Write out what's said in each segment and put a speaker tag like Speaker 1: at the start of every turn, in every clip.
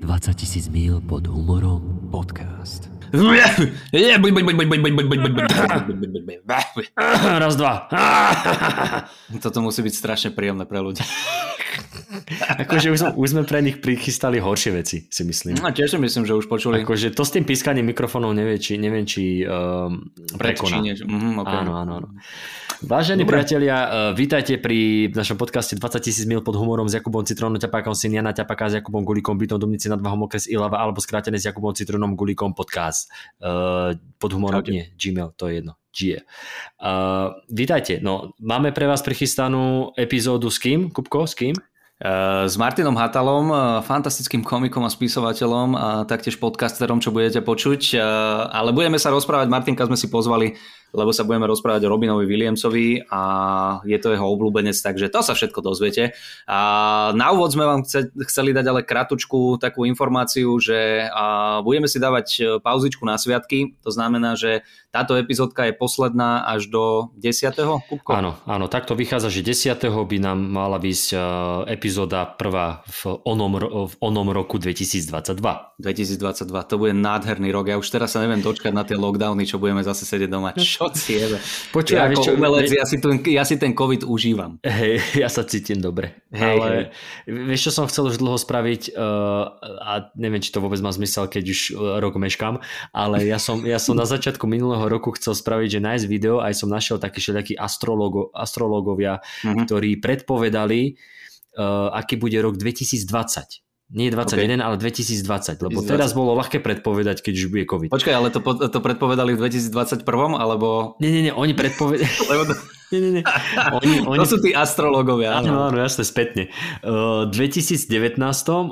Speaker 1: 20 tisíc míl pod humorom podcast.
Speaker 2: Raz, dva.
Speaker 3: Toto musí byť strašne príjemné pre ľudí.
Speaker 2: Akože už sme, už sme pre nich prichystali horšie veci, si myslím.
Speaker 3: A tiež si myslím, že už počuli.
Speaker 2: Akože to s tým pískaním mikrofónov nevie, či, neviem, či um, prekoná.
Speaker 3: Mhm, okay.
Speaker 2: Áno, áno, áno. Vážení
Speaker 3: Dobre.
Speaker 2: priatelia, uh, vítajte pri našom podcaste 20 tisíc mil pod humorom s Jakubom Citrónom, ťapákom syn Jana Ťapáka s Jakubom Gulíkom, bytom Domnici nad Váhom okres Ilava alebo skrátené s Jakubom Citrónom Gulíkom podcast. Uh, pod humorom, nie, Gmail, to je jedno. G. Uh, vítajte, no máme pre vás prichystanú epizódu s kým? Kupko, s kým?
Speaker 3: S Martinom Hatalom, fantastickým komikom a spisovateľom a taktiež podcasterom, čo budete počuť. Ale budeme sa rozprávať, Martinka sme si pozvali, lebo sa budeme rozprávať o Robinovi Williamsovi a je to jeho obľúbenec, takže to sa všetko dozviete. A na úvod sme vám chce, chceli dať ale kratučku takú informáciu, že budeme si dávať e, pauzičku na sviatky, to znamená, že táto epizódka je posledná až do 10. Kupko?
Speaker 2: Áno, áno, takto vychádza, že 10. by nám mala výsť uh, epizóda prvá v onom, v onom roku 2022.
Speaker 3: 2022, to bude nádherný rok. Ja už teraz sa neviem dočkať na tie lockdowny, čo budeme zase sedieť doma. Čo ciele?
Speaker 2: Počuj,
Speaker 3: ja ako
Speaker 2: čo,
Speaker 3: umelec, ja si, ten, ja si ten COVID užívam.
Speaker 2: Hej, ja sa cítim dobre.
Speaker 3: Hej,
Speaker 2: Ale vieš, čo som chcel už dlho spraviť uh, a neviem, či to vôbec má zmysel, keď už uh, rok meškám, ale ja som, ja som na začiatku minulého roku chcel spraviť, že nájsť video, aj som našiel takí všelijakí astrologo, astrologovia,
Speaker 3: Mhm.
Speaker 2: ktorí predpovedali, uh, aký bude rok 2020. Nie 21, ale 2020, lebo
Speaker 3: 2020.
Speaker 2: teraz bolo ľahké predpovedať, keď už bude COVID.
Speaker 3: Počkaj, ale to, to predpovedali v 2021, alebo...
Speaker 2: Nie, nie, nie, oni predpovedali... Nie, nie, nie. Oni, oni...
Speaker 3: to sú tí astrologovia.
Speaker 2: Áno,
Speaker 3: Áno.
Speaker 2: jasne, spätne. Uh, 2019, uh,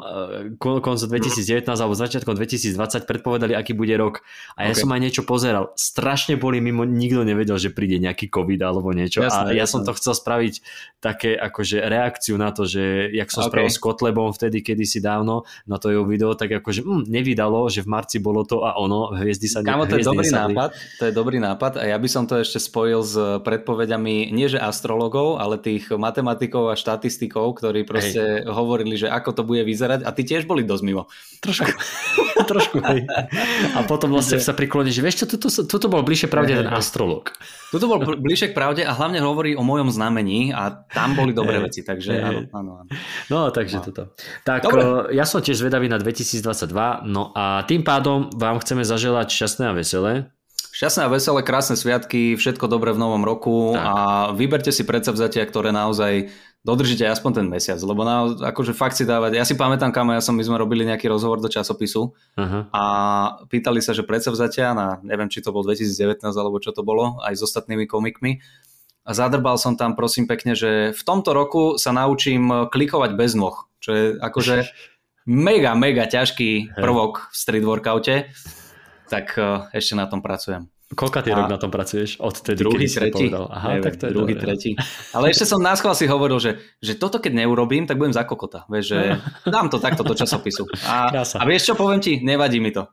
Speaker 2: kon- koncom 2019 alebo začiatkom 2020 predpovedali, aký bude rok. A ja
Speaker 3: Ok.
Speaker 2: som aj niečo pozeral. Strašne boli mimo, nikto nevedel, že príde nejaký COVID alebo niečo. a
Speaker 3: Jasné,
Speaker 2: ja
Speaker 3: jasné.
Speaker 2: som to chcel spraviť také akože reakciu na to, že jak som
Speaker 3: Ok.
Speaker 2: spravil s Kotlebom vtedy, kedysi dávno na to jeho video, tak akože hm, nevydalo, že v marci bolo to a ono, hviezdy sa
Speaker 3: Kámo, to je dobrý nápad, to je dobrý nápad a ja by som to ešte spojil s predpovediami nie že astrologov, ale tých matematikov a štatistikov, ktorí proste hovorili, že ako to bude vyzerať a tí tiež boli dosť mimo.
Speaker 2: Trošku, trošku, hej. A potom vlastne sa prikloní, že vieš čo, toto, toto bol bližšie pravde ten astrolog.
Speaker 3: Tuto bol bl- bližšie k pravde a hlavne hovorí o mojom znamení a tam boli dobré
Speaker 2: Hej.
Speaker 3: veci, takže
Speaker 2: Hej.
Speaker 3: áno, áno, áno.
Speaker 2: No, takže
Speaker 3: No.
Speaker 2: toto. Tak
Speaker 3: Dobre.
Speaker 2: eh, ja som tiež zvedavý na 2022, no a tým pádom vám chceme zaželať šťastné a veselé.
Speaker 3: Šťastné a veselé, krásne sviatky, všetko dobré v novom roku
Speaker 2: Tak.
Speaker 3: a vyberte si predsavzatia, ktoré naozaj dodržíte aspoň ten mesiac, lebo na, akože fakt si dávať, ja si pamätám, kam ja som, my sme robili nejaký rozhovor do časopisu
Speaker 2: Aha.
Speaker 3: a pýtali sa, že predsavzatia na, neviem, či to bol 2019 alebo čo to bolo, aj s ostatnými komikmi a zadrbal som tam prosím pekne, že v tomto roku sa naučím klikovať bez nôh, čo je akože mega, mega ťažký prvok v street workoute, tak eh, ešte na tom pracujem.
Speaker 2: Koľka ty rok na tom pracuješ? Od tedy,
Speaker 3: Druhý,
Speaker 2: kedy
Speaker 3: tretí.
Speaker 2: povedal. Aha,
Speaker 3: Neviem,
Speaker 2: tak to je
Speaker 3: druhý,
Speaker 2: dobré.
Speaker 3: tretí. Ale ešte som náschval si hovoril, že, že toto keď neurobím, tak budem za kokota. Vieš, že dám to takto do časopisu. A,
Speaker 2: Krása.
Speaker 3: a vieš čo, poviem ti, nevadí mi to.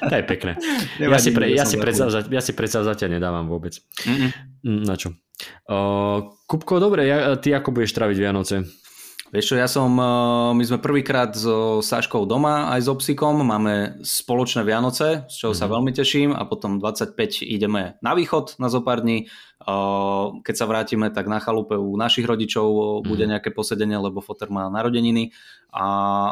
Speaker 2: To je pekné. Ja si, pre, ja, si ja si predsavzatia nedávam vôbec.
Speaker 3: Mm-mm.
Speaker 2: Mm, Na čo? Uh, Kupko, dobre, ja, ty ako budeš traviť Vianoce?
Speaker 3: Vieš čo, ja som, eh, my sme prvýkrát so Saškou doma aj s obsikom, máme spoločné Vianoce, z čoho sa veľmi teším a potom 25 ideme na východ na zo pár dní. Keď sa vrátime, tak na chalupe u našich rodičov bude nejaké posedenie, lebo foter má narodeniny a,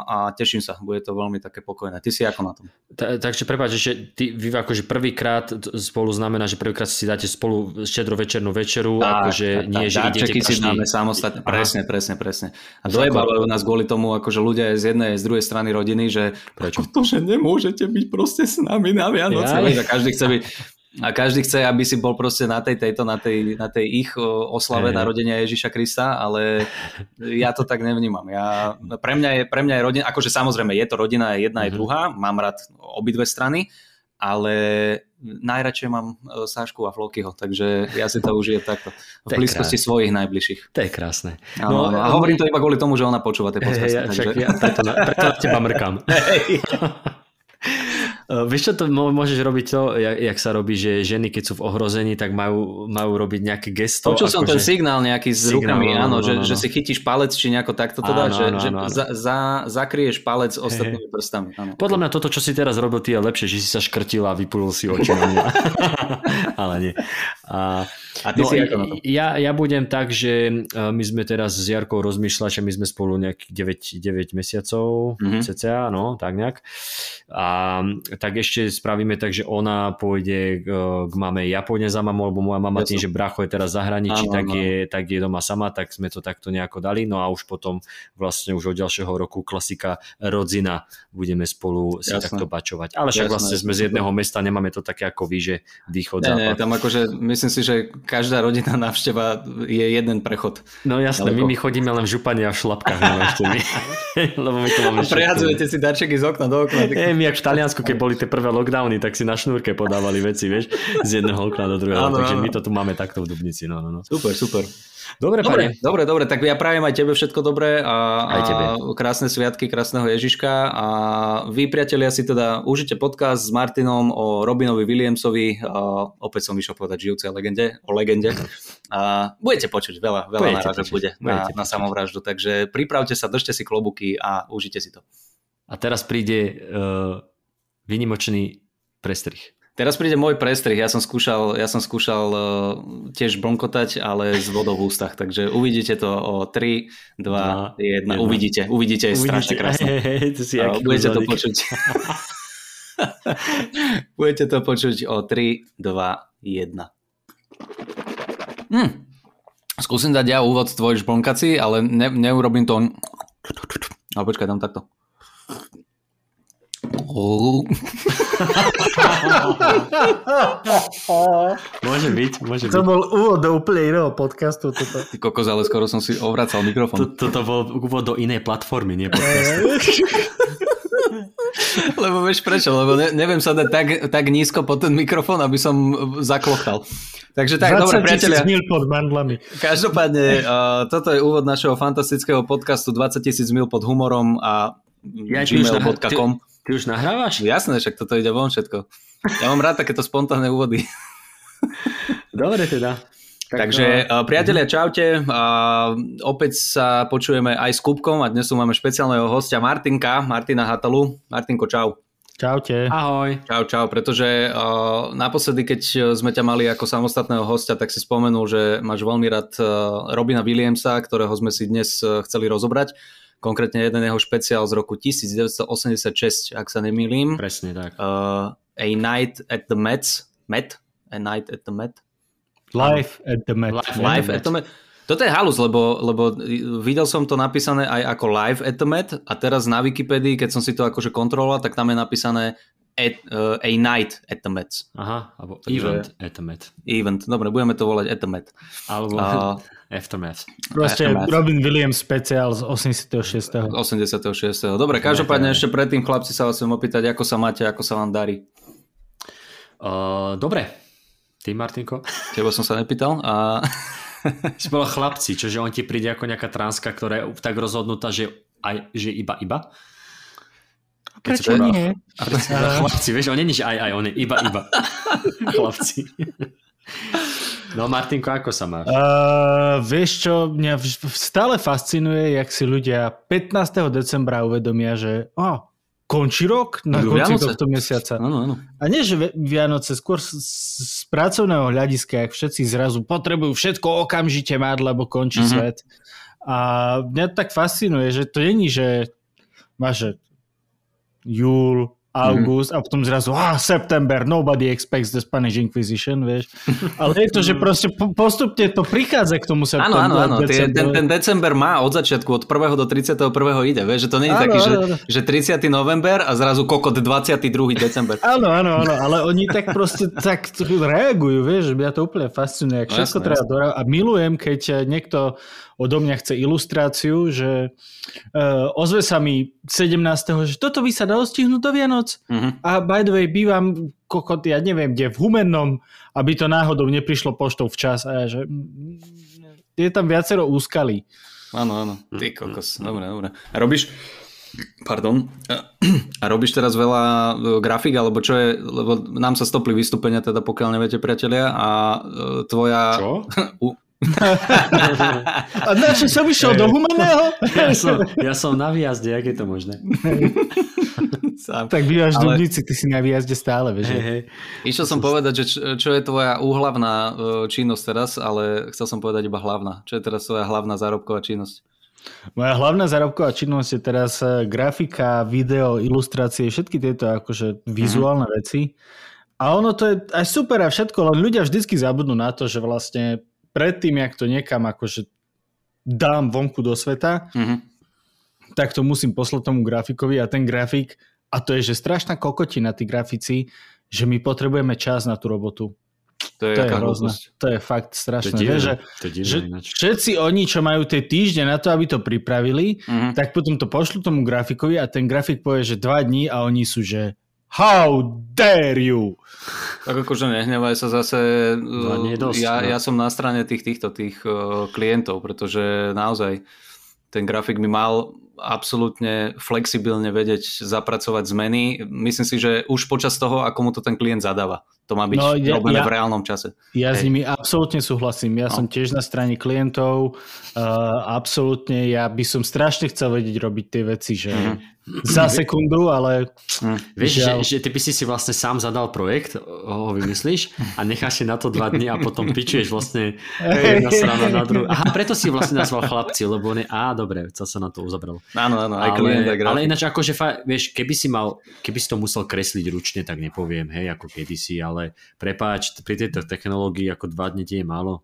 Speaker 3: a teším sa, bude to veľmi také pokojné. Ty si ako na tom?
Speaker 2: Ta, takže prepáč, že ty, vy akože prvýkrát spolu znamená, že prvýkrát si dáte spolu štedrovečernú večeru, akože nie, že idete
Speaker 3: darčeky si
Speaker 2: každý...
Speaker 3: dáme samostatne.
Speaker 2: Aha.
Speaker 3: Presne, presne, presne. A dojebávajú nás kvôli tomu, akože ľudia z jednej, z druhej strany rodiny, že
Speaker 2: Prečo?
Speaker 3: to, že nemôžete byť proste s nami na Vianoce.
Speaker 2: Ja.
Speaker 3: A každý chce byť a každý chce, aby si bol proste na tej, tejto, na tej, na tej ich oslave
Speaker 2: Hej.
Speaker 3: narodenia Ježiša Krista, ale ja to tak nevnímam. Ja, pre, mňa je, pre mňa je rodina, akože samozrejme je to rodina, je jedna
Speaker 2: Mhm.
Speaker 3: je druhá, mám rád obidve strany, ale najradšej mám e, Sášku a Flokyho, takže ja si to užijem takto.
Speaker 2: To
Speaker 3: V blízkosti
Speaker 2: krásne.
Speaker 3: svojich najbližších.
Speaker 2: To je krásne.
Speaker 3: Áno, no, a hovorím to iba kvôli tomu, že ona počúva tie podcasty.
Speaker 2: ja, však
Speaker 3: takže...
Speaker 2: ja preto, na, preto na teba mrkám.
Speaker 3: Hej.
Speaker 2: Uh, vieš čo to môžeš robiť to, jak, jak sa robí, že ženy keď sú v ohrození, tak majú, majú robiť nejaké gesto.
Speaker 3: Počul som ten že... signál nejaký s signál, rukami, no, áno, no, no, že, no. že si chytíš palec, či nejako takto to dá, že, áno, že áno. Za, za, zakrieš palec ostatnými hey. prstami. Áno.
Speaker 2: Podľa mňa toto, čo si teraz robil, ty je lepšie, že si sa škrtil a vypulil si oči na mňa. Ale nie. A,
Speaker 3: a ty no, si ako na to?
Speaker 2: Ja, ja budem tak, že my sme teraz s Jarkou rozmýšľali, že my sme spolu nejakých 9, 9 mesiacov, mm-hmm. cca, no, tak nejak. A tak ešte spravíme tak, že ona pôjde k, k mame, ja pôjdem za mamou, lebo moja mama ja tým, že bracho je teraz zahraničí, tak, Je, tak je doma sama, tak sme to takto nejako dali. No a už potom vlastne už od ďalšieho roku klasika rodzina budeme spolu si jasné. takto bačovať. Ale však jasné, vlastne sme z jedného mesta, nemáme to také ako vy, že východ,
Speaker 3: západ. Nie, tam akože myslím si, že každá rodina návšteva je jeden prechod.
Speaker 2: No jasné, my, my chodíme len v župane a v šlapkách na návštevy.
Speaker 3: lebo my to máme a prehadzujete si darčeky z okna do okna.
Speaker 2: Tak... my jak v Taliansku, keď boli tie prvé lockdowny, tak si na šnúrke podávali veci, vieš, z jedného okna do druhého. Áno, Takže áno. my to tu máme takto v Dubnici. No, no, no.
Speaker 3: Super, super.
Speaker 2: Dobre,
Speaker 3: dobre, dobre, dobre, tak ja prajem aj tebe všetko dobré a, aj tebe. a krásne sviatky, krásneho Ježiška. A vy priatelia si teda užite podcast s Martinom o Robinovi Williamsovi, a opäť som išiel povedať žijúcej legende, o legende. A budete počuť veľa, veľa narážok bude na, na samovraždu, takže pripravte sa, držte si klobuky a užite si to.
Speaker 2: A teraz príde uh, vynimočný prestrih.
Speaker 3: Teraz príde môj prestrih, ja som skúšal, ja som skúšal uh, tiež blnkotať, ale s vodou v ústach, takže uvidíte to o 3, 2, 1, 1. uvidíte, uvidíte, je strašne krásne. Hey, hey, to si uh, budete to počuť. budete to počuť o 3, 2, 1. Hm. Skúsim dať ja úvod tvoj žblnkací, ale ne, neurobím to... Ale počkaj, dám takto.
Speaker 2: Môže byť, môže
Speaker 4: to byť. bol úvod do úplne iného podcastu. Toto.
Speaker 3: Ty kokos, ale skoro som si ovracal mikrofón. To,
Speaker 2: toto bol úvod do inej platformy, nie podcastu.
Speaker 3: Lebo vieš prečo? Lebo ne, neviem sa dať tak, tak nízko pod ten mikrofón, aby som zaklochtal. Takže tak, dobre, priatelia.
Speaker 4: mil pod mandlami.
Speaker 3: Každopádne, uh, toto je úvod našeho fantastického podcastu 20 tisíc mil pod humorom a ja, gmail.com.
Speaker 2: Ty už nahrávaš?
Speaker 3: Jasné, však toto ide von všetko. Ja mám rád takéto spontánne úvody.
Speaker 2: Dobre teda.
Speaker 3: Tak, Takže no. priatelia, čaute. A opäť sa počujeme aj s Kupkom a dnes tu máme špeciálneho hostia Martinka, Martina Hatalu. Martinko, čau.
Speaker 4: Čaute.
Speaker 2: Ahoj.
Speaker 3: Čau, čau, pretože uh, naposledy, keď sme ťa mali ako samostatného hostia, tak si spomenul, že máš veľmi rád uh, Robina Williamsa, ktorého sme si dnes uh, chceli rozobrať konkrétne jeden jeho špeciál z roku 1986, ak sa nemýlim.
Speaker 2: Presne tak.
Speaker 3: Uh, a Night at the Met. Met? A Night at the Met?
Speaker 4: Life at the Met.
Speaker 3: Life, Life at the Met. Toto je halus, lebo, lebo videl som to napísané aj ako live at the Met a teraz na Wikipedii, keď som si to akože kontroloval, tak tam je napísané at, uh, a night at the Met.
Speaker 2: Aha, alebo Takže, event at the Met.
Speaker 3: Event, dobre, budeme to volať at the Met.
Speaker 2: Alebo uh, Aftermath.
Speaker 4: Proste Aftermath. Robin Williams speciál z 86.
Speaker 3: 86. Dobre, každopádne ešte predtým, chlapci, sa vás chcem opýtať, ako sa máte, ako sa vám darí?
Speaker 2: Uh, dobre. Ty, Martinko?
Speaker 3: Teba som sa nepýtal. A...
Speaker 2: si bol chlapci, čože on ti príde ako nejaká transka, ktorá je tak rozhodnutá, že, aj, že iba, iba?
Speaker 4: Prečo nie?
Speaker 2: A prečo chlapci, vieš, on není, že aj, aj, on je iba, iba. chlapci. No Martinko, ako sa máš?
Speaker 4: Uh, vieš čo, mňa stále fascinuje, jak si ľudia 15. decembra uvedomia, že oh, končí rok na Budú konci Vianoce. tohto mesiaca.
Speaker 3: Ano, ano.
Speaker 4: A nie, že Vianoce, skôr z, z pracovného hľadiska, jak všetci zrazu potrebujú všetko okamžite mať, lebo končí uh-huh. svet. A mňa tak fascinuje, že to není, že máš júl, august mm. a potom zrazu ah, september, nobody expects the Spanish Inquisition, vieš. Ale je to, že proste postupne to prichádza k tomu septembru.
Speaker 3: Áno, áno, áno. Ten, ten december má od začiatku, od 1. do 31. ide, vieš, že to nie je taký, že, že 30. november a zrazu kokot 22. december.
Speaker 4: Áno, áno, áno, ale oni tak proste tak reagujú, vieš, že mňa to úplne fascinuje, ak no, všetko jasné, treba jasné. a milujem, keď niekto odo mňa chce ilustráciu, že uh, ozve sa mi 17. že toto by sa dalo stihnúť do Vianoc. Uh-huh. A by the way, bývam kokot, ja neviem, kde v Humennom, aby to náhodou neprišlo poštou včas. A ja, že je tam viacero úskalí.
Speaker 3: Áno, áno, ty kokos, dobre, dobre. A robíš, Pardon. A robíš teraz veľa e, grafik, alebo čo je, lebo nám sa stopli vystúpenia, teda pokiaľ neviete, priatelia, a e, tvoja...
Speaker 2: Čo?
Speaker 4: A na čo som išiel do humaného?
Speaker 2: Ja som, ja som na výjazde, jak je to možné?
Speaker 3: Sám.
Speaker 4: Tak bývaš
Speaker 3: Ale-
Speaker 4: Ale... ty si na výjazde stále, vieš.
Speaker 2: Hej,
Speaker 4: že?
Speaker 2: hej.
Speaker 3: Išiel som povedať, že čo, čo je tvoja úhlavná e, činnosť teraz, ale chcel som povedať iba hlavná. Čo je teraz tvoja hlavná zárobková činnosť?
Speaker 4: Moja hlavná zárobková činnosť je teraz eh, grafika, video, ilustrácie, všetky tieto akože vizuálne
Speaker 3: Mhm.
Speaker 4: veci. A ono to je aj super a všetko, len ľudia vždycky zabudnú na to, že vlastne predtým, jak to niekam akože dám vonku do sveta,
Speaker 3: Mhm.
Speaker 4: tak to musím poslať tomu grafikovi a ten grafik, a to je, že strašná kokotina tí grafici, že my potrebujeme čas na tú robotu.
Speaker 3: To je,
Speaker 4: To je hrozné. To je fakt
Speaker 2: To je
Speaker 4: strašné.
Speaker 2: divné.
Speaker 4: Že,
Speaker 2: To je divné
Speaker 4: že všetci oni, čo majú tie týždne na to, aby to pripravili,
Speaker 3: Mhm.
Speaker 4: tak potom to pošlu tomu grafikovi a ten grafik povie, že dva dní a oni sú, že how dare you?
Speaker 3: Tak akože nehnevaj sa zase.
Speaker 2: No, nie dosť,
Speaker 3: ja,
Speaker 2: no.
Speaker 3: ja som na strane tých týchto tých uh, klientov, pretože naozaj ten grafik by mal absolútne flexibilne vedieť zapracovať zmeny. Myslím si, že už počas toho, ako mu to ten klient zadáva. To má byť
Speaker 4: No, ja-
Speaker 3: robené
Speaker 4: ja-
Speaker 3: v reálnom čase.
Speaker 4: Ja s
Speaker 3: Hej.
Speaker 4: nimi absolútne súhlasím. Ja
Speaker 3: No.
Speaker 4: som tiež na strane klientov. Uh, absolútne, ja by som strašne chcel vedieť robiť tie veci, že
Speaker 3: Mhm.
Speaker 4: za sekundu, ale
Speaker 2: Vieš, že,
Speaker 4: Žiaľ.
Speaker 2: že ty by si si vlastne sám zadal projekt, ho vymyslíš a necháš si na to dva dny a potom pičuješ vlastne jedna strana na druhú. Aha, preto si vlastne nazval chlapci, lebo on je, á, dobre, chcel sa na to uzabral.
Speaker 3: Áno, áno, aj klient,
Speaker 2: Ale, ale ináč akože, fa- vieš, keby si mal, keby si to musel kresliť ručne, tak nepoviem, hej, ako kedysi, ale prepáč, pri tejto technológii ako dva dni ti je málo.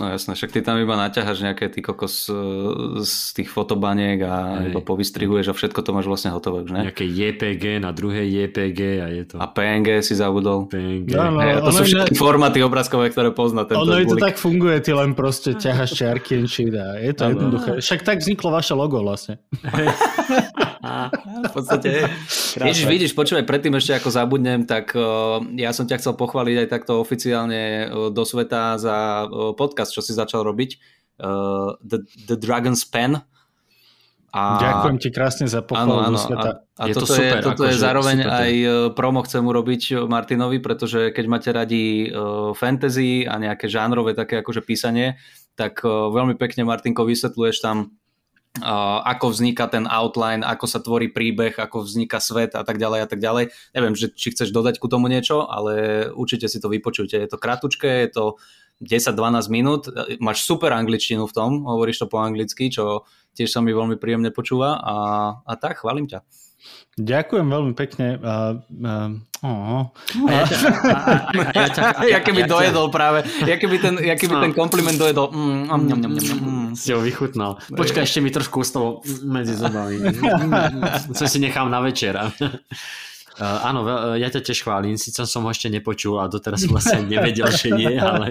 Speaker 3: No jasné, však ty tam iba naťaháš nejaké ty kokos uh, z tých fotobaniek a
Speaker 2: Hej.
Speaker 3: iba povystrihuješ a všetko to máš vlastne hotové už, ne?
Speaker 2: Nejaké JPG na druhé JPG a je to
Speaker 3: A PNG si zabudol.
Speaker 2: PNG.
Speaker 4: No, no.
Speaker 3: Hej, a to sú všetky formáty obrázkové, ktoré pozná tento
Speaker 4: ono je to tak funguje, ty len proste ťaháš čiarky and shit a je to
Speaker 3: Áno.
Speaker 4: jednoduché. Však tak vzniklo vaše logo vlastne.
Speaker 3: V podstate. Ježiš, vidíš, počúvaj, predtým ešte ako zabudnem, tak uh, ja som ťa chcel pochváliť aj takto oficiálne uh, do sveta za uh, podcast, čo si začal robiť. Uh, The, The Dragon's Pen. A...
Speaker 4: Ďakujem ti krásne za pochvalu
Speaker 3: áno.
Speaker 4: do sveta.
Speaker 3: A, a
Speaker 2: Je to
Speaker 3: toto,
Speaker 2: super,
Speaker 3: je, toto je
Speaker 2: akože
Speaker 3: zároveň
Speaker 2: super to
Speaker 3: aj promo chcem urobiť Martinovi, pretože keď máte radi uh, fantasy a nejaké žánrové také akože písanie, tak uh, veľmi pekne Martinko vysvetľuješ tam ako vzniká ten outline, ako sa tvorí príbeh, ako vzniká svet a tak ďalej a tak ďalej. Neviem, že, či chceš dodať ku tomu niečo, ale určite si to vypočujte. Je to kratučké, je to 10-12 minút, máš super angličtinu v tom, hovoríš to po anglicky, čo tiež sa mi veľmi príjemne počúva a, a tak, chválim ťa.
Speaker 4: Ďakujem veľmi pekne. Uh, uh, oh.
Speaker 2: A ja ťa- a- a- a ja ťa- a-
Speaker 3: Ja keby
Speaker 2: ja ťa-
Speaker 3: dojedol práve, ja keby ten, ja keby
Speaker 2: No.
Speaker 3: ten kompliment dojedol. Mm, mm, mm, mm, mm.
Speaker 2: Si ho vychutnal. Počkaj, ešte mi trošku ostalo medzi zubami. Co si nechám na večer. Uh, áno, ja ťa tiež chválim, síce som ho ešte nepočul a doteraz som vlastne nevedel, že nie, ale,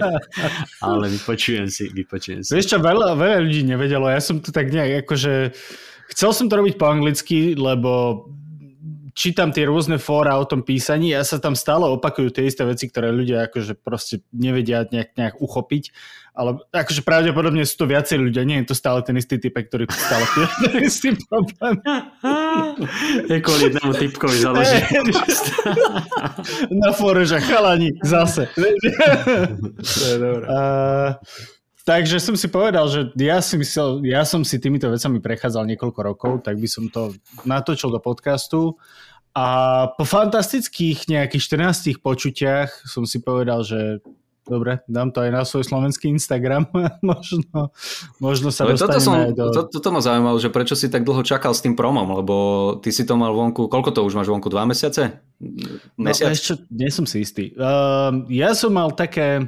Speaker 2: ale vypočujem si, vypočujem si.
Speaker 4: Vieš čo, veľa, veľa ľudí nevedelo. Ja som to tak nejak akože... Chcel som to robiť po anglicky, lebo čítam tie rôzne fóra o tom písaní a sa tam stále opakujú tie isté veci, ktoré ľudia akože proste nevedia nejak, nejak uchopiť. Ale akože pravdepodobne sú to viacej ľudia, nie je to stále ten istý typ, ktorý stále tie ten istý problém.
Speaker 2: Je kvôli jednému typkovi založiť.
Speaker 4: Na fóre, že chalani, zase.
Speaker 3: To je dobré.
Speaker 4: Uh, takže som si povedal, že ja, si myslel, ja som si týmito vecami prechádzal niekoľko rokov, tak by som to natočil do podcastu a po fantastických nejakých 14 počutiach som si povedal, že dobre, dám to aj na svoj slovenský Instagram, možno, možno sa
Speaker 3: Ale toto, som,
Speaker 4: dostaneme aj do...
Speaker 3: to, toto ma zaujímalo, že prečo si tak dlho čakal s tým promom, lebo ty si to mal vonku, koľko to už máš vonku, dva mesiace? Mesiac?
Speaker 4: No, ešte, nie som si istý. Uh, ja som mal také...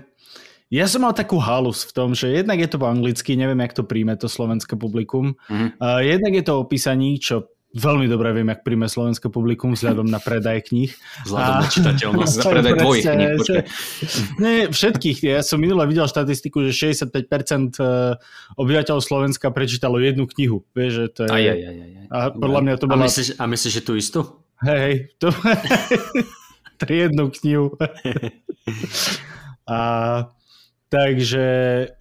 Speaker 4: Ja som mal takú halus v tom, že jednak je to po anglicky, neviem, jak to príjme to slovenské publikum.
Speaker 3: Mhm.
Speaker 4: Uh, jednak je to o písaní, čo veľmi dobre viem, jak príjme slovenské publikum vzhľadom na predaj kníh.
Speaker 2: Vzhľadom na čitateľnosť.
Speaker 3: Za predaj tvojich kníh.
Speaker 4: Nie, všetkých. Ja som minule videl štatistiku, že 65% obyvateľov Slovenska prečítalo jednu knihu. Vieš, že to je...
Speaker 3: Aj, aj, aj, aj.
Speaker 4: A podľa mňa to
Speaker 2: A
Speaker 4: bola...
Speaker 2: myslíš, a myslíš, že tu istú?
Speaker 4: Hej, hej, to... triednu knihu. a Takže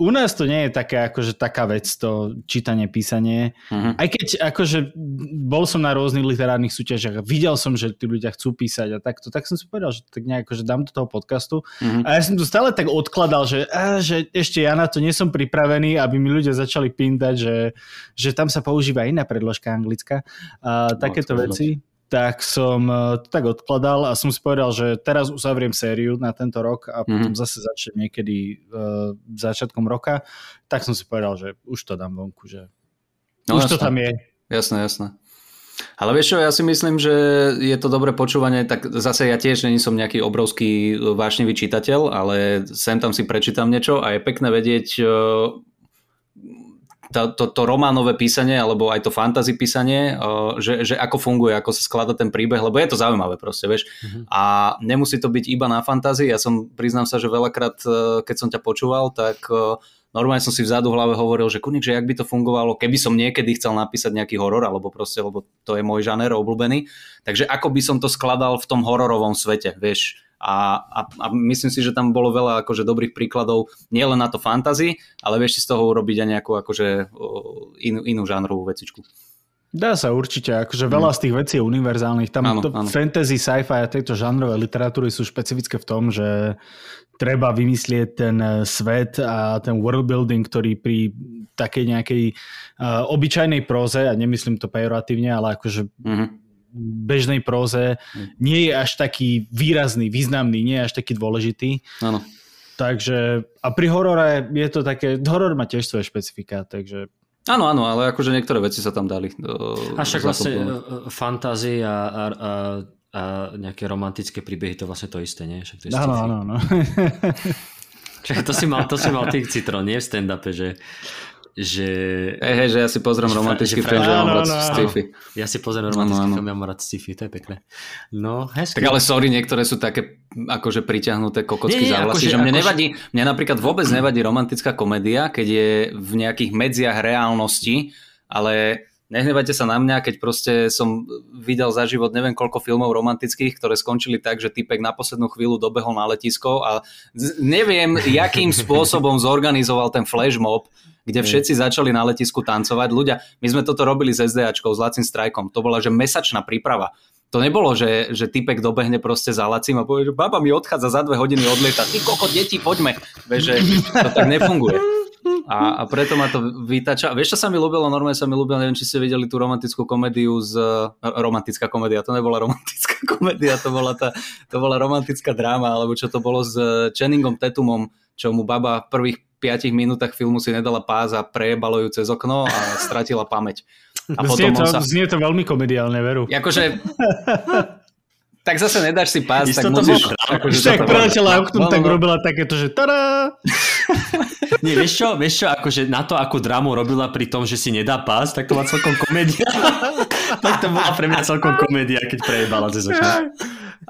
Speaker 4: u nás to nie je také, akože taká vec, to čítanie, písanie. Uh-huh. Aj keď akože bol som na rôznych literárnych súťažiach a videl som, že tí ľudia chcú písať a takto, tak som si povedal, že tak nejako, že dám do toho podcastu. Uh-huh. A ja som to stále tak odkladal, že, á, že ešte ja na to nie som pripravený, aby mi ľudia začali pindať, že, že tam sa používa iná predložka anglická. A no, takéto veci tak som e, to tak odkladal a som si povedal, že teraz uzavriem sériu na tento rok a mm-hmm. potom zase začnem niekedy uh, začiatkom roka, tak som si povedal, že už to dám vonku, že no, už jasné. to tam je.
Speaker 3: Jasné, jasné. Ale vieš čo, ja si myslím, že je to dobré počúvanie, tak zase ja tiež není som nejaký obrovský vášnivý čitateľ, ale sem tam si prečítam niečo a je pekné vedieť to, to, to románové písanie alebo aj to fantasy písanie, že, že ako funguje, ako sa skladá ten príbeh, lebo je to zaujímavé proste, vieš. Mm-hmm. A nemusí to byť iba na fantázii. Ja som, priznám sa, že veľakrát, e, keď som ťa počúval, tak e, normálne som si vzadu v hlave hovoril, že kunik, že jak by to fungovalo, keby som niekedy chcel napísať nejaký horor, alebo proste, lebo to je môj žáner obľúbený. Takže ako by som to skladal v tom hororovom svete, vieš a, a, a myslím si, že tam bolo veľa akože dobrých príkladov, nielen na to fantasy, ale vieš si z toho urobiť aj nejakú akože inú, inú žánrovú vecičku.
Speaker 4: Dá sa určite, akože veľa mm. z tých vecí je univerzálnych. Tam áno, to, áno. fantasy, sci-fi a tejto žánrové literatúry sú špecifické v tom, že treba vymyslieť ten e, svet a ten world building, ktorý pri takej nejakej uh, obyčajnej próze, a nemyslím to pejoratívne, ale akože mm-hmm bežnej próze hm. nie je až taký výrazný, významný, nie je až taký dôležitý.
Speaker 3: Áno.
Speaker 4: Takže, a pri horore je to také, horor má tiež svoje špecifika, takže...
Speaker 3: Áno, áno, ale akože niektoré veci sa tam dali. Do,
Speaker 2: a však vlastne e, e, fantázie a, a, a, a nejaké romantické príbehy, to vlastne to isté, nie? Však to
Speaker 4: je áno, áno, áno.
Speaker 2: To si mal, to si mal ty citrón, nie v stand-upe, že že...
Speaker 3: Hej, hej, že ja si pozriem romantický film, že mám rád sci-fi.
Speaker 2: Ja si pozriem romantický film, ja mám rád sci-fi, to je pekné. No,
Speaker 3: hezky. Tak ale sorry, niektoré sú také akože priťahnuté kokocky za vlasy, akože, že mne akože... nevadí, mne napríklad vôbec nevadí romantická komédia, keď je v nejakých medziach reálnosti, ale nehnevajte sa na mňa, keď proste som videl za život neviem koľko filmov romantických, ktoré skončili tak, že typek na poslednú chvíľu dobehol na letisko a neviem, jakým spôsobom zorganizoval ten flash mob, kde všetci začali na letisku tancovať. Ľudia, my sme toto robili s SDAčkou, s Lacim Strajkom. To bola, že mesačná príprava. To nebolo, že, že typek dobehne proste za Lacim a povie, že baba mi odchádza za dve hodiny odlieta. Ty koko, deti, poďme. Vieš, že to tak nefunguje. A, a preto ma to vytača. Vieš, čo sa mi ľúbilo? Normálne sa mi ľúbilo, neviem, či ste videli tú romantickú komédiu z... Romantická komédia, to nebola romantická komédia, to bola, tá, to bola romantická dráma, alebo čo to bolo s Channingom Tetumom, čo mu baba v prvých 5 minútach filmu si nedala pás a prejebalo ju cez okno a stratila pamäť.
Speaker 4: A znie, to, sa... znie to veľmi komediálne, veru.
Speaker 3: Akože tak zase nedáš si pás, Isto tak musíš...
Speaker 4: Akože tak preletela oknom, no, no, tak no. robila takéto, že tada!
Speaker 2: Nie, vieš čo, vieš čo, akože na to, ako drámu robila pri tom, že si nedá pás, tak to bola celkom komédia. tak to bola pre mňa celkom komédia, keď prejebala cez okno.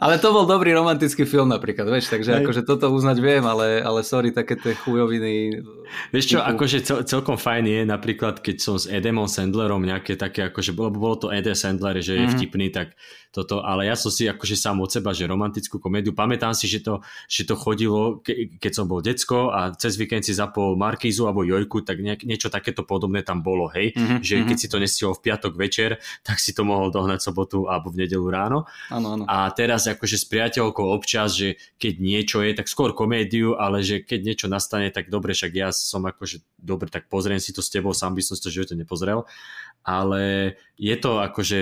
Speaker 3: Ale to bol dobrý romantický film napríklad, vieš, takže Hej. akože toto uznať viem, ale, ale sorry, také tie chujoviny.
Speaker 2: Vieš čo, akože cel, celkom fajn je napríklad, keď som s Edemom Sandlerom nejaké také, akože bolo, bolo to Ede Sandler, že je mm-hmm. vtipný, tak toto, ale ja som si akože sám od seba, že romantickú komédiu, pamätám si, že to, že to chodilo, ke, keď som bol decko a cez víkend si zapol Markízu alebo Jojku, tak nejak, niečo takéto podobné tam bolo, hej, mm-hmm, že mm-hmm. keď si to nestihol v piatok večer, tak si to mohol dohnať sobotu alebo v nedelu ráno.
Speaker 3: Ano, ano.
Speaker 2: A teraz akože s priateľkou občas, že keď niečo je, tak skôr komédiu, ale že keď niečo nastane, tak dobre, však ja som akože dobre, tak pozriem si to s tebou, sám by som si to živote nepozrel ale je to akože,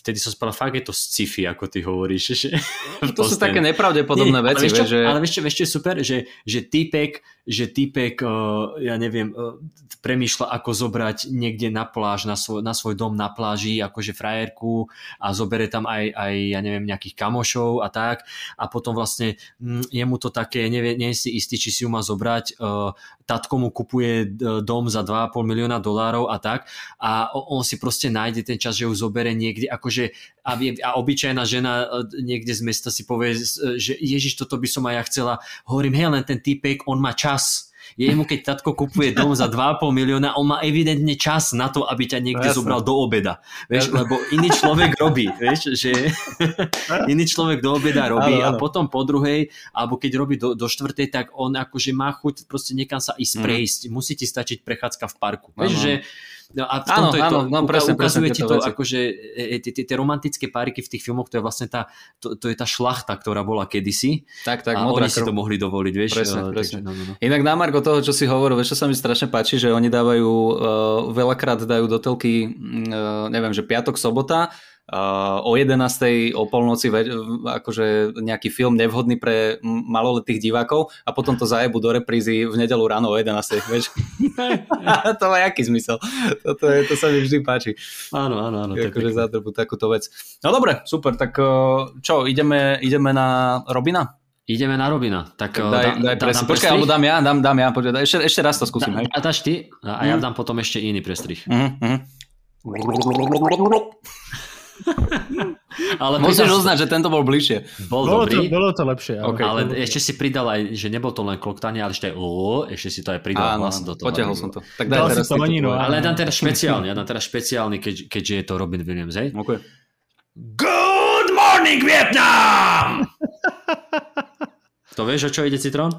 Speaker 2: vtedy som spal, fakt je to sci-fi, ako ty hovoríš. Že,
Speaker 3: to sú také nepravdepodobné Nie, veci. Ale vieš, čo,
Speaker 2: že... ale vieš, čo, vieš čo je super? Že, že týpek, že týpek uh, ja neviem, uh, premýšľa, ako zobrať niekde na pláž, na svoj, na svoj dom na pláži, akože frajerku a zobere tam aj, aj, ja neviem, nejakých kamošov a tak a potom vlastne mm, je mu to také, nevie, nie si istý, či si ju má zobrať, uh, tatko mu kupuje dom za 2,5 milióna dolárov a tak a on si proste nájde ten čas, že ju zobere niekde, akože a, a obyčajná žena e, niekde z mesta si povie, že Ježiš, toto by som aj ja chcela. Hovorím, hej, len ten typek, on má čas Jemu keď tatko kupuje dom za 2,5 milióna, on má evidentne čas na to, aby ťa niekde
Speaker 3: Jasne.
Speaker 2: zobral do obeda. Vieš, lebo iný človek robí, vieš, že iný človek do obeda robí
Speaker 3: Áno,
Speaker 2: a
Speaker 3: áno.
Speaker 2: potom po druhej, alebo keď robí do, do štvrtej, tak on akože má chuť proste niekam sa ísť
Speaker 3: Mhm.
Speaker 2: prejsť. Musí ti stačiť prechádzka v parku. Vieš,
Speaker 3: Áno.
Speaker 2: že No a v
Speaker 3: Áno,
Speaker 2: tomto je to,
Speaker 3: áno, no, presne,
Speaker 2: ukazuje
Speaker 3: presne
Speaker 2: ti to,
Speaker 3: veci.
Speaker 2: akože e, e, tie, romantické páriky v tých filmoch, to je vlastne tá, to, to je tá šlachta, ktorá bola kedysi
Speaker 3: Tak, tak,
Speaker 2: a oni si
Speaker 3: krv.
Speaker 2: to mohli dovoliť, vieš.
Speaker 3: Presne,
Speaker 2: eh,
Speaker 3: presne.
Speaker 2: No, no, no.
Speaker 3: Inak na Margo toho, čo si hovoril, vieš, čo sa mi strašne páči, že oni dávajú, uh, veľakrát dajú do telky, uh, neviem, že piatok, sobota, o 11. o polnoci ve, akože nejaký film nevhodný pre maloletých divákov a potom to zajebu do reprízy v nedelu ráno o 11. Vieš? to má jaký zmysel? Toto je, to sa mi vždy páči.
Speaker 2: Áno, áno, áno.
Speaker 3: akože zadrbu takúto vec. No dobre, super, tak uh, čo, ideme, ideme na Robina?
Speaker 2: Ideme na Robina. Tak,
Speaker 3: Tak
Speaker 2: eh,
Speaker 3: daj,
Speaker 2: dá-
Speaker 3: daj
Speaker 2: dá- dám
Speaker 3: Počkaj, alebo dám ja, dám, dám ja. Počkaj, ešte, ešte raz to skúsim, hej.
Speaker 2: A dáš ty a ja
Speaker 3: Mm.
Speaker 2: dám potom ešte iný prestrih.
Speaker 3: Mhm, mhm.
Speaker 2: Ale
Speaker 3: Musíš
Speaker 2: pridal-
Speaker 3: uznať, že tento bol bližšie.
Speaker 2: Bol
Speaker 4: Bolo to,
Speaker 2: dobrý,
Speaker 4: bolo to lepšie. áno.
Speaker 3: OK.
Speaker 2: ale ešte si pridal aj, že nebol to len kloktanie, ale ešte aj o, ešte si to aj pridal
Speaker 3: Áno,
Speaker 2: hlas do toho.
Speaker 3: potiahol som to. Tak daj teraz
Speaker 4: to
Speaker 3: to tvoje.
Speaker 2: Ale ja dám teraz špeciálny, ja dám teraz špeciálny, keď, keďže je to Robin Williams, hej?
Speaker 3: Okay.
Speaker 2: Good morning, Vietnam! to vieš, o čo ide Citron?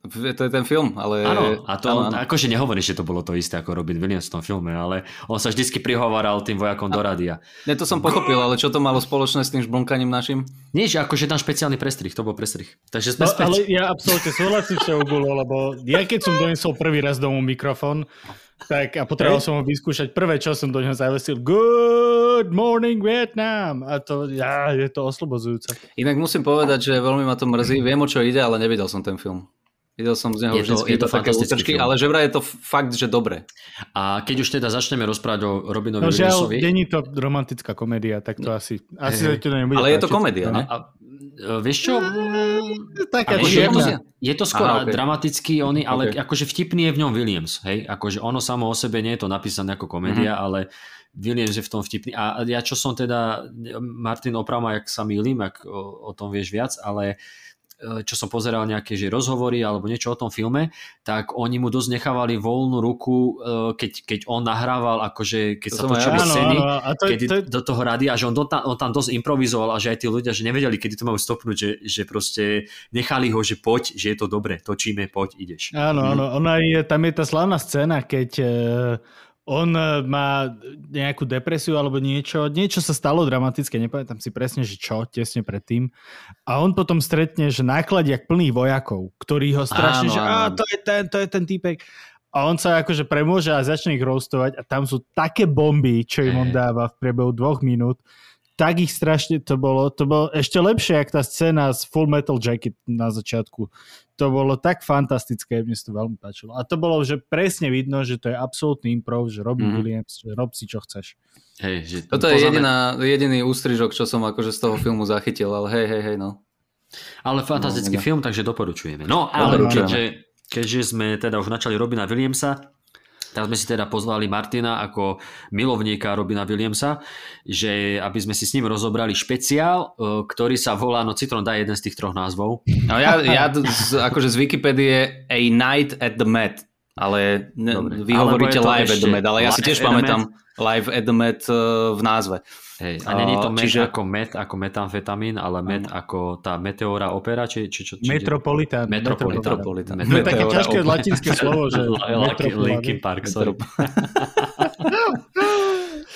Speaker 3: To je ten film, ale...
Speaker 2: Áno, a to
Speaker 3: áno, áno.
Speaker 2: akože nehovorí, že to bolo to isté ako Robin Williams v tom filme, ale on sa vždycky prihováral tým vojakom do rádia.
Speaker 3: Ne, to som pochopil, ale čo to malo spoločné s tým žblnkaním našim?
Speaker 2: Že akože tam špeciálny prestrih, to bol prestrih. Takže sme
Speaker 4: No,
Speaker 2: späť.
Speaker 4: ale ja absolútne súhlasím s tebou, Gulo, lebo ja keď som donesol prvý raz domov mikrofón, tak a potreboval som ho vyskúšať, prvé, čo som do neho zavesil, Good morning Vietnam! A to, ja, je to oslobozujúce.
Speaker 3: Inak musím povedať, že veľmi ma to mrzí. Viem, o čo ide, ale nevidel som ten film. Videl som z neho
Speaker 2: Je to-
Speaker 3: vždy
Speaker 2: je to
Speaker 3: útržky,
Speaker 2: film.
Speaker 3: ale že vraj je to fakt, že dobre.
Speaker 2: A keď už teda začneme rozprávať o Robinovi
Speaker 4: No žiaľ,
Speaker 2: Williamsovi...
Speaker 4: není to romantická komédia, tak to asi, asi ti to nebude
Speaker 3: Ale je to
Speaker 4: páčiť.
Speaker 3: komédia,
Speaker 2: a,
Speaker 3: ne?
Speaker 2: a, e, vieš čo?
Speaker 4: Taká
Speaker 2: Akože je, to, je to skôr
Speaker 3: Aha, ok.
Speaker 2: dramatický, oný, ale
Speaker 3: Ok.
Speaker 2: akože vtipný je v ňom Williams. Hej? Akože ono samo o sebe nie je to napísané ako komédia,
Speaker 3: Mhm.
Speaker 2: ale Williams je v tom vtipný. A ja čo som teda, Martin oprava, jak sa mýlim, ak o, o tom vieš viac, ale e, čo som pozeral nejaké že rozhovory alebo niečo o tom filme, tak oni mu dosť nechávali voľnú ruku, e, keď, keď on nahrával, akože keď
Speaker 3: To
Speaker 2: sa točili.
Speaker 4: Áno,
Speaker 2: scény,
Speaker 4: áno, a to,
Speaker 2: kedy
Speaker 4: to,
Speaker 2: do toho rádia, že on, do, on tam dosť improvizoval a že aj tí ľudia, že nevedeli, kedy to majú stopnúť, že, že proste nechali ho, že poď, že je to dobre, točíme, poď, ideš.
Speaker 4: Áno, áno, ona je, tam je tá slavná scéna, keď eh, on eh, má nejakú depresiu alebo niečo, niečo sa stalo dramatické, nepamätám si presne, že čo, tesne predtým. A on potom stretne, že nákladiak plných vojakov, ktorí ho strašne,
Speaker 3: Áno,
Speaker 4: že
Speaker 3: áno.
Speaker 4: to je ten, to je ten týpek. A on sa akože premôže a začne ich roastovať a tam sú také bomby, čo im on dáva v priebehu dvoch minút. Tak ich strašne to bolo, to bolo ešte lepšie, jak tá scéna z Full Metal Jacket na začiatku. To bolo tak fantastické, mne sa to veľmi páčilo. A to bolo, že presne vidno, že to je absolútny improv, že
Speaker 3: Mhm.
Speaker 4: mm. Williams, že rob si čo chceš.
Speaker 2: Hej, že
Speaker 3: Toto je
Speaker 2: poznáme-
Speaker 3: jediná, jediný ústrižok, čo som akože z toho filmu zachytil, ale hej, hej, hej, no.
Speaker 2: Ale fantastický
Speaker 3: No,
Speaker 2: film, takže doporučujeme. No, ale
Speaker 3: Doporučujeme.
Speaker 2: keďže, keďže sme teda už načali Robina Williamsa, tak sme si teda pozvali Martina ako milovníka Robina Williamsa, že aby sme si s ním rozobrali špeciál, e, ktorý sa volá, no Citron dá jeden z tých troch názvov.
Speaker 3: No ja, ja z, akože z Wikipédie A Night at the Met, ale ne,
Speaker 2: Dobre.
Speaker 3: vy
Speaker 2: Alebo
Speaker 3: hovoríte Live at the
Speaker 2: ešte
Speaker 3: Met, ale ja si tiež pamätám Live at the Met uh, v názve.
Speaker 2: Hej, a není to met
Speaker 3: čiže-
Speaker 2: ako met, ako metamfetamín, ale met ako tá meteora opera, či, či čo? Či,
Speaker 4: Metropolitan.
Speaker 2: Metropolitan.
Speaker 3: Metropolitan.
Speaker 4: To je také ťažké latinské slovo, že
Speaker 2: Linkin Linkin Park, sorry.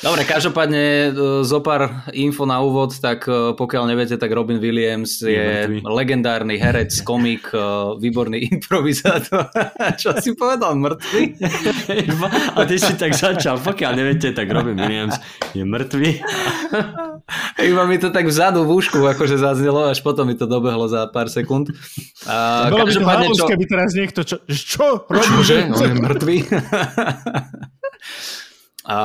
Speaker 3: Dobre, každopádne e, zo pár info na úvod, tak e, pokiaľ neviete, tak Robin Williams
Speaker 2: Je
Speaker 3: je, legendárny herec, komik, e, výborný improvizátor. Čo si povedal, mŕtvy?
Speaker 2: A ty si tak začal, pokiaľ neviete, tak Robin Williams je mŕtvy.
Speaker 3: Iba mi to tak vzadu v ušku akože zaznelo, až potom mi to dobehlo za pár sekúnd. A
Speaker 4: Bolo by to halus,
Speaker 3: čo,
Speaker 4: keby teraz niekto, čo, čo? Robin
Speaker 3: Čože?
Speaker 4: Williams?
Speaker 3: On je mŕtvý? A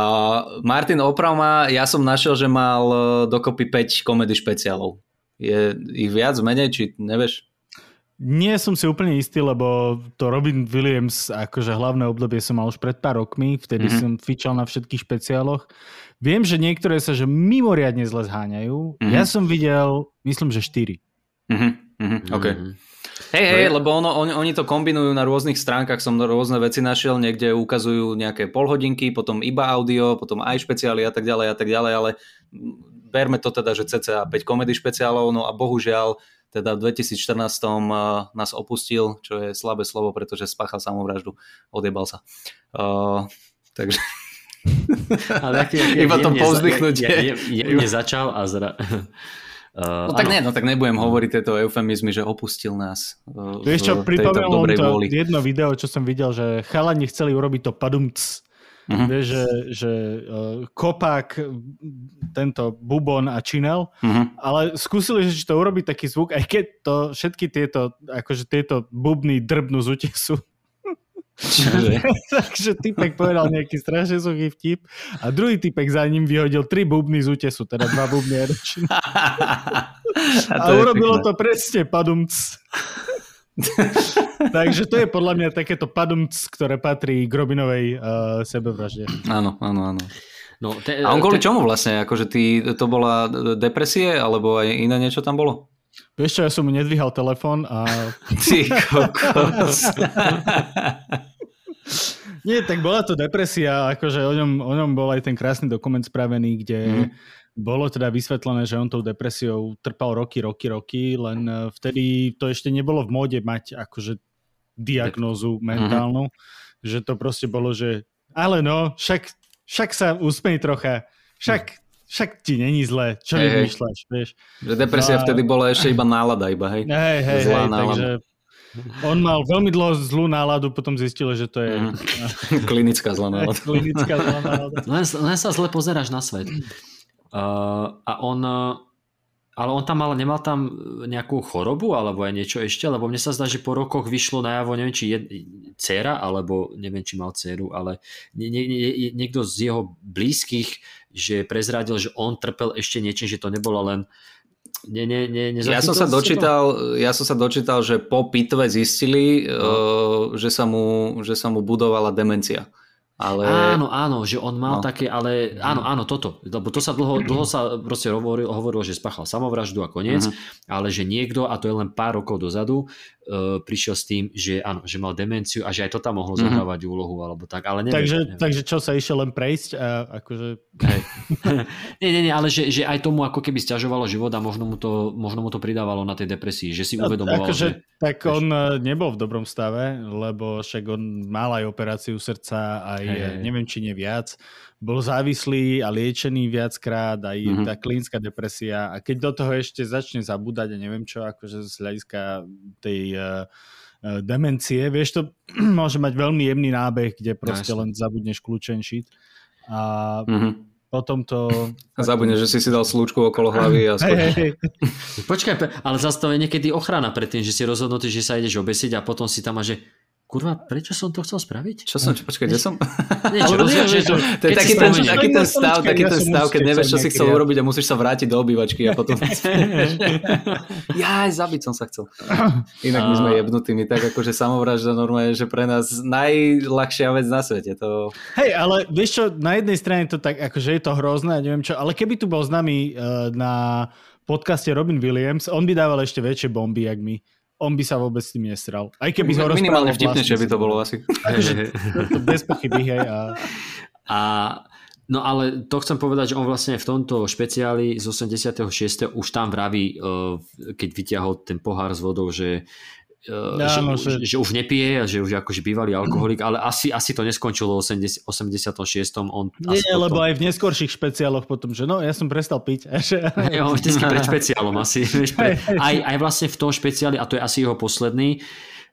Speaker 3: Martin Opravma, ja som našiel, že mal e, dokopy 5 komedy špeciálov. Je ich viac, menej, či nevieš?
Speaker 4: Nie som si úplne istý, lebo to Robin Williams, akože hlavné obdobie som mal už pred pár rokmi, vtedy
Speaker 3: Mhm.
Speaker 4: mm-hmm. som fičal na všetkých špeciáloch. Viem, že niektoré sa že mimoriadne zle zháňajú.
Speaker 3: Mhm.
Speaker 4: Mm-hmm. Ja som videl, myslím, že 4.
Speaker 3: Mhm, mhm, OK.
Speaker 2: Mhm.
Speaker 3: Hej, hej, lebo ono, on, oni to kombinujú na rôznych stránkach, som rôzne veci našiel, niekde ukazujú nejaké polhodinky, potom iba audio, potom aj špeciály a tak ďalej a tak ďalej, ale berme to teda, že cca 5 komedy špeciálov, no a bohužiaľ teda v 2014 nás opustil, čo je slabé slovo, pretože spáchal samovraždu, odjebal sa. Uh, takže...
Speaker 2: Ale aký, aký,
Speaker 3: Iba to povzdychnutie.
Speaker 2: Je, je, je, je, začal a zra...
Speaker 3: Uh, no tak nie, no tak nebudem hovoriť tieto eufemizmy, že opustil nás.
Speaker 4: Uh, Vieš čo, pripomínalo mi to vôli. jedno video, čo som videl, že chalani chceli urobiť to padumc. Uh-huh. Vieš, že, že uh, kopák, tento bubon a činel, uh-huh. ale skúsili, že to urobiť taký zvuk, aj keď to všetky tieto, akože tieto bubny drbnú z útesu. Takže typek povedal nejaký strašne suchý vtip a druhý typek za ním vyhodil tri bubny z útesu, teda dva bubny a A, a urobilo to presne padumc. Takže to je podľa mňa takéto padumc, ktoré patrí k Robinovej uh, sebevražde.
Speaker 3: Áno, áno, áno. No, te, a on kvôli te... čomu vlastne? Akože ty, to bola depresie, alebo aj iné niečo tam bolo?
Speaker 4: Vieš čo, ja som mu nedvíhal telefón a...
Speaker 3: Ty kokos.
Speaker 4: Nie, tak bola to depresia, akože o ňom, o ňom bol aj ten krásny dokument spravený, kde mm. bolo teda vysvetlené, že on tou depresiou trpal roky, roky, roky, len eh, vtedy to ešte nebolo v móde mať akože diagnózu mentálnu, mm-hmm. že to proste bolo, že ale no, však, však sa usmej trocha, však však ti není zle, čo hey, vymýšľaš, vieš.
Speaker 3: Že depresia no, vtedy bola ešte iba nálada, iba, hej?
Speaker 4: Hej, hej, hej, takže on mal veľmi dlho zlú náladu, potom zistil, že to je... Mm.
Speaker 3: Klinická zlá nálada.
Speaker 4: Klinická zlá nálada.
Speaker 2: Len, len sa zle pozeráš na svet. Uh, a on... Ale on tam mal, nemal tam nejakú chorobu alebo aj niečo ešte, lebo mne sa zdá, že po rokoch vyšlo najavo, neviem, či je dcera, alebo neviem, či mal dceru, ale nie, nie, niekto z jeho blízkych, že prezradil, že on trpel ešte niečím, že to nebolo len Ne, ne, ne,
Speaker 3: ja som sa dočítal, ja som sa dočítal, že po pitve zistili, no. uh, že, sa mu, že sa mu budovala demencia. Ale...
Speaker 2: Áno, áno, že on mal no. také, ale áno, áno, toto. Lebo to sa dlho, dlho sa proste hovorilo, hovorilo, že spáchal samovraždu a koniec, uh-huh. ale že niekto, a to je len pár rokov dozadu, uh, prišiel s tým, že áno, že mal demenciu a že aj to tam mohlo uh-huh. zohrávať úlohu alebo tak, ale neviem.
Speaker 4: Takže,
Speaker 2: neviem.
Speaker 4: takže čo sa išiel len prejsť a akože...
Speaker 2: Nie, nie, nie, ale že, že aj tomu ako keby stiažovalo život a možno mu to, možno mu to pridávalo na tej depresii, že si uvedomoval,
Speaker 4: akože,
Speaker 2: že...
Speaker 4: Tak on e, nebol v dobrom stave, lebo však on mal aj operáciu srdca, aj hey. neviem, či nie viac. Bol závislý a liečený viackrát, aj mm-hmm. tá klinická depresia. A keď do toho ešte začne zabúdať a neviem čo, akože z hľadiska tej uh, demencie, vieš, to môže mať veľmi jemný nábeh, kde proste no, len zabudneš kľúčen shit. A mm-hmm potom to...
Speaker 3: A zabudne, že si si dal slúčku okolo hlavy a
Speaker 2: hey, hey, hey. Počkaj, ale zase to je niekedy ochrana pred tým, že si rozhodnutý, že sa ideš obesiť a potom si tam a že kurva, prečo som to chcel spraviť?
Speaker 3: Čo som, čo, počkaj, kde som?
Speaker 2: Niečo, rozumiem,
Speaker 3: to, to je taký ten, taký ten stav, taký ten stav, keď nevieš, čo si chcel urobiť a musíš sa vrátiť do obývačky a potom... ja aj zabiť som sa chcel. Inak my sme jebnutí, my tak akože samovražda normálne, že pre nás najľahšia vec na svete. To...
Speaker 4: Hej, ale vieš čo, na jednej strane to tak, akože je to hrozné, neviem čo, ale keby tu bol s nami uh, na podcaste Robin Williams, on by dával ešte väčšie bomby, jak my on by sa vôbec s tým nesral. Aj keby ho
Speaker 3: Minimálne vtipnejšie by to bolo asi.
Speaker 4: Akože, bez pochyby, hej. A...
Speaker 2: a No ale to chcem povedať, že on vlastne v tomto špeciáli z 86. už tam vraví, eh, keď vyťahol ten pohár s vodou, že ja, že, no, že... že už nepije a že už akože bývalý alkoholik, ale asi, asi to neskončilo v 86. On
Speaker 4: Nie, potom... lebo aj v neskorších špeciáloch potom, že no, ja som prestal piť.
Speaker 2: On vždycky pred špeciálom asi. Vieš, pre... aj, aj vlastne v tom špeciáli, a to je asi jeho posledný,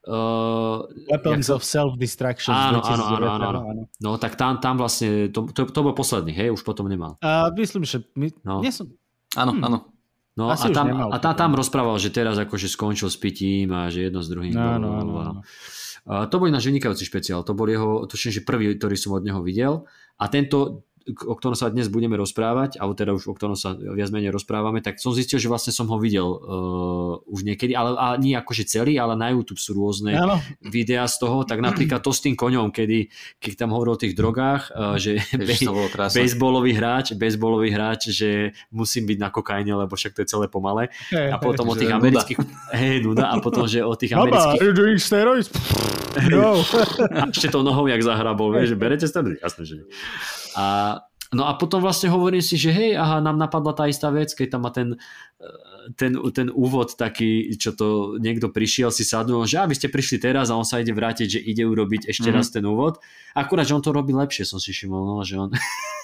Speaker 4: Uh, Weapons of Self-Destruction.
Speaker 2: Áno, áno, áno, áno, áno. No tak tam, tam vlastne, to, to, to bol posledný, hej, už potom nemal.
Speaker 4: A myslím, že my, no. nie som...
Speaker 3: Áno, hm. áno.
Speaker 2: No Asi a tam, a tam, tam rozprával, že teraz akože skončil s pitím a že jedno s druhým. No, no, no, no. A to bol náš vynikajúci špeciál. To bol jeho, tuším, že prvý, ktorý som od neho videl. A tento o ktorom sa dnes budeme rozprávať, alebo teda už o ktorom sa viac menej rozprávame, tak som zistil, že vlastne som ho videl uh, už niekedy, ale a nie akože celý, ale na YouTube sú rôzne ano. videá z toho, tak napríklad to s tým koňom, kedy, keď tam hovoril o tých drogách, uh, že baseballový hráč, baseballový hráč, že musím byť na kokaine, lebo však to je celé pomale. Hey, a potom hey, o tých amerických... Hej, nuda. A potom, že o tých amerických... Doing steroids? No. a ešte to nohou jak zahrabol, vieš, že berete steroidy? Jasné, že nie. A, no a potom vlastne hovorím si, že hej, aha, nám napadla tá istá vec, keď tam má ten, ten, ten úvod taký, čo to niekto prišiel, si sadnul, že a vy ste prišli teraz a on sa ide vrátiť, že ide urobiť ešte mm-hmm. raz ten úvod. Akurát, že on to robí lepšie, som si všimol, no, že on...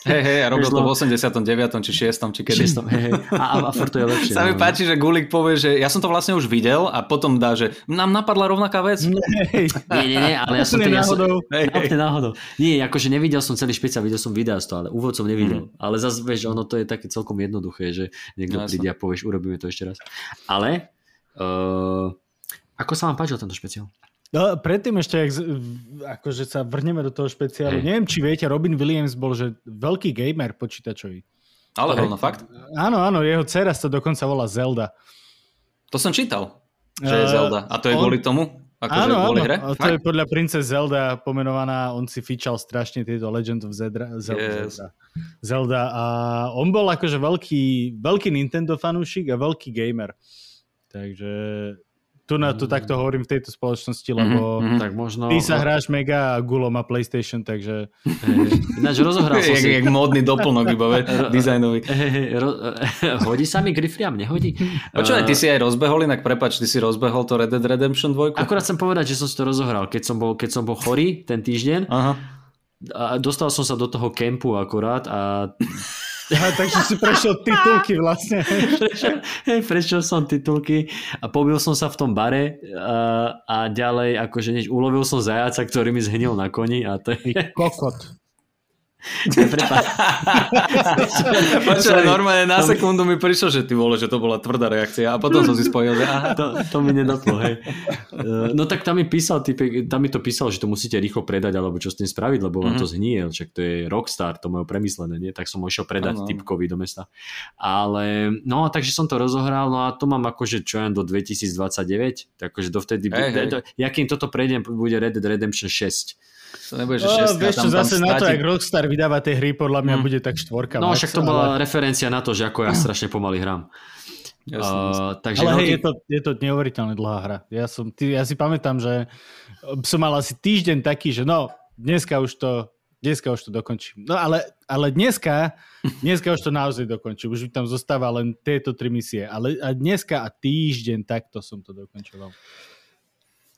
Speaker 3: Hej, hej, a robil to v 89. či 6. či kedy.
Speaker 2: 6. Hej, hej. A, a, a furt to je lepšie.
Speaker 3: Sa mi no. páči, že Gulik povie, že ja som to vlastne už videl a potom dá, že nám napadla rovnaká vec.
Speaker 2: Nie, nie, nie, ale ja som to... Náhodou. Ja som, hej, hej. náhodou. Nie, akože nevidel som celý špeciál, videl som videa z toho, ale úvod som nevidel. Mm. Ale zase, vieš, ono to je také celkom jednoduché, že niekto no, príde a povieš, urobíme to ešte raz. Ale uh, ako sa vám páčil tento špeciál?
Speaker 4: No, predtým ešte, ak, akože sa vrneme do toho špeciálu, hey. neviem, či viete, Robin Williams bol že veľký gamer počítačový.
Speaker 3: Ale no fakt?
Speaker 4: Áno, áno, jeho dcera sa dokonca volá Zelda.
Speaker 3: To som čítal, že je uh, Zelda. A to je on... kvôli tomu?
Speaker 4: Ako, áno, áno, hre? to fakt? je podľa princes Zelda pomenovaná, on si fičal strašne tieto Legend of Zelda, Zelda, yes. Zelda, Zelda a on bol akože veľký, veľký Nintendo fanúšik a veľký gamer. Takže tu na to takto hovorím v tejto spoločnosti, mhm, lebo mm-hmm, tak možno... ty sa hráš mega a Gulo má PlayStation, takže...
Speaker 2: Ináč rozohral som
Speaker 3: si... Jak, jak módny doplnok iba, dizajnový.
Speaker 2: Hodí sa mi Grifriam, nehodí?
Speaker 3: Počúvaj, ty si aj rozbehol, inak prepač, ty si rozbehol to Red Dead Redemption 2?
Speaker 2: Akurát chcem povedať, že som si to rozohral, keď som bol, keď som bol chorý ten týždeň. Aha. A dostal som sa do toho kempu akurát a
Speaker 4: Aha, takže si prešiel titulky vlastne.
Speaker 2: prešiel, prešiel som titulky a pobil som sa v tom bare a, a ďalej akože než ulovil som zajaca, ktorý mi zhnil na koni a to je...
Speaker 4: Kokot.
Speaker 3: Počúvaj, normálne na sekundu mi prišlo, že ty vole, že to bola tvrdá reakcia a potom som si spojil, že aha.
Speaker 2: To, to mi nedoplo, hej. No tak tam mi písal, tam mi to písal, že to musíte rýchlo predať, alebo čo s tým spraviť, lebo vám mm-hmm. to mhm. zhnie, však to je rockstar, to majú premyslené, nie? Tak som ho išiel predať ano. typkovi do mesta. Ale, no takže som to rozohral, no a to mám akože čo len do 2029, takže dovtedy, hey, hey. ja kým toto prejdem, bude Red Dead Redemption 6
Speaker 3: to nebude, že no,
Speaker 4: vieš čo, zase tam na to, ak Rockstar vydáva tie hry, podľa mňa hmm. bude tak štvorka.
Speaker 2: No však to bola ale... referencia na to, že ako ja strašne pomaly hrám.
Speaker 4: uh, takže ale hej, je, to, je to neuveriteľne dlhá hra. Ja, som, ty, ja si pamätám, že som mal asi týždeň taký, že no, dneska už to dneska už to dokončím. No ale, ale dneska, dneska už to naozaj dokončím. Už mi tam zostáva len tieto tri misie. Ale a dneska a týždeň takto som to dokončoval.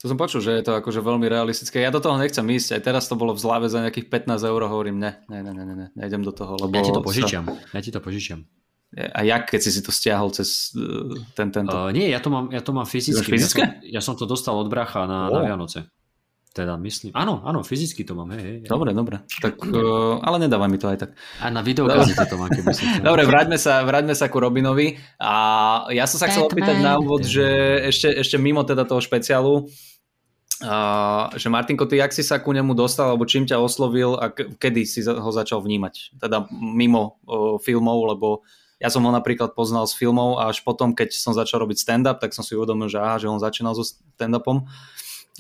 Speaker 3: To som počul, že je to akože veľmi realistické. Ja do toho nechcem ísť. Aj teraz to bolo v zlave za nejakých 15 eur. Hovorím, ne, ne, ne, ne, ne, nejdem do toho. Lebo
Speaker 2: ja ti to požičiam. Ja ti to požičiam.
Speaker 3: A jak, keď si si to stiahol cez uh, ten, tento? Uh,
Speaker 2: nie, ja to mám, ja to mám fyzicky.
Speaker 3: Fyzické?
Speaker 2: Ja som, ja som to dostal od bracha na, oh. na Vianoce. Teda myslím. Áno, áno, fyzicky to mám. Hej, hej.
Speaker 3: Dobre, dobre. Tak, uh, ale nedávaj mi to aj tak.
Speaker 2: A na videokazete to mám, keby
Speaker 3: to... Dobre, vráťme sa, vráťme sa ku Robinovi. A ja som sa chcel opýtať na úvod, že ešte, ešte mimo teda toho špeciálu, Uh, že Martinko, ty jak si sa ku nemu dostal, alebo čím ťa oslovil a kedy si ho začal vnímať? Teda mimo uh, filmov, lebo ja som ho napríklad poznal z filmov a až potom, keď som začal robiť stand-up, tak som si uvedomil, že aha, že on začínal so stand-upom.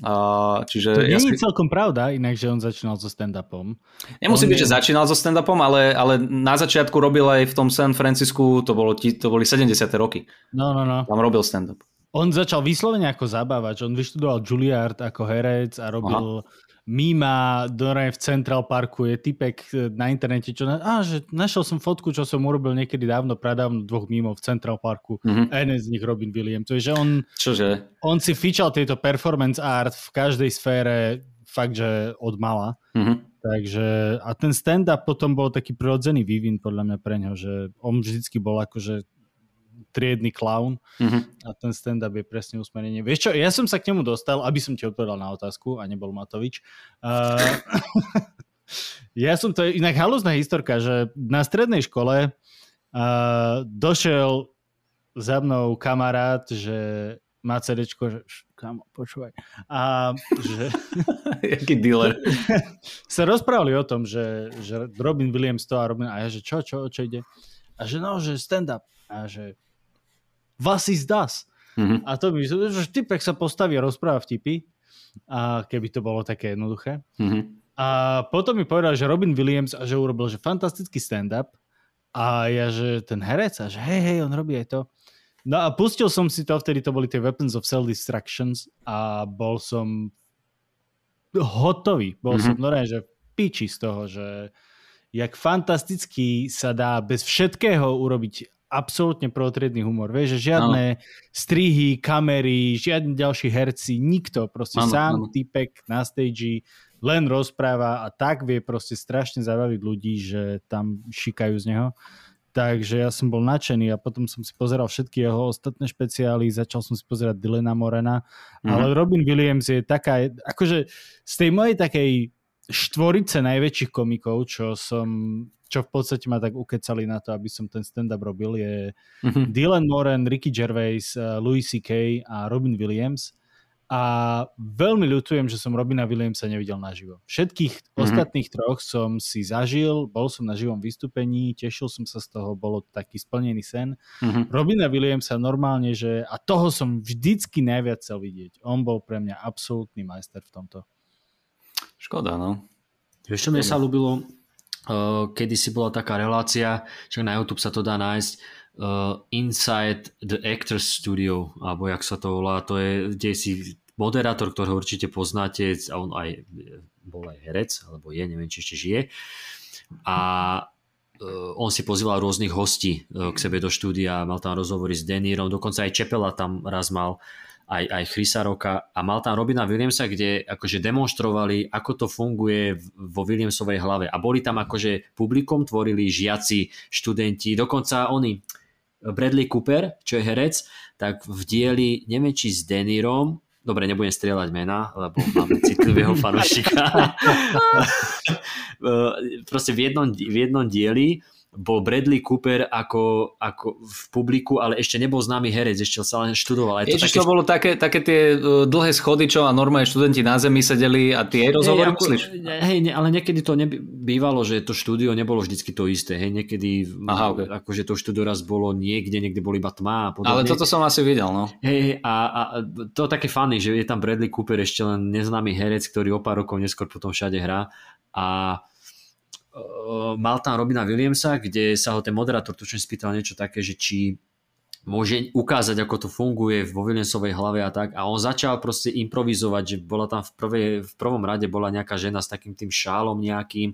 Speaker 3: Uh, čiže
Speaker 4: to nie ja je si... celkom pravda, inak, že on začínal so stand-upom.
Speaker 3: Nemusí on byť, je... že začínal so stand-upom, ale, ale na začiatku robil aj v tom San Francisku, to, bolo, to boli 70. roky.
Speaker 4: No, no, no.
Speaker 3: Tam robil stand-up.
Speaker 4: On začal vyslovene ako zabávač. On vyštudoval Juilliard ako herec a robil Aha. Mima dore v Central Parku. Je typek e, na internete, čo... Na, á, že našiel som fotku, čo som urobil niekedy dávno, pradávno dvoch mimov v Central Parku. Mm-hmm. A jeden z nich Robin Williams. To je, že on,
Speaker 3: Čože?
Speaker 4: on si fičal tieto performance art v každej sfére fakt, že od mala. Mm-hmm. Takže, a ten stand-up potom bol taký prirodzený vývin podľa mňa pre ňo, že on vždycky bol akože triedny clown mm-hmm. a ten stand-up je presne usmerenie. Vieš čo, ja som sa k nemu dostal, aby som ti odpovedal na otázku a nebol Matovič. Uh, ja som to, inak halúzna historka, že na strednej škole uh, došiel za mnou kamarát, že má CDčko, Kámo, počúvaj. A že...
Speaker 3: Jaký dealer.
Speaker 4: sa rozprávali o tom, že, že Robin Williams to a Robin... A ja, že čo, čo, čo ide? A že no, že stand-up. A že was is das? Mm-hmm. A to by, že typek sa postaví a rozpráva vtipy, a keby to bolo také jednoduché. Mm-hmm. A potom mi povedal, že Robin Williams a že urobil že fantastický stand-up a ja, že ten herec a že hej, hej, on robí aj to. No a pustil som si to, vtedy to boli tie Weapons of Self-Destructions a bol som hotový. Bol mm-hmm. som normálne, že piči z toho, že jak fantasticky sa dá bez všetkého urobiť absolútne protriedný humor. Vieš, že žiadne no. strihy, kamery, žiadne ďalší herci, nikto. Proste ano, sám ano. typek na stage len rozpráva a tak vie proste strašne zabaviť ľudí, že tam šikajú z neho. Takže ja som bol nadšený a potom som si pozeral všetky jeho ostatné špeciály, začal som si pozerať Dylana Morena, mm. ale Robin Williams je taká, akože z tej mojej takej štvorice najväčších komikov, čo som, čo v podstate ma tak ukecali na to, aby som ten stand-up robil, je mm-hmm. Dylan Moran, Ricky Gervais, eh, Louis C.K. a Robin Williams a veľmi ľutujem, že som Robina Williamsa nevidel naživo. Všetkých mm-hmm. ostatných troch som si zažil, bol som na živom vystúpení, tešil som sa z toho, bolo taký splnený sen. Mm-hmm. Robina Williamsa normálne, že a toho som vždycky najviac chcel vidieť. On bol pre mňa absolútny majster v tomto.
Speaker 3: Škoda, no.
Speaker 2: Čo mne sa ľúbilo? Uh, kedy si bola taká relácia, že na YouTube sa to dá nájsť, uh, Inside the Actors Studio, alebo jak sa to volá, to je, kde si moderátor, ktorého určite poznáte, a on aj bol aj herec, alebo je, neviem, či ešte žije. A on si pozýval rôznych hostí k sebe do štúdia, mal tam rozhovory s Denírom, dokonca aj Čepela tam raz mal aj, aj Chrisa Roka a mal tam Robina Williamsa, kde akože demonstrovali, ako to funguje vo Williamsovej hlave a boli tam akože publikom, tvorili žiaci, študenti, dokonca oni, Bradley Cooper, čo je herec, tak v dieli, neviem či s Denirom, dobre, nebudem strieľať mena, lebo máme citlivého fanošika. Proste v jednom, v jednom dieli bol Bradley Cooper ako, ako v publiku, ale ešte nebol známy herec, ešte sa len študoval.
Speaker 3: Je to, Ježiš, také... to bolo také, také tie uh, dlhé schody, čo a normálne študenti na zemi sedeli a tie rozhovory, hey, myslíš?
Speaker 2: Hej, ne, ale niekedy to nebývalo, že to štúdio nebolo vždycky to isté. Hej, niekedy Aha, okay. akože to štúdio raz bolo niekde, niekde boli iba tma a podobne.
Speaker 3: Ale toto som asi videl, no.
Speaker 2: Hej, a, a to také funny, že je tam Bradley Cooper ešte len neznámy herec, ktorý o pár rokov neskôr potom všade hrá a mal tam Robina Williamsa, kde sa ho ten moderátor tučne spýtal niečo také, že či môže ukázať, ako to funguje vo Williamsovej hlave a tak. A on začal proste improvizovať, že bola tam v, prvej, v prvom rade bola nejaká žena s takým tým šálom nejakým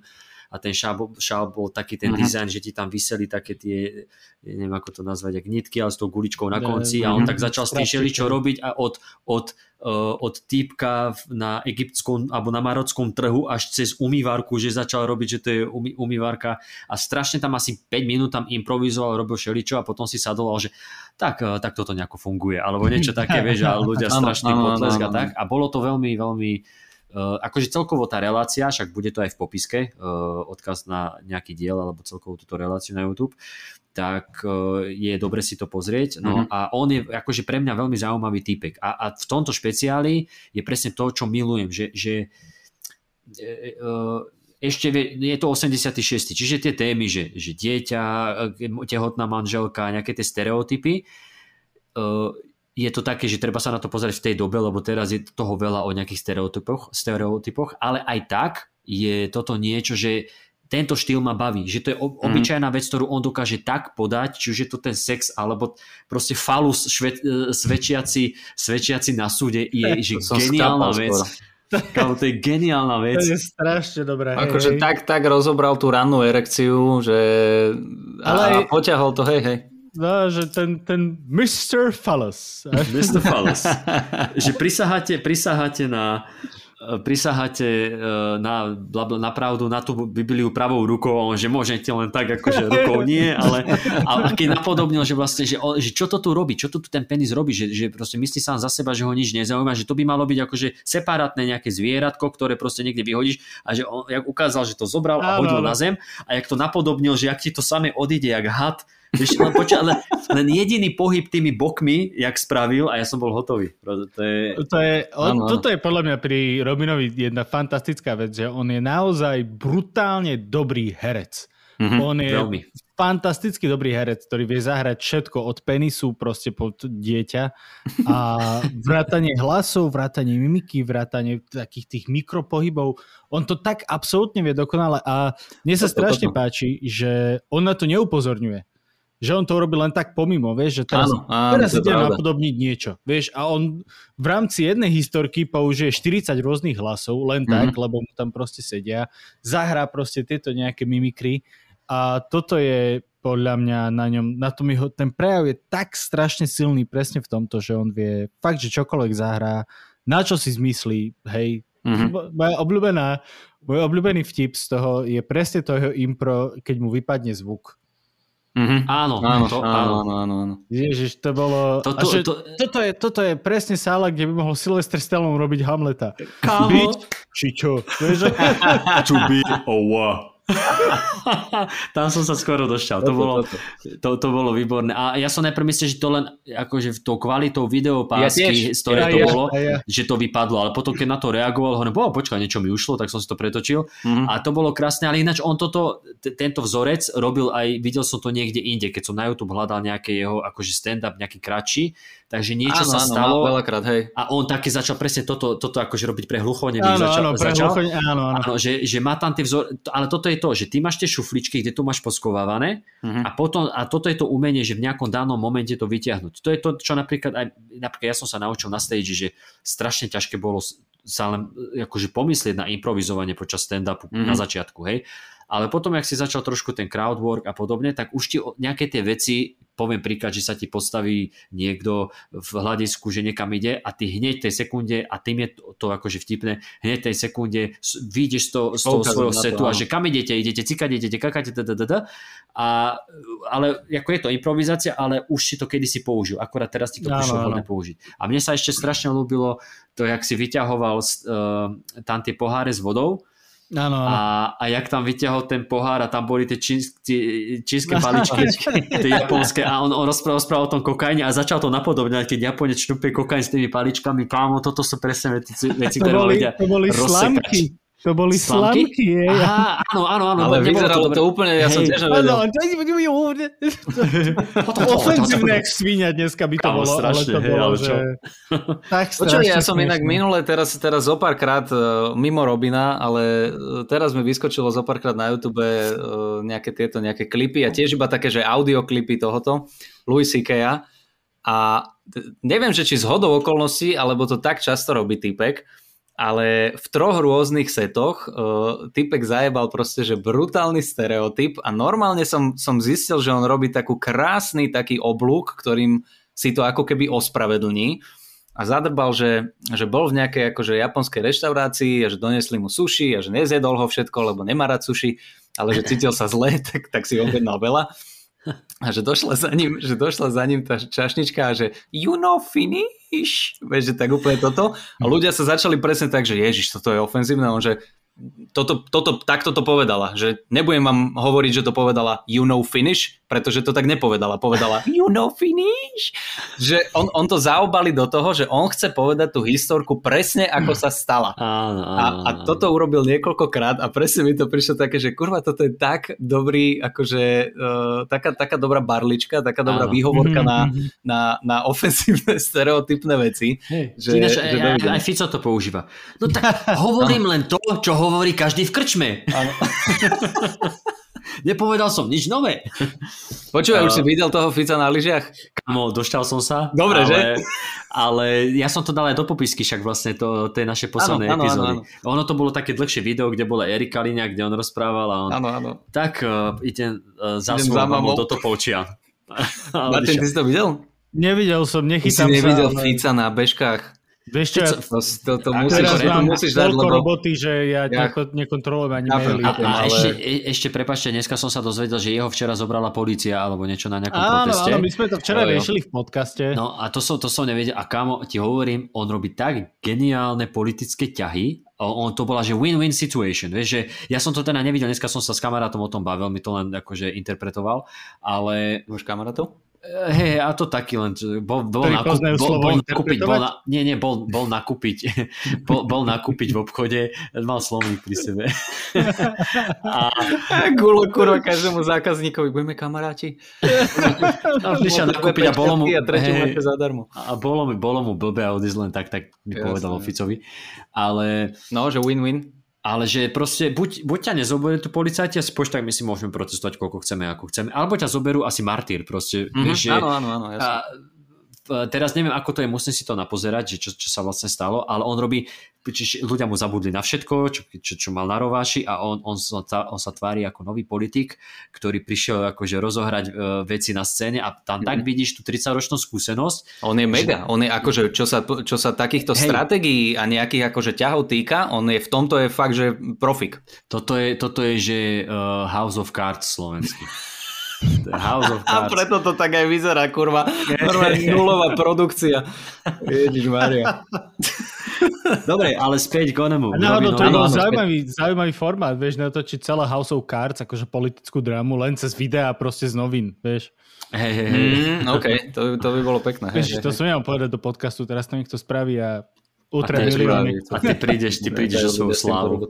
Speaker 2: a ten šál bol, taký ten uh-huh. dizajn, že ti tam vyseli také tie, neviem ako to nazvať, jak nitky, ale s tou guličkou na konci a on tak začal s tým čo robiť a od, od, uh, od týpka na egyptskom alebo na marockom trhu až cez umývarku, že začal robiť, že to je umy, umývarka. A strašne tam asi 5 minút tam improvizoval, robil šeličo a potom si sadol, že tak, uh, tak toto nejako funguje, alebo niečo také, vieš, a ľudia strašne potlesk a tak. A bolo to veľmi, veľmi Eh, akože celkovo tá relácia, však bude to aj v popiske, uh, odkaz na nejaký diel alebo celkovú túto reláciu na YouTube, tak uh, je dobre si to pozrieť. No mm-hmm. a on je akože pre mňa veľmi zaujímavý typek. A, a v tomto špeciáli je presne to, čo milujem, že, že uh, ešte je to 86. Čiže tie témy, že, že dieťa, tehotná manželka, nejaké tie stereotypy, je to také, že treba sa na to pozrieť v tej dobe, lebo teraz je toho veľa o nejakých stereotypoch, stereotypoch ale aj tak je toto niečo, že tento štýl ma baví, že to je mhm. obyčajná vec, ktorú on dokáže tak podať, či už je to ten sex, alebo proste falus šve, e, svedčiaci, svedčiaci na súde je že geniálna vec. Kámo, to je geniálna vec.
Speaker 4: To je strašne dobré.
Speaker 3: Akože tak, tak rozobral tú rannú erekciu, že Ale a, a poťahol to, hej, hej.
Speaker 4: No, že ten, ten Mr. Phallus.
Speaker 2: Mr. Phallus. že prisaháte, prisaháte na prisaháte e, na, na pravdu, na tú Bibliu pravou rukou, že môžete len tak, akože rukou nie, ale a, a keď napodobnil, že vlastne, že, že čo to tu robí, čo to tu ten penis robí, že, že proste myslí sám za seba, že ho nič nezaujíma, že to by malo byť akože separátne nejaké zvieratko, ktoré proste niekde vyhodíš a že on jak ukázal, že to zobral a hodil na zem a jak to napodobnil, že ak ti to samé odíde jak had, Víš, len, poča- len, len jediný pohyb tými bokmi, jak spravil a ja som bol hotový. To je...
Speaker 4: To je, on,
Speaker 3: Áno, áno.
Speaker 4: toto je podľa mňa pri Robinovi jedna fantastická vec, že on je naozaj brutálne dobrý herec.
Speaker 3: Mhm.
Speaker 4: On je
Speaker 2: Veľmi.
Speaker 4: fantasticky dobrý herec, ktorý vie zahrať všetko od penisu proste po t- dieťa a vrátanie hlasov, vrátanie mimiky, vrátanie takých tých mikropohybov. On to tak absolútne vie dokonale a mne sa
Speaker 3: Toto,
Speaker 4: strašne
Speaker 3: toto.
Speaker 4: páči, že on na to neupozorňuje. Že on to urobil len tak pomimo, vieš, že teraz,
Speaker 3: Áno, áno,
Speaker 4: teraz
Speaker 3: pravda.
Speaker 4: napodobniť niečo, vieš, a on v rámci jednej historky použije 40 rôznych hlasov, len tak,
Speaker 3: Mhm.
Speaker 4: lebo mu tam proste sedia, zahrá proste tieto nejaké mimikry a toto je podľa mňa na ňom, na tom jeho, ten prejav je tak strašne silný presne v tomto, že on vie fakt, že čokoľvek zahrá, na čo si zmyslí, hej,
Speaker 3: Mhm.
Speaker 4: Mo- moja obľúbená, môj obľúbený vtip z toho je presne to jeho impro, keď mu vypadne zvuk.
Speaker 3: Mhm.
Speaker 2: Áno,
Speaker 3: Áno,
Speaker 2: to,
Speaker 3: áno, áno, áno, áno.
Speaker 4: Ježiš, to bolo...
Speaker 2: To-
Speaker 4: že,
Speaker 2: to-
Speaker 4: toto, je, toto je presne sála, kde by mohol Sylvester Stallone robiť Hamleta.
Speaker 2: Kámo.
Speaker 4: Byť, či čo? Vieš, že-
Speaker 2: to be a Tam som sa skoro došťal. To bolo, to, to bolo výborné. A ja som najprv myslel, že to len akože tou kvalitou videopásky,
Speaker 3: Ja
Speaker 2: z ktorej
Speaker 4: Ja,
Speaker 2: to
Speaker 4: ja,
Speaker 2: bolo,
Speaker 4: ja.
Speaker 2: že to vypadlo. Ale potom, keď na to reagoval, hovorím, bo, počkaj, niečo mi ušlo, tak som si to pretočil.
Speaker 3: Mhm.
Speaker 2: A to bolo krásne, ale ináč on toto, t- tento vzorec robil aj, videl som to niekde inde, keď som na YouTube hľadal nejaké jeho akože stand-up, nejaký kratší, takže niečo
Speaker 3: áno,
Speaker 2: sa
Speaker 3: áno,
Speaker 2: stalo
Speaker 3: veľakrát, hej.
Speaker 2: a on také začal presne toto, toto akože robiť pre hluchonemých.
Speaker 4: Áno,
Speaker 2: začal,
Speaker 4: áno, pre
Speaker 2: začal,
Speaker 4: hluchoň, áno, áno.
Speaker 2: Áno, že, že má tam tie vzor... Ale toto je to, že ty máš tie šufličky, kde tu máš poskovávané
Speaker 3: Mhm.
Speaker 2: a, potom, a toto je to umenie, že v nejakom danom momente to vyťahnuť. To je to, čo napríklad aj, napríklad ja som sa naučil na stage, že strašne ťažké bolo sa len e, akože pomyslieť na improvizovanie počas stand-upu
Speaker 3: Mhm.
Speaker 2: na začiatku, hej. Ale potom, ak si začal trošku ten crowdwork a podobne, tak už ti nejaké tie veci, poviem príklad, že sa ti postaví niekto v hľadisku, že niekam ide a ty hneď tej sekunde, a tým je to, to akože vtipné, hneď tej sekunde vyjdeš z toho, z toho svojho setu a že kam idete, idete cikať, idete kakať, da, da, da, da. A, ale ako je to improvizácia, ale už si to kedysi použil. Akorát teraz ti to prišlo vhodné použiť. A mne sa ešte strašne ľúbilo to, jak si vyťahoval uh, tam tie poháre s vodou
Speaker 4: Áno, áno.
Speaker 2: a, a jak tam vyťahol ten pohár a tam boli tie číns, tie čínske paličky, tie japonské a on, on rozprával, rozprával o tom kokaine a začal to napodobňať, keď Japonec šnupie kokain s tými paličkami, kámo, toto sú presne veci, veci
Speaker 4: To
Speaker 2: ktoré
Speaker 4: boli,
Speaker 2: vedia
Speaker 4: to boli slamky. To boli
Speaker 2: Slamky?
Speaker 4: slamky, hej.
Speaker 2: Aha, áno, áno, áno.
Speaker 3: Ale vyzeralo to,
Speaker 2: dobre.
Speaker 3: úplne, ja som
Speaker 2: Hej.
Speaker 3: tiež
Speaker 4: Áno,
Speaker 3: nevedel.
Speaker 4: ofenzívne jak svíňa dneska by to
Speaker 2: Kámo,
Speaker 4: bolo, ale
Speaker 2: strašne,
Speaker 4: to
Speaker 2: hej,
Speaker 4: bolo,
Speaker 2: ale
Speaker 4: že...
Speaker 2: čo?
Speaker 4: tak
Speaker 3: Počuj, ja
Speaker 4: strašne
Speaker 3: som inak minule, teraz, teraz zo párkrát uh, mimo Robina, ale uh, teraz mi vyskočilo zo párkrát na YouTube uh, nejaké tieto nejaké klipy a tiež iba také, že audioklipy tohoto Louis C.K. A neviem, že či z hodou okolností, alebo to tak často robí typek, ale v troch rôznych setoch uh, typek zajebal proste, že brutálny stereotyp a normálne som, som zistil, že on robí takú krásny taký oblúk, ktorým si to ako keby ospravedlní a zadrbal, že, že bol v nejakej akože japonskej reštaurácii a že donesli mu sushi a že nezjedol ho všetko, lebo nemá rád sushi, ale že cítil sa zle, tak, tak si objednal veľa. A že došla za ním, že došla za ním tá čašnička a že you know finish, vieš, že tak úplne toto. A ľudia sa začali presne tak, že ježiš, toto je ofenzívne, on že toto, toto, takto to povedala, že nebudem vám hovoriť, že to povedala you know finish, pretože to tak nepovedala, povedala you know finish, že on, on to zaobali do toho, že on chce povedať tú historku presne ako sa stala.
Speaker 2: Áno, áno,
Speaker 3: A, a toto urobil niekoľkokrát a presne mi to prišlo také, že kurva, toto je tak dobrý, akože uh, taká, taká dobrá barlička, taká dobrá
Speaker 2: Áno.
Speaker 3: výhovorka na,
Speaker 4: Mhm, mhm.
Speaker 3: na, na ofensívne stereotypné veci.
Speaker 4: Hej.
Speaker 3: Že,
Speaker 2: Ináč,
Speaker 3: že
Speaker 2: aj, aj, Fico to používa. No tak hovorím len to, čo hovorí každý v krčme.
Speaker 3: Áno.
Speaker 2: Nepovedal som nič nové.
Speaker 3: Počúvaj, už si videl toho Fica na lyžiach?
Speaker 2: Kamo, došťal som sa.
Speaker 3: Dobre,
Speaker 2: ale,
Speaker 3: že?
Speaker 2: Ale ja som to dal aj do popisky, však vlastne to, tej naše posledné
Speaker 3: áno,
Speaker 2: epizódy.
Speaker 3: áno,
Speaker 2: Ono to bolo také dlhšie video, kde bola Erika Linia, kde on rozprával a on
Speaker 3: Áno, áno.
Speaker 2: tak uh, idem uh, za svojou mamou do Topolčian. A
Speaker 3: Martin, ty si to videl?
Speaker 4: Nevidel som,
Speaker 3: Ty si
Speaker 4: nechytám
Speaker 3: nevidel
Speaker 4: sa. ale-
Speaker 3: Fica na bežkách?
Speaker 4: Vieš čo, ja
Speaker 3: To, to, to,
Speaker 2: A
Speaker 3: musíš,
Speaker 4: teraz
Speaker 3: to
Speaker 4: mám
Speaker 3: musíš dať, lebo...
Speaker 4: roboty, že ja,
Speaker 3: Ja-
Speaker 4: neko- nekontrolujem ani maily.
Speaker 2: A,
Speaker 3: chápem,
Speaker 2: a
Speaker 3: ale-
Speaker 2: ešte, e, ešte prepačte, dneska som sa dozvedel, že jeho včera zobrala policia alebo niečo na nejakom
Speaker 4: Áno,
Speaker 2: proteste.
Speaker 4: áno, my sme to včera
Speaker 3: jo.
Speaker 4: riešili v podcaste.
Speaker 2: No a to som, to som nevedel. A kámo, ti hovorím, on robí tak geniálne politické ťahy on, to bola, že win-win situation, vieš, že ja som to teda nevidel, dneska som sa s kamarátom o tom bavil, mi to len akože interpretoval, ale...
Speaker 3: Máš kamarátov?
Speaker 2: Hej, a to taký len, bol, bol,
Speaker 4: nakup, bol,
Speaker 2: bol nakúpiť, bol na, nie, nie, bol, bol nakúpiť, bol, bol nakúpiť v obchode, mal slovník pri sebe.
Speaker 3: a... Gulo, kurva, každému zákazníkovi, budeme kamaráti.
Speaker 2: A prišiel nakúpiť a bolo mu,
Speaker 3: a hej, zadarmo.
Speaker 2: A bolo mi, bolo mu blbé a odísť len tak, tak mi Jasne. povedal Oficovi. Ale...
Speaker 3: No, že win-win.
Speaker 2: Ale že proste buď, buď ťa nezoberie tu policajti a si poš, tak my si môžeme protestovať koľko chceme, ako chceme, alebo ťa zoberú asi martýr proste.
Speaker 3: Mm-hmm, že, áno, áno, áno, jasne. A,
Speaker 2: teraz neviem, ako to je, musím si to napozerať, že čo, čo sa vlastne stalo, ale on robí, čiže ľudia mu zabudli na všetko, čo, čo, čo mal na rováši a on, on, sa, on sa tvári ako nový politik, ktorý prišiel akože rozohrať uh, veci na scéne a tam mm. tak mhm. vidíš tú 30-ročnú skúsenosť.
Speaker 3: On je mega, že... on je akože, čo sa, čo sa takýchto Hej. stratégií a nejakých akože ťahov týka, on je v tomto je fakt, že profik.
Speaker 2: Toto je, toto je že uh, House of Cards slovenský.
Speaker 3: House of Cards. A preto to tak aj vyzerá, kurva. Kurva nulová produkcia. Ježiš Maria.
Speaker 2: Dobre, ale späť k onemu.
Speaker 4: Náhodou to je bol zaujímavý, zaujímavý formát, vieš, natočiť celé House of Cards, akože politickú drámu, len cez videa proste z novín, vieš.
Speaker 2: Hej, hej, hej.
Speaker 3: Mm, OK, to, to by bolo pekné.
Speaker 4: Vieš, hej, to hej. som nemal povedať do podcastu, teraz to niekto spraví a
Speaker 2: utre milióny. A ty prídeš, ty prídeš o svoju slávu.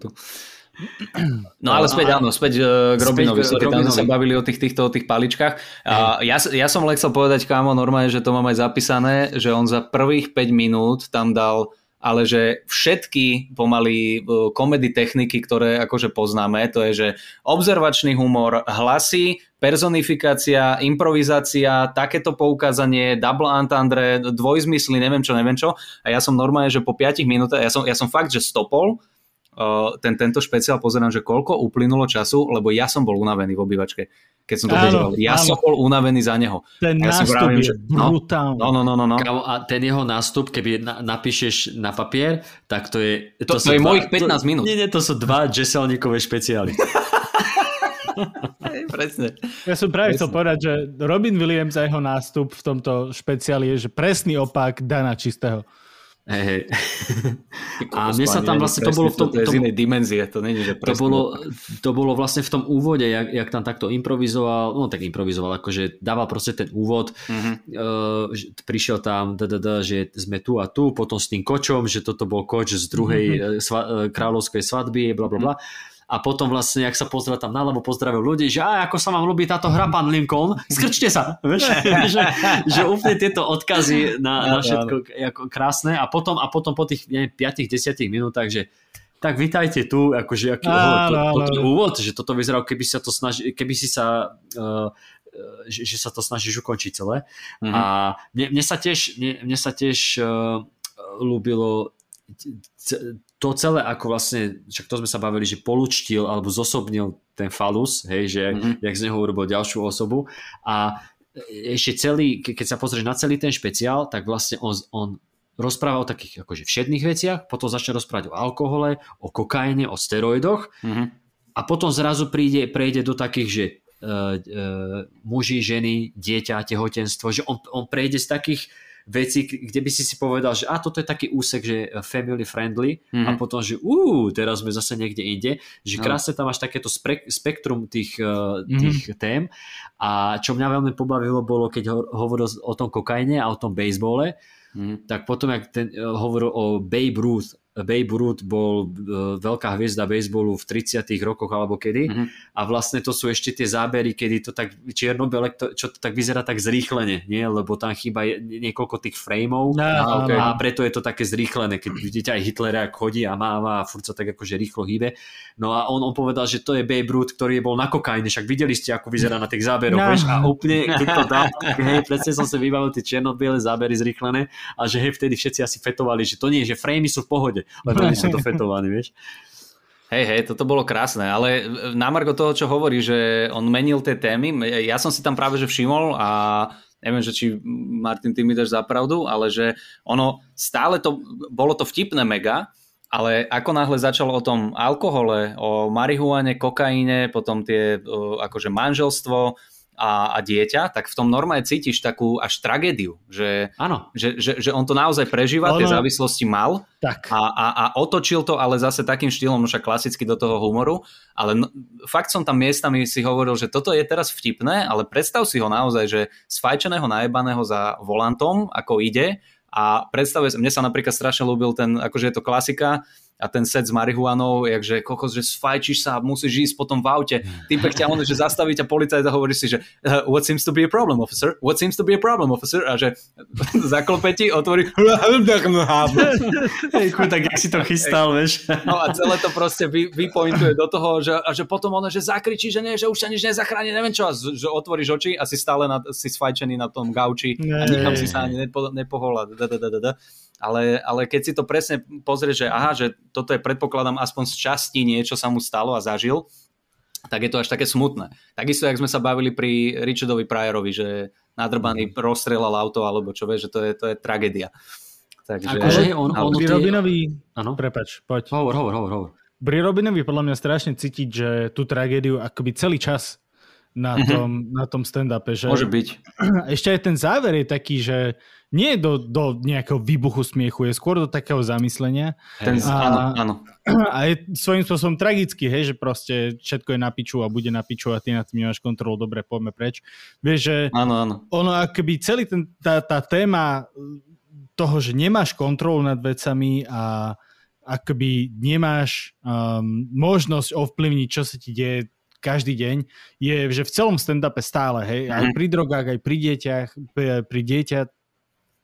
Speaker 3: No ale späť áno, späť uh, k Robinovi, sorry, tam sme sa bavili o tých, týchto o tých paličkách. Uh, ja, ja som len chcel povedať, kámo, normálne, že to mám aj zapísané, že on za prvých 5 minút tam dal ale že všetky pomaly komedy techniky, ktoré akože poznáme, to je, že observačný humor, hlasy, personifikácia, improvizácia, takéto poukázanie, double entendre, dvojzmysly, neviem čo, neviem čo. A ja som normálne, že po 5 minútach, ja som, ja som fakt, že stopol ten, tento špeciál pozerám, že koľko uplynulo času, lebo ja som bol unavený v obývačke, keď som to pozeral. Ja áno. som bol unavený za neho.
Speaker 4: Ten ja nástup vravím, je že, no, brutálny.
Speaker 3: No, no, no, no, no.
Speaker 2: A ten jeho nástup, keby na, napíšeš na papier, tak to je...
Speaker 3: To, to, to je dva, mojich 15 to, minút.
Speaker 2: Nie, nie, to sú dva Jesselníkové špeciály.
Speaker 3: presne.
Speaker 4: Ja som práve presne. chcel povedať, že Robin Williams a jeho nástup v tomto špeciáli je že presný opak Dana Čistého.
Speaker 2: Hej, hej. A mne sa tam vlastne, to bolo v tom...
Speaker 3: To je z inej dimenzie, to není, že
Speaker 2: to bolo, to bolo vlastne v tom úvode, jak, jak tam takto improvizoval, no tak improvizoval, akože dával proste ten úvod, mm-hmm. uh, prišiel tam, da, da, da, že sme tu a tu, potom s tým kočom, že toto bol koč z druhej mm-hmm. sva, kráľovskej svadby, bla bla bla. Mm-hmm a potom vlastne, ak sa pozrel tam naľavo, pozdravil ľudí, že aj ako sa vám ľúbi táto hra, pán Lincoln, skrčte sa, vieš, že, že úplne tieto odkazy na, na všetko ako krásne. A potom, a potom po tých 5-10 minútach, že tak vitajte tu, akože aký, to, to, to, úvod, že toto vyzeralo, keby, sa to snaži, keby si sa uh, že, že sa to snažíš ukončiť celé. Mm-hmm. A mne, mne sa tiež, mne, mne sa tiež uh, ľúbilo to celé ako vlastne, však to sme sa bavili, že polučtil alebo zosobnil ten falus, hej, že mm-hmm. jak z neho urobil ďalšiu osobu a ešte celý, keď sa pozrieš na celý ten špeciál, tak vlastne on, on rozpráva o takých akože všedných veciach, potom začne rozprávať o alkohole, o kokaine, o steroidoch mm-hmm. a potom zrazu príde, prejde do takých, že uh, uh, muži, ženy, dieťa, tehotenstvo, že on, on prejde z takých veci, kde by si si povedal, že a toto je taký úsek, že family friendly mm-hmm. a potom, že ú, teraz sme zase niekde inde, že no. krásne tam máš takéto spre- spektrum tých, uh, tých mm-hmm. tém a čo mňa veľmi pobavilo bolo, keď ho- hovoril o tom kokaine a o tom bejsbole, mm-hmm. tak potom, jak ten, uh, hovoril o Babe Ruth Babe Ruth bol uh, veľká hviezda baseballu v 30 rokoch alebo kedy mm-hmm. a vlastne to sú ešte tie zábery, kedy to tak čierno-biele, čo to tak vyzerá tak zrýchlene, nie? lebo tam chýba niekoľko tých frameov no, a, okay. a preto je to také zrýchlené, keď vidíte aj Hitlera, ak chodí a máva a furt sa tak akože rýchlo hýbe. No a on, on povedal, že to je Babe Ruth, ktorý bol na kokaine, však videli ste, ako vyzerá na tých záberoch, no. vieš, a úplne, keď to dá, hej, presne som si vybavil tie čierno-biele zábery zrýchlené a že hej, vtedy všetci asi fetovali, že to nie, že framey sú v pohode, len oni sú dofetovaní, vieš.
Speaker 3: Hej, hej, toto bolo krásne, ale na margo toho, čo hovorí, že on menil tie témy, ja som si tam práve že všimol a neviem, že či Martin, ty mi dáš za pravdu, ale že ono stále to, bolo to vtipné mega, ale ako náhle začal o tom alkohole, o marihuane, kokaine, potom tie akože manželstvo, a, a dieťa, tak v tom normálne cítiš takú až tragédiu, že, že, že, že on to naozaj prežíva, tie
Speaker 4: Ono-
Speaker 3: závislosti mal.
Speaker 4: Tak.
Speaker 3: a, a, a otočil to ale zase takým štýlom, však klasicky do toho humoru, ale no, fakt som tam miestami si hovoril, že toto je teraz vtipné, ale predstav si ho naozaj, že sfajčeného najebaného za volantom, ako ide. A predstavuje, mne sa napríklad strašne ľúbil ten, akože je to klasika, a ten set s marihuanou, jakže kokos, že sfajčíš sa a musíš ísť potom v aute. Týpek ťa on, že zastaví ťa policajt a hovorí si, že uh, what seems to be a problem, officer? What seems to be a problem, officer? A že zaklope ti, otvorí
Speaker 2: chuj, tak jak si to chystal, vieš.
Speaker 3: No a celé to proste vy, vypointuje do toho, že, a že potom ono, že zakričí, že nie, že už ťa nič nezachráni, neviem čo, a že otvoríš oči a si stále na, si sfajčený na tom gauči a nikam si sa ani nepo, nepohol a da, da, da, da, da. Ale, ale keď si to presne pozrieš, že aha, že toto je predpokladám aspoň z časti niečo sa mu stalo a zažil, tak je to až také smutné. Takisto, jak sme sa bavili pri Richardovi Pryorovi, že nadrbaný rozstrelal auto, alebo čo vieš, že to je, to je tragédia. Takže...
Speaker 2: Akože on, on,
Speaker 4: Pri. Robinovi,
Speaker 2: Áno,
Speaker 4: prepač, poď.
Speaker 2: hovor, hovor, hovor, hovor.
Speaker 4: Pri Robinovi podľa mňa strašne cítiť, že tú tragédiu akoby celý čas na
Speaker 3: Mhm.
Speaker 4: tom, na tom stand-upe. Že
Speaker 3: Môže byť.
Speaker 4: Ešte aj ten záver je taký, že nie je do, do nejakého výbuchu smiechu, je skôr do takého zamyslenia
Speaker 3: Ten,
Speaker 4: A-
Speaker 3: áno, áno.
Speaker 4: a je svojím spôsobom tragický, hej, že proste všetko je na piču a bude na piču a ty na tým nemáš kontrolu, dobre, poďme preč. Vieš, že
Speaker 3: Áno, áno.
Speaker 4: ono akoby celý ten, tá, tá téma toho, že nemáš kontrolu nad vecami a akoby nemáš um, možnosť ovplyvniť, čo sa ti deje každý deň, je, že v celom stand-upe stále, hej, aj
Speaker 3: Mhm.
Speaker 4: pri drogách, aj pri deťach, pri, dieťa,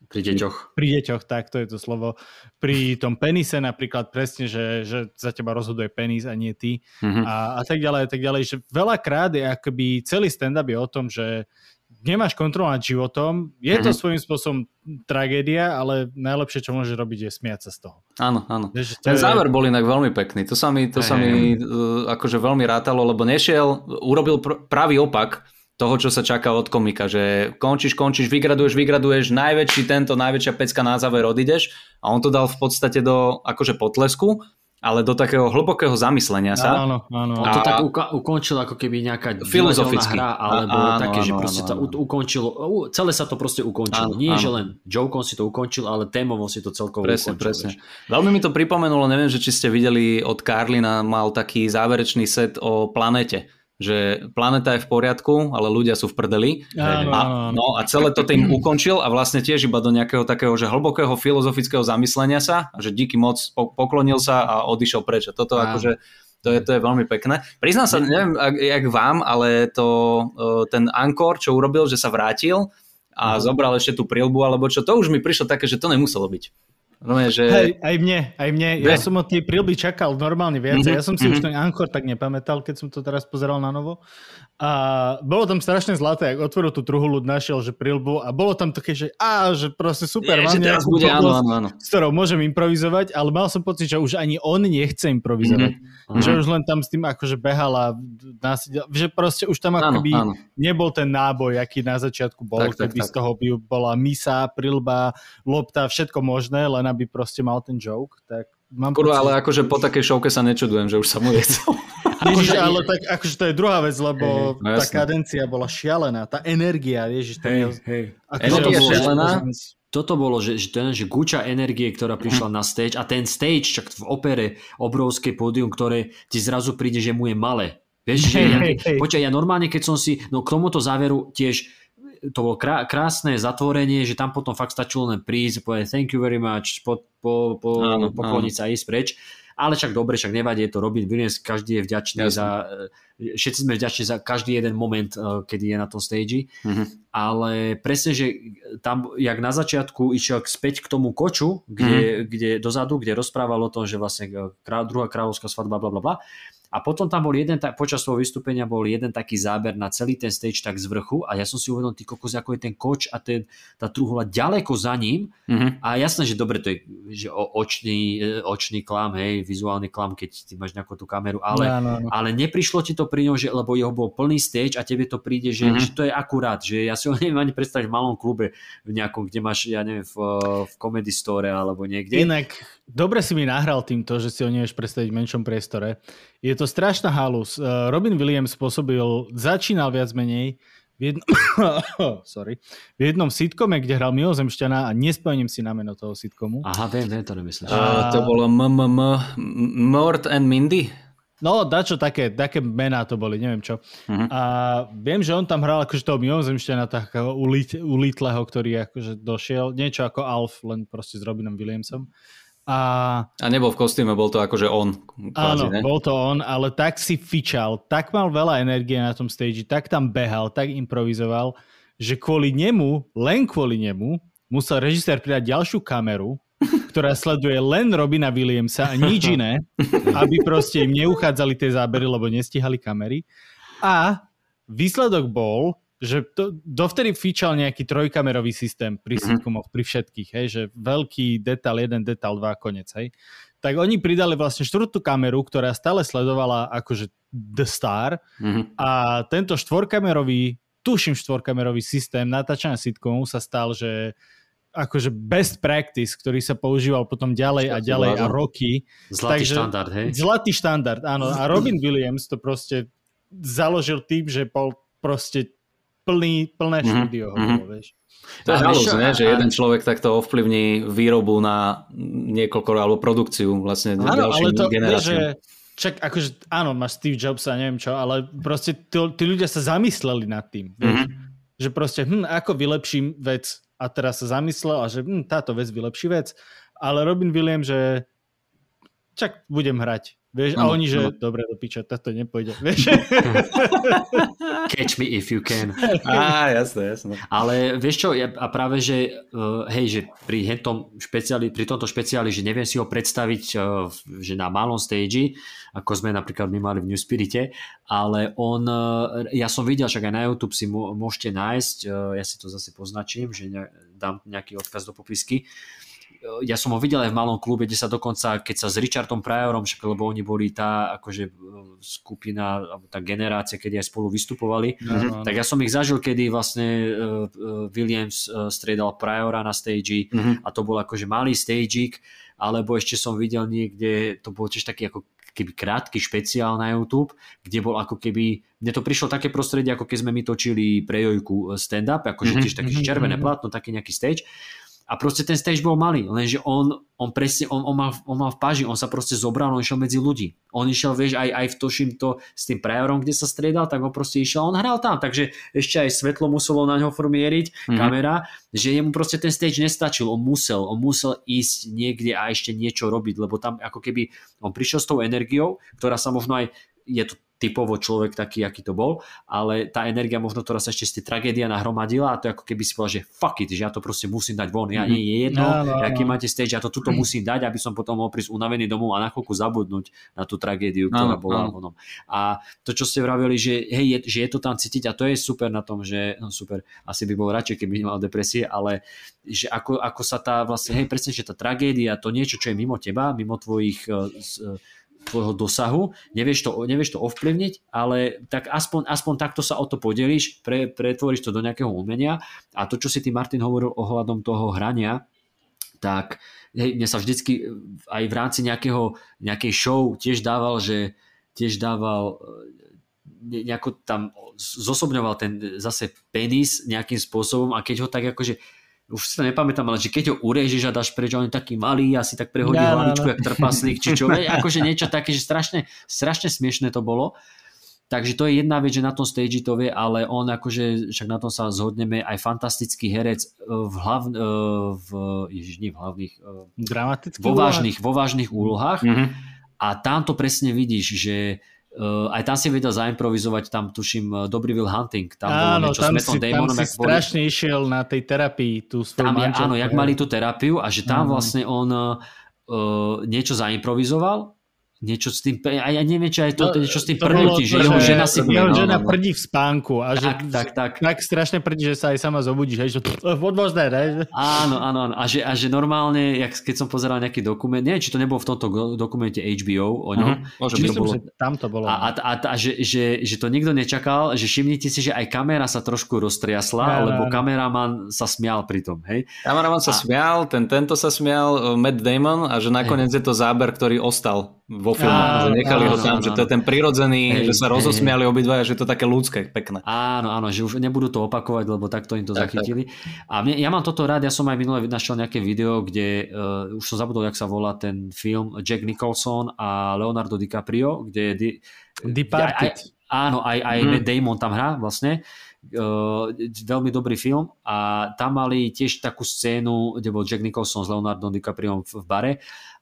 Speaker 2: Pri deťoch.
Speaker 4: pri deťoch, tak to je to slovo, pri tom penise napríklad presne, že, že za teba rozhoduje penis a nie ty
Speaker 3: Mhm.
Speaker 4: a, a tak ďalej, a tak ďalej, že veľakrát je akoby celý stand-up je o tom, že nemáš kontrolu nad životom, je to
Speaker 3: Mhm.
Speaker 4: svojím spôsobom tragédia, ale najlepšie, čo môže robiť, je smiať sa z toho.
Speaker 3: Áno, áno.
Speaker 4: To
Speaker 3: Ten
Speaker 4: je-
Speaker 3: záver bol inak veľmi pekný. To sa mi, to sa mi uh, akože veľmi rátalo, lebo nešiel, urobil pr- pravý opak toho, čo sa čaká od komika, že končíš, končíš, vygraduješ, vygraduješ, najväčší tento, najväčšia pecka na záver odídeš a on to dal v podstate do akože potlesku, ale do takého hlbokého zamyslenia sa.
Speaker 4: Áno, áno.
Speaker 2: On
Speaker 3: A-
Speaker 2: to tak uka- ukončil ako keby nejaká
Speaker 3: Filozoficky.
Speaker 2: divadelná hra, alebo
Speaker 3: Áno,
Speaker 2: také, že
Speaker 3: áno,
Speaker 2: proste
Speaker 3: áno,
Speaker 2: sa
Speaker 3: áno.
Speaker 2: ukončilo, u- celé sa to proste ukončilo.
Speaker 3: Áno,
Speaker 2: Nie,
Speaker 3: áno.
Speaker 2: že len jokom si to ukončil, ale témovo si to celkovo
Speaker 3: Presne,
Speaker 2: ukončil.
Speaker 3: presne.
Speaker 2: vieš.
Speaker 3: Veľmi mi to pripomenulo, neviem, že či ste videli od Karlina, mal taký záverečný set o planete že planeta je v poriadku, ale ľudia sú v prdeli.
Speaker 4: Áno,
Speaker 3: A,
Speaker 4: áno,
Speaker 3: no a celé to tým ukončil a vlastne tiež iba do nejakého takého že hlbokého filozofického zamyslenia sa, že díky moc po- poklonil sa a odišiel preč. A toto
Speaker 2: Áno.
Speaker 3: akože to je, to je veľmi pekné. Priznám sa, neviem, ak, jak vám, ale to, e, ten Ankor, čo urobil, že sa vrátil a zobral ešte tú prilbu, alebo čo, to už mi prišlo také, že to nemuselo byť. Normálne, že...
Speaker 4: Hej, aj mne, aj mne. Ja som od tej prilby čakal normálne viac.
Speaker 3: Mhm,
Speaker 4: Ja som si už
Speaker 3: mhm.
Speaker 4: ten Anchor tak nepamätal, keď som to teraz pozeral na novo. A bolo tam strašne zlaté, ak otvoril tú druhú ľud, našiel, že prilbu a bolo tam také, že á, že proste super,
Speaker 3: Je,
Speaker 4: mám nejakú
Speaker 3: bude, áno, áno, áno.
Speaker 4: s ktorou môžem improvizovať, ale mal som pocit, že už ani on nechce improvizovať.
Speaker 3: Mhm.
Speaker 4: Že už len tam s tým akože behal a násidel, že proste už tam
Speaker 3: Áno,
Speaker 4: akoby
Speaker 3: áno.
Speaker 4: nebol ten náboj, aký na začiatku bol,
Speaker 3: Tak, tak,
Speaker 4: kedy
Speaker 3: tak.
Speaker 4: z toho by bola misa, prilba, lopta, všetko možné, len aby proste mal ten joke, tak mám
Speaker 3: Kurva,
Speaker 4: pocit,
Speaker 3: ale akože po takej šovke sa nečudujem, že už sa mu nechcel.
Speaker 4: Ježiš, ale tak akože to je druhá vec, lebo
Speaker 3: no
Speaker 4: tá kadencia bola šialená, tá energia, ježiš, to
Speaker 2: Hej,
Speaker 4: je...
Speaker 2: hej.
Speaker 4: Akože
Speaker 3: Energia
Speaker 4: bolo-
Speaker 3: šialená?
Speaker 2: Toto bolo, že, že, ten, že guča energie, ktorá prišla na stage a ten stage, čak v opere, obrovské pódium, ktoré ti zrazu príde, že mu je malé. Vieš, že ja, počkaj, ja normálne, keď som si, no k tomuto záveru tiež to bolo krá, krásne zatvorenie, že tam potom fakt stačilo len prísť, povedať thank you very much, po, po, po,
Speaker 3: Áno,
Speaker 2: pokloniť sa a ísť preč. Ale však dobre, však nevadí, je to robiť. Williams, každý je vďačný
Speaker 3: Jasne.
Speaker 2: za, všetci sme vďační za každý jeden moment, e, kedy je na tom stage.
Speaker 3: Mhm.
Speaker 2: Ale presne, že tam, jak na začiatku išiel späť k tomu koču, kde, kde dozadu, kde rozprával o tom, že vlastne e, krá, druhá kráľovská svadba, bla bla bla. A potom tam bol jeden, počas toho vystúpenia bol jeden taký záber na celý ten stage tak z vrchu a ja som si uvedomil, ty kokos, ako je ten koč a ten, tá truhla ďaleko za ním
Speaker 3: Mhm.
Speaker 2: a jasné, že dobre, to je že očný, e, očný klam, hej, vizuálny klam, keď ty máš nejakú tú kameru, ale,
Speaker 4: Áno, áno.
Speaker 2: ale neprišlo ti to pri ňom, že, lebo jeho bol plný stage a tebe to príde, že,
Speaker 3: Mhm.
Speaker 2: že to je akurát, že ja si ho neviem ani predstaviť v malom klube, v nejakom, kde máš, ja neviem, v, v comedy store alebo niekde.
Speaker 4: Inak, dobre si mi nahral týmto, že si ho nevieš predstaviť v menšom priestore. Je to strašná halus. Uh, Robin Williams spôsobil, začínal viac menej v jednom, sorry, v jednom sitkome, kde hral Milozemšťana a nespomeniem si na meno toho sitkomu.
Speaker 2: Aha, viem, viem, to nemyslíš.
Speaker 3: Uh, to bolo MMM, Mort and Mindy?
Speaker 4: No, dačo také, také mená to boli, neviem čo. Uh-huh. A viem, že on tam hral akože toho mimozemšťana takého ulit, ulitleho, ktorý akože došiel, niečo ako Alf, len proste s Robinom Williamsom. A,
Speaker 3: a nebol v kostýme, bol to akože on.
Speaker 4: Kvázi, áno, ne? bol to on, ale tak si fičal, tak mal veľa energie na tom stage, tak tam behal, tak improvizoval, že kvôli nemu, len kvôli nemu, musel režisér pridať ďalšiu kameru, ktorá sleduje len Robina Williamsa a nič iné, aby proste im neuchádzali tie zábery, lebo nestihali kamery. A výsledok bol, že to, dovtedy fičal nejaký trojkamerový systém pri mhm. sitcomoch, pri všetkých, hej, že veľký detail, jeden detail, dva, konec, hej. Tak oni pridali vlastne štvrtú kameru, ktorá stále sledovala akože The Star mm-hmm. a tento štvorkamerový, tuším štvorkamerový systém natáčania sitcomov sa stal, že akože best practice, ktorý sa používal potom ďalej a ďalej a roky.
Speaker 2: Zlatý Takže, štandard, hej?
Speaker 4: Zlatý štandard, áno. A Robin Williams to proste založil tým, že bol proste plný, plné mm-hmm. štúdio. Mm-hmm. vieš.
Speaker 3: To je halus, ne? že jeden človek takto ovplyvní výrobu na niekoľko alebo produkciu vlastne áno, ale to, generáciám. Že,
Speaker 4: čak, akože áno, máš Steve Jobs a neviem čo, ale proste tí, tí ľudia sa zamysleli nad tým. Mm-hmm. Že proste, hm, ako vylepším vec a teraz sa zamyslel a že hm, táto vec vylepší vec. Ale Robin Williams, že čak budem hrať. Vieš, no, a oni, že no. dobre, do piča, toto nepôjde. Vieš?
Speaker 2: Catch me if you can.
Speaker 3: Á, jasné, jasné.
Speaker 2: Ale vieš čo, ja, a práve, že uh, hej, že pri, hentom špeciáli, pri tomto špeciáli, že neviem si ho predstaviť, uh, že na malom stage, ako sme napríklad my mali v New Spirite, ale on, uh, ja som videl, však aj na YouTube si môžete nájsť, uh, ja si to zase poznačím, že ne, dám nejaký odkaz do popisky, ja som ho videl aj v malom klube, kde sa dokonca, keď sa s Richardom Pryorom, však, lebo oni boli tá akože e, skupina, alebo tá generácia, kedy aj spolu vystupovali, mm-hmm. tak ja som ich zažil, kedy vlastne uh, Williams uh, striedal Pryora na stage mm-hmm. a to bol akože malý stagík, alebo ešte som videl niekde, to bol tiež taký ako keby krátky špeciál na YouTube, kde bol ako keby, mne to prišlo také prostredie, ako keď sme my točili pre Jojku stand-up, akože mm-hmm. tiež také mhm, červené mhm. plátno, taký nejaký stage a proste ten stage bol malý, lenže on, on presne, on, on, mal, on mal v páži, on sa proste zobral, on išiel medzi ľudí. On išiel, vieš, aj, aj v toším to s tým prejorom, kde sa striedal, tak on proste išiel, on hral tam, takže ešte aj svetlo muselo na ňo formieriť, mm-hmm. kamera, že jemu proste ten stage nestačil, on musel, on musel ísť niekde a ešte niečo robiť, lebo tam ako keby on prišiel s tou energiou, ktorá sa možno aj je to typovo človek taký, aký to bol, ale tá energia možno, sa ešte z tej tragédia nahromadila a to ako keby si povedal, že fuck it, že ja to proste musím dať von, ja nie je jedno, no, no, aký no. máte stage, ja to tuto musím dať, aby som potom mohol prísť unavený domov a na chvíľku zabudnúť na tú tragédiu, ktorá no, bola no. A to, čo ste vravili, že, hej, je, že je to tam cítiť a to je super na tom, že no super, asi by bol radšej, keby nemal depresie, ale že ako, ako sa tá vlastne, hej, presne, že tá tragédia, to niečo, čo je mimo teba, mimo tvojich uh, uh, tvojho dosahu, nevieš to, nevieš to ovplyvniť, ale tak aspoň, aspoň takto sa o to podelíš, pre, pretvoríš to do nejakého umenia. A to, čo si ty Martin hovoril ohľadom toho hrania, tak hej, mne sa vždycky aj v rámci nejakého, nejakej show tiež dával, že tiež dával e, nejako tam zosobňoval ten zase penis nejakým spôsobom a keď ho tak akože už si to nepamätám, ale že keď ho urežeš a dáš preč, on je taký malý, asi tak prehodí no, hlavičku, no, no. jak trpaslík, či čo, akože niečo také, že strašne, strašne smiešne to bolo. Takže to je jedna vec, že na tom stage to vie, ale on akože, však na tom sa zhodneme, aj fantastický herec e, v, hlav, e, v ježiš, nie v hlavných,
Speaker 4: e, Dramatický
Speaker 2: vo vážnych, vo vážnych úlohách. Mm-hmm. A tam to presne vidíš, že Uh, aj tam si vedel zaimprovizovať, tam tuším uh, dobrý Will Hunting, tam áno, bolo niečo tam s Metom Damonom.
Speaker 4: Tam si strašne boli... išiel na tej terapii tú svoju tam je,
Speaker 2: Áno, jak mali tú terapiu a že tam mm. vlastne on uh, niečo zaimprovizoval niečo s tým, a ja neviem, či aj to, no, niečo s tým prdnutí, že jeho žena si...
Speaker 4: Jeho žena prdí v spánku a
Speaker 2: že tak, tak, tak.
Speaker 4: tak strašne prdí, že sa aj sama zobudíš, hej, že podmožné, ne?
Speaker 2: Áno, áno, áno. A že, a že normálne, jak, keď som pozeral nejaký dokument, neviem, či to nebolo v tomto dokumente HBO o ňom. Uh-huh.
Speaker 4: Môže myslím, to bolo... že tam to bolo.
Speaker 2: A, a, a, a že, že, že, to nikto nečakal, že všimnite si, že aj kamera sa trošku roztriasla, ja, lebo kameraman sa smial pri tom, hej?
Speaker 3: Kameraman sa a... smial, ten, tento sa smial, Matt Damon a že nakoniec je to záber, ktorý ostal vo filme, áno, že nechali áno, ho tam, áno, že to je ten prirodzený, hej, že sa rozosmiali hej. obidvaja, že to je také ľudské, pekné.
Speaker 2: Áno, áno, že už nebudú to opakovať, lebo takto im to tak, zachytili. Tak. A mne, ja mám toto rád, ja som aj minule našiel nejaké video, kde uh, už som zabudol, jak sa volá ten film Jack Nicholson a Leonardo DiCaprio, kde je... Di,
Speaker 4: Departed. Aj, aj,
Speaker 2: áno, aj, aj hmm. Damon tam hrá vlastne Uh, veľmi dobrý film a tam mali tiež takú scénu, kde bol Jack Nicholson s Leonardom DiCaprio v bare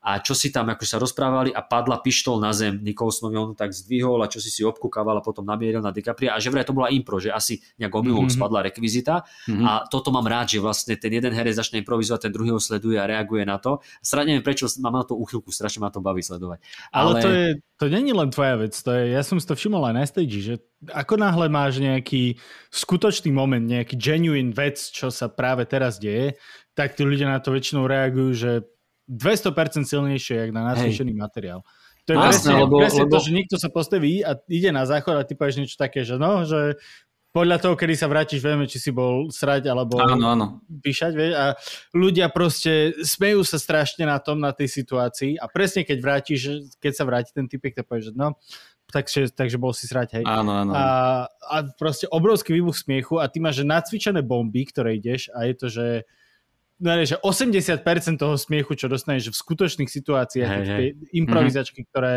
Speaker 2: a čo si tam ako sa rozprávali a padla pištol na zem Nicholsonovi, on tak zdvihol a čo si si obkúkával a potom namieril na DiCaprio a že vraj to bola impro, že asi nejak omylom mm-hmm. spadla rekvizita mm-hmm. a toto mám rád, že vlastne ten jeden herec začne improvizovať, ten druhý ho sleduje a reaguje na to. Strašne neviem prečo, mám na to úchylku, strašne ma to baví sledovať.
Speaker 4: Ale, Ale to, je, to není len tvoja vec, to je, ja som si to všimol aj na stage, že ako náhle máš nejaký skutočný moment, nejaký genuine vec, čo sa práve teraz deje, tak tí ľudia na to väčšinou reagujú, že 200% silnejšie, jak na nasvišený materiál. To je presne, lebo, presne lebo... to, že niekto sa postaví a ide na záchod a ty povieš niečo také, že no, že podľa toho, kedy sa vrátiš, vieme, či si bol srať alebo
Speaker 3: áno, áno.
Speaker 4: píšať, vieš, a ľudia proste smejú sa strašne na tom, na tej situácii a presne keď vrátiš, keď sa vráti ten typek, tak povieš, že no, takže, takže bol si srať, hej.
Speaker 3: Áno, áno.
Speaker 4: A, a proste obrovský výbuch smiechu a ty máš že nacvičené bomby, ktoré ideš a je to, že že 80% toho smiechu, čo dostaneš v skutočných situáciách, hey, hey. improvizačky, mm-hmm. ktoré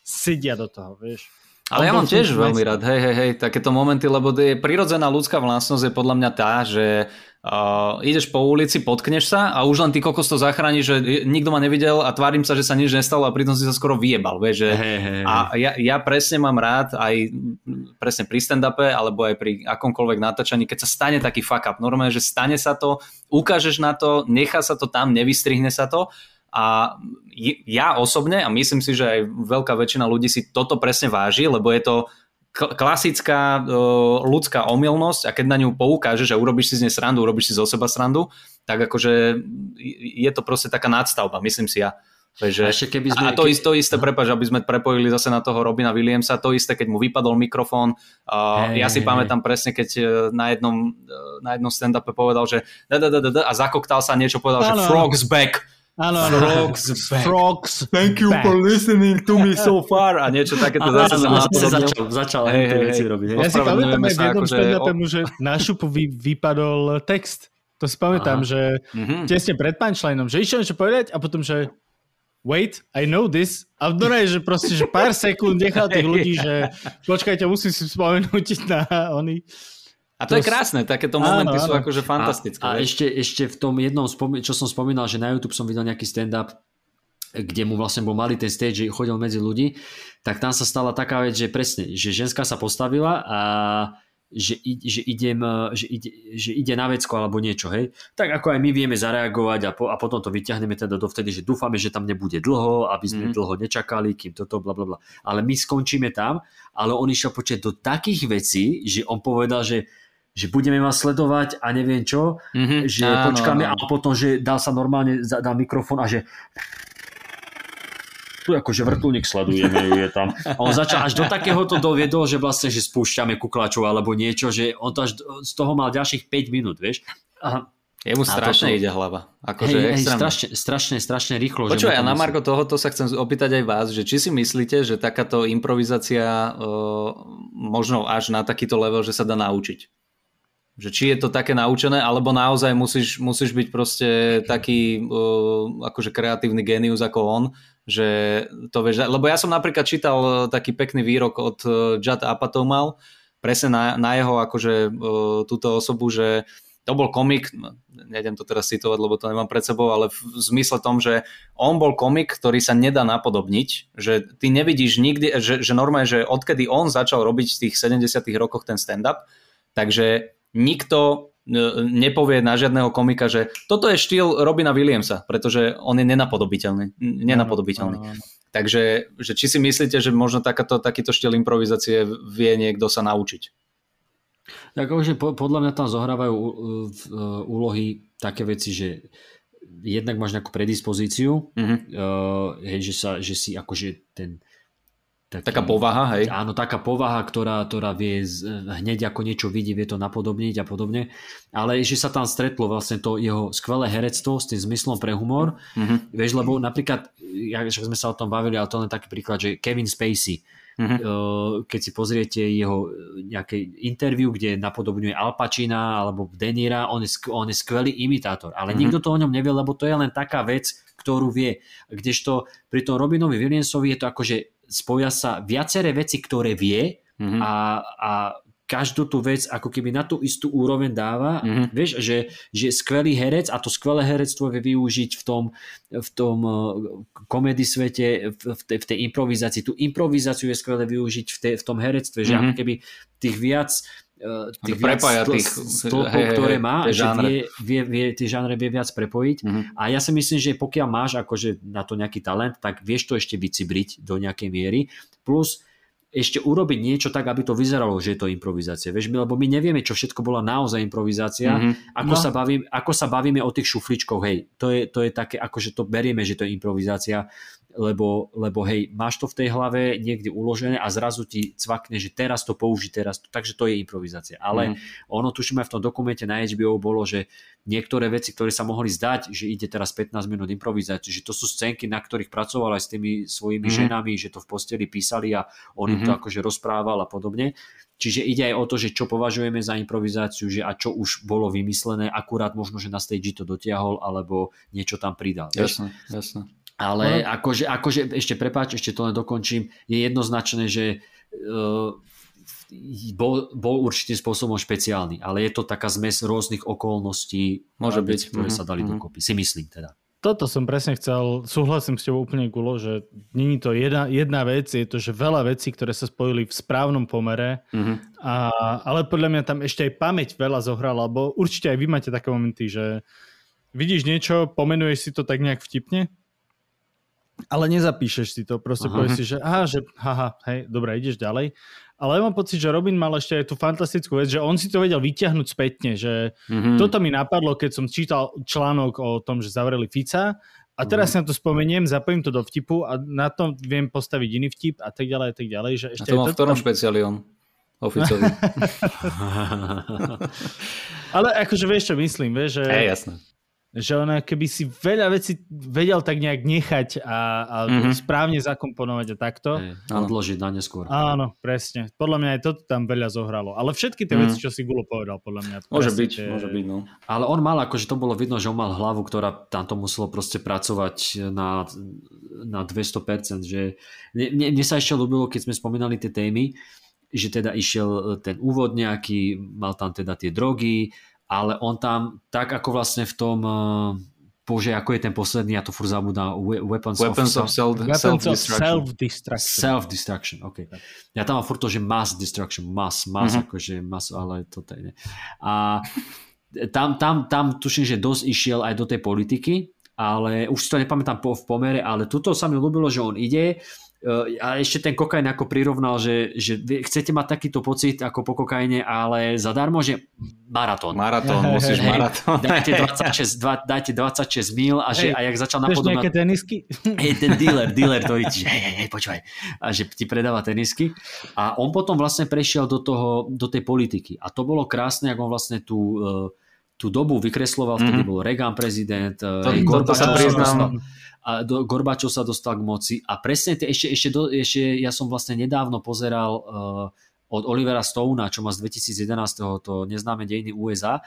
Speaker 4: sedia do toho, vieš.
Speaker 3: Ale ja mám tiež veľmi rád, hej, hej, hej, takéto momenty, lebo je prirodzená ľudská vlastnosť je podľa mňa tá, že uh, ideš po ulici, potkneš sa a už len ty kokos to zachráni, že nikto ma nevidel a tvárim sa, že sa nič nestalo a pritom si sa skoro vyjebal, vieš, že
Speaker 2: hey, hey,
Speaker 3: a ja, ja presne mám rád aj presne pri stand-upe alebo aj pri akomkoľvek natáčaní, keď sa stane taký fuck up, normálne, že stane sa to, ukážeš na to, nechá sa to tam, nevystrihne sa to a ja osobne, a myslím si, že aj veľká väčšina ľudí si toto presne váži, lebo je to klasická ľudská omylnosť a keď na ňu poukážeš a urobíš si z nej srandu, urobíš si zo seba srandu, tak akože je to proste taká nadstavba, myslím si ja. Takže, a, ešte keby sme, a to, isté, to isté, prepáč, aby sme prepojili zase na toho Robina Williamsa, to isté, keď mu vypadol mikrofón. Uh, hey, ja si hey, pamätám hey. presne, keď e, na jednom, e, na jednom stand-upe povedal, že da, da, da, da, a zakoktal sa niečo, povedal, no, že frog's back.
Speaker 4: Áno,
Speaker 3: Frogs,
Speaker 4: Frogs.
Speaker 3: Thank you back. for listening to me so far. A niečo takéto zase
Speaker 2: som začal, začal hey, hey, veci robiť.
Speaker 4: Ja si pamätám aj v jednom stand že na šupu vy, vypadol text. To si pamätám, Aha. že mm-hmm. tesne pred punchlineom, že išiel niečo povedať a potom, že wait, I know this. A v že proste, že pár sekúnd nechal tých ľudí, že počkajte, musím si spomenúť na oni.
Speaker 3: A to, to je krásne, takéto momenty áno, sú áno. akože fantastické.
Speaker 2: A, a ešte, ešte v tom jednom, čo som spomínal, že na YouTube som videl nejaký stand-up, kde mu vlastne bol malý ten stage, že chodil medzi ľudí, tak tam sa stala taká vec, že presne, že ženská sa postavila a že, že, idem, že, ide, že ide na vecko alebo niečo, hej. Tak ako aj my vieme zareagovať a, po, a potom to vyťahneme teda dovtedy, že dúfame, že tam nebude dlho, aby sme mm. dlho nečakali, kým toto, bla, bla, bla. Ale my skončíme tam, ale on išiel počať do takých vecí, že on povedal, že že budeme vás sledovať a neviem čo, mm-hmm. že áno, počkáme áno. a potom, že dal sa normálne, dal mikrofón a že tu akože vrtulník sledujeme, je tam. A on začal až do takého to doviedol, že vlastne, že spúšťame kuklačov alebo niečo, že on to až z toho mal ďalších 5 minút, vieš. A
Speaker 3: Jemu strašne toto, ide hlava. Akože hej, hej,
Speaker 2: strašne, strašne, strašne rýchlo.
Speaker 3: Počúvaj, a na Marko tohoto sa chcem opýtať aj vás, že či si myslíte, že takáto improvizácia uh, možno až na takýto level, že sa dá naučiť? Že či je to také naučené, alebo naozaj musíš, musíš byť proste taký uh, akože kreatívny genius ako on, že to vieš, lebo ja som napríklad čítal taký pekný výrok od uh, Judd Apatow presne na, na jeho akože uh, túto osobu, že to bol komik, no, nejdem to teraz citovať, lebo to nemám pred sebou, ale v zmysle tom, že on bol komik, ktorý sa nedá napodobniť, že ty nevidíš nikdy, že, že normálne, že odkedy on začal robiť v tých 70 rokoch ten stand-up, takže nikto e, nepovie na žiadneho komika, že toto je štýl Robina Williamsa, pretože on je nenapodobiteľný. nenapodobiteľný. No, no, no. Takže že či si myslíte, že možno takáto, takýto štýl improvizácie vie niekto sa naučiť?
Speaker 2: Tak akože podľa mňa tam zohrávajú e, úlohy také veci, že jednak máš nejakú predispozíciu, mm-hmm. uh, hej, že, sa, že si akože ten taký,
Speaker 3: Taká povaha, hej?
Speaker 2: Áno, taká povaha, ktorá, ktorá vie z, hneď ako niečo vidí, vie to napodobniť a podobne. Ale že sa tam stretlo vlastne to jeho skvelé herectvo s tým zmyslom pre humor.
Speaker 3: Mhm.
Speaker 2: Vieš, lebo napríklad, ja, sme sa o tom bavili, ale to len taký príklad, že Kevin Spacey,
Speaker 3: Mhm.
Speaker 2: uh, keď si pozriete jeho nejaké interview, kde napodobňuje Al Pacina alebo Denira, on je, on je skvelý imitátor, ale
Speaker 3: Mhm.
Speaker 2: nikto to o ňom nevie, lebo to je len taká vec, ktorú vie. Kdežto pri tom Robinovi Williamsovi je to ako, že spoja sa viaceré veci, ktoré vie
Speaker 3: Mhm.
Speaker 2: a, a každú tú vec ako keby na tú istú úroveň dáva.
Speaker 3: Mhm.
Speaker 2: Vieš, že, že skvelý herec a to skvelé herectvo vie využiť v tom, v tom komedy svete, v, tej, v tej improvizácii. Tú improvizáciu je skvelé využiť v, te, v tom herectve, že
Speaker 3: Mhm.
Speaker 2: ako keby tých viac eh, tých
Speaker 3: Ako
Speaker 2: viac
Speaker 3: prepája tých-
Speaker 2: stĺpov, ktoré má, že vie, vie, vie tie žánre vie viac prepojiť.
Speaker 3: Mhm.
Speaker 2: A ja si myslím, že pokiaľ máš akože na to nejaký talent, tak vieš to ešte vycibriť do nejakej miery. Plus ešte urobiť niečo tak, aby to vyzeralo, že je to improvizácia. Vieš, my, lebo my nevieme, čo všetko bola naozaj improvizácia.
Speaker 3: Mhm.
Speaker 2: Ako,
Speaker 4: No.
Speaker 2: sa bavím, ako sa bavíme o tých šufličkoch, hej, to je, to je také, akože to berieme, že to je improvizácia, lebo, lebo hej, máš to v tej hlave niekde uložené a zrazu ti cvakne, že teraz to použi, teraz to, takže to je improvizácia. Ale
Speaker 3: Mhm.
Speaker 2: ono tuším aj v tom dokumente na HBO bolo, že niektoré veci, ktoré sa mohli zdať, že ide teraz 15 minút improvizácie, že to sú scénky, na ktorých pracoval aj s tými svojimi
Speaker 3: Mhm.
Speaker 2: ženami, že to v posteli písali a on im to
Speaker 3: Mhm.
Speaker 2: akože rozprával a podobne. Čiže ide aj o to, že čo považujeme za improvizáciu, že a čo už bolo vymyslené, akurát možno, že na stage to dotiahol, alebo niečo tam pridal.
Speaker 3: Jasné, jasné.
Speaker 2: Ale akože, akože, ešte prepáč, ešte to len dokončím, je jednoznačné, že uh, bol, bol určitým spôsobom špeciálny, ale je to taká zmes rôznych okolností,
Speaker 3: Môže byť.
Speaker 2: ktoré
Speaker 3: Mhm,
Speaker 2: sa dali
Speaker 3: mhm.
Speaker 2: dokopy. Si myslím teda.
Speaker 4: Toto som presne chcel, súhlasím s tebou úplne gulo, že není to jedna, jedna vec, je to, že veľa vecí, ktoré sa spojili v správnom pomere,
Speaker 3: Mhm.
Speaker 4: a, ale podľa mňa tam ešte aj pamäť veľa zohrala, lebo určite aj vy máte také momenty, že vidíš niečo, pomenuješ si to tak nejak vtipne, ale nezapíšeš si to, proste
Speaker 2: Aha.
Speaker 4: povieš si, že aha, že haha, hej, dobre, ideš ďalej. Ale ja mám pocit, že Robin mal ešte aj tú fantastickú vec, že on si to vedel vyťahnuť spätne, že
Speaker 3: Mhm.
Speaker 4: toto mi napadlo, keď som čítal článok o tom, že zavreli Fica a teraz si na to spomeniem, zapojím to do vtipu a na tom viem postaviť iný vtip a tak ďalej a tak ďalej. Že
Speaker 3: A
Speaker 4: ešte
Speaker 3: to
Speaker 4: aj
Speaker 3: mal v ktorom
Speaker 4: tam-
Speaker 3: špeciáli on? Oficovi.
Speaker 4: Ale akože vieš, čo myslím, vieš, že,
Speaker 3: Hej, jasné.
Speaker 4: Že ona keby si veľa vecí vedel tak nejak nechať a, a
Speaker 3: Mhm.
Speaker 4: správne zakomponovať a takto.
Speaker 3: Áno.
Speaker 2: odložiť na neskôr.
Speaker 4: Áno, presne. Podľa mňa aj toto tam veľa zohralo. Ale všetky tie
Speaker 3: Mhm.
Speaker 4: veci, čo si Gulo povedal, podľa mňa.
Speaker 3: Môže byť,
Speaker 4: tie-
Speaker 3: môže byť, no.
Speaker 2: Ale on mal, akože to bolo vidno, že on mal hlavu, ktorá tam to muselo proste pracovať na, na 200%. Že... Mne, mne sa ešte ľúbilo, keď sme spomínali tie témy, že teda išiel ten úvod nejaký, mal tam teda tie drogy, ale on tam tak ako vlastne v tom eh, bože, ako je ten posledný, ja to furt zabudám, we- Weapons,
Speaker 3: Weapons of
Speaker 2: of,
Speaker 3: self,
Speaker 4: Weapons
Speaker 3: self-destruction.
Speaker 4: self-destruction.
Speaker 2: Self-destruction, ok. Ja tam mám furt to, že mass destruction, mass, mass,
Speaker 3: Mhm.
Speaker 2: mm-hmm. akože mass, ale toto je ne. A tam, tam, tam tuším, že dosť išiel aj do tej politiky, ale už si to nepamätám po, v pomere, ale tuto sa mi ľúbilo, že on ide a ešte ten kokain ako prirovnal, že, že vy chcete mať takýto pocit ako po kokaine, ale zadarmo, že maratón.
Speaker 3: Maratón, musíš
Speaker 2: Hej,
Speaker 3: maratón.
Speaker 2: Dajte 26, dva, dajte 26 mil a, že,
Speaker 4: Hej,
Speaker 2: a jak začal
Speaker 4: Chceš
Speaker 2: napodobňať
Speaker 4: nejaké tenisky?
Speaker 2: hej, ten dealer, dealer to vidí, že hej, hej, hej, počúvaj, a že ti predáva tenisky. A on potom vlastne prešiel do, toho, do tej politiky. A to bolo krásne, ako on vlastne tú, eh, tú dobu vykresloval, vtedy
Speaker 3: Mhm.
Speaker 2: bol Reagan prezident, eh,
Speaker 3: To-
Speaker 2: Gorbačov
Speaker 3: sa priznám.
Speaker 2: A do, Gorbačov sa dostal k moci a presne tie, ešte, ešte, do, ešte ja som vlastne nedávno pozeral uh, od Olivera Stouna, čo má z 2011. to neznáme dejiny USA,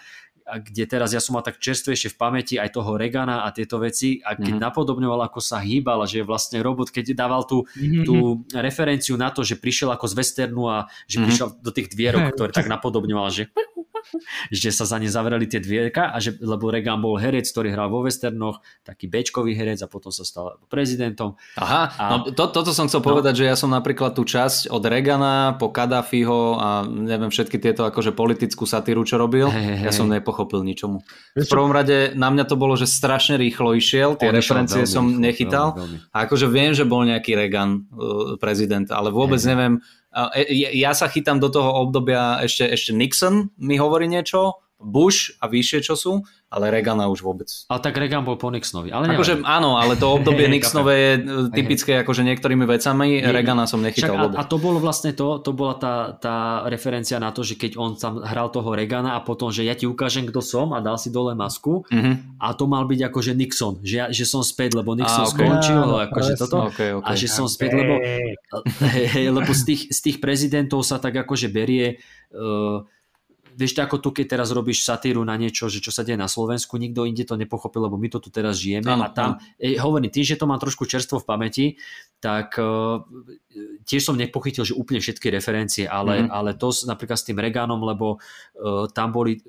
Speaker 2: kde teraz ja som mal tak čerstvejšie v pamäti aj toho Regana a tieto veci a keď
Speaker 3: Mhm.
Speaker 2: mm-hmm. napodobňoval, ako sa hýbal, že vlastne robot, keď dával tú,
Speaker 4: Mhm.
Speaker 2: tú referenciu na to, že prišiel ako z westernu a že
Speaker 3: Mhm.
Speaker 2: prišiel do tých dvierok, ktoré tak napodobňoval, že že sa za ne zavreli tie dvierka a že, lebo Reagan bol herec, ktorý hral vo westernoch, taký bečkový herec a potom sa stal prezidentom.
Speaker 3: Aha,
Speaker 2: A-
Speaker 3: no to, toto som chcel povedať, že ja som napríklad tú časť od Regana po Kadáfiho a neviem všetky tieto akože politickú satíru, čo robil,
Speaker 2: Hej, hej,
Speaker 3: ja som nepochopil ničomu. V prvom rade na mňa to bolo, že strašne rýchlo išiel, tie referencie som nechytal.
Speaker 2: veľmi, veľmi.
Speaker 3: A akože viem, že bol nejaký Reagan uh, prezident, ale vôbec
Speaker 2: Hej.
Speaker 3: neviem. E, ja sa chytám do toho obdobia ešte, ešte Nixon mi hovorí niečo, Bush a vyššie, čo sú, ale Reagana už vôbec.
Speaker 2: Ale tak Reagan bol po Nixonovi. Ale
Speaker 3: akože, áno, ale to obdobie Nixonové je typické akože niektorými vecami, je, Reagana som nechytal
Speaker 2: vôbec. A, a to bolo vlastne to, to bola tá, tá referencia na to, že keď on tam hral toho Reagana a potom, že ja ti ukážem, kto som a dal si dole masku mm-hmm. a to mal byť akože Nixon, že, ja, že som späť, lebo Nixon a, okay. skončil, no, akože toto okay, okay. a že som späť, lebo, hej, lebo z tých, z tých prezidentov sa tak akože berie uh, vieš, ako tu, keď teraz robíš satíru na niečo, že čo sa deje na Slovensku, nikto inde to nepochopil, lebo my to tu teraz žijeme ano, a tam, e, hovorím, tým, že to mám trošku čerstvo v pamäti, tak uh, tiež som nepochytil, že úplne všetky referencie, ale, mm-hmm. ale to napríklad s tým Reganom, lebo uh, tam boli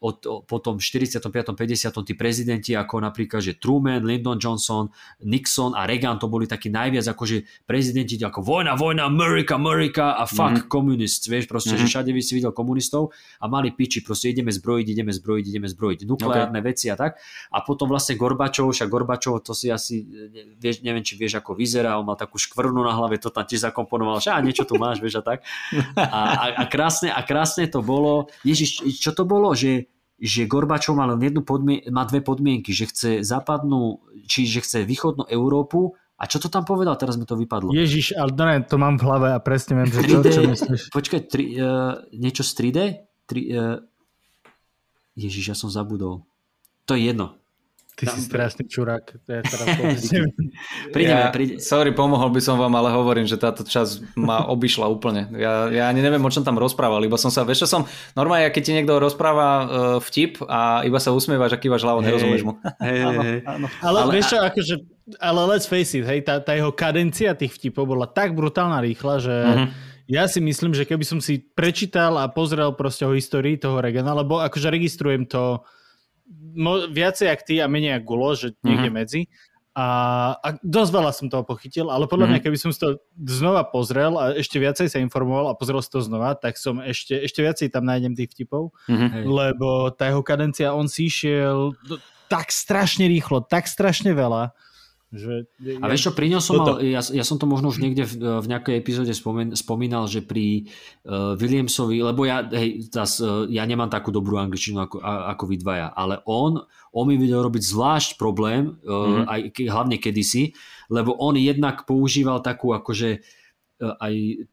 Speaker 2: od, potom 45. 50. tí prezidenti ako napríklad, že Truman, Lyndon Johnson, Nixon a Reagan to boli takí najviac akože prezidenti ako vojna, vojna, America, America a fuck mm. komunists, vieš, proste, mm-hmm. že mhm. všade by si videl komunistov a mali piči, proste ideme zbrojiť, ideme zbrojiť, ideme zbrojiť, nukleárne okay. veci a tak. A potom vlastne Gorbačov, však Gorbačov, to si asi, vieš, neviem, či vieš, ako vyzerá, on mal takú škvrnu na hlave, to tam tiež zakomponoval, že a niečo tu máš, vieš, a tak. A, a, a, krásne, a krásne to bolo, Ježiš, čo to bolo, že že Gorbačov mal jednu podmien- má dve podmienky, že chce západnú, či že chce východnú Európu a čo to tam povedal? Teraz mi to vypadlo.
Speaker 4: Ježiš, ale ne, to mám v hlave a presne viem, že čo, čo myslíš.
Speaker 2: Počkaj, tri, uh, niečo z 3D? Tri, uh, Ježiš, ja som zabudol. To je jedno.
Speaker 4: Ty tam... si strašný čurák. Ja teraz
Speaker 3: prídeme, ja, príde... Sorry, pomohol by som vám, ale hovorím, že táto časť ma obišla úplne. Ja, ja ani neviem, o čom tam rozprával, iba som sa, vieš čo som, normálne, keď ti niekto rozpráva uh, vtip a iba sa usmievaš a kývaš hlavou, hey, nerozumieš mu.
Speaker 2: Hey, áno,
Speaker 4: áno. Ale, ale vieš čo, akože, ale let's face it, hej, tá, tá jeho kadencia tých vtipov bola tak brutálna rýchla, že uh-huh. ja si myslím, že keby som si prečítal a pozrel proste o histórii toho Regana, lebo akože registrujem to mo, viacej ak ty a menej ak Gulo, že niekde mm-hmm. medzi. A, a dosť veľa som toho pochytil, ale podľa mm-hmm. mňa, keby som si to znova pozrel a ešte viacej sa informoval a pozrel si to znova, tak som ešte, ešte viacej tam nájdem tých vtipov, mm-hmm. lebo tá jeho kadencia, on si išiel tak strašne rýchlo, tak strašne veľa, že,
Speaker 2: a vieš čo, pri ňom som mal, ja, ja som to možno už niekde v, v nejakej epizóde spomen, spomínal, že pri uh, Williamsovi, lebo ja, hej, zas, uh, ja nemám takú dobrú angličtinu ako, a, ako vy dvaja, ale on, on mi vedel robiť zvlášť problém, uh, mm. aj, hlavne kedysi, lebo on jednak používal takú akože uh, aj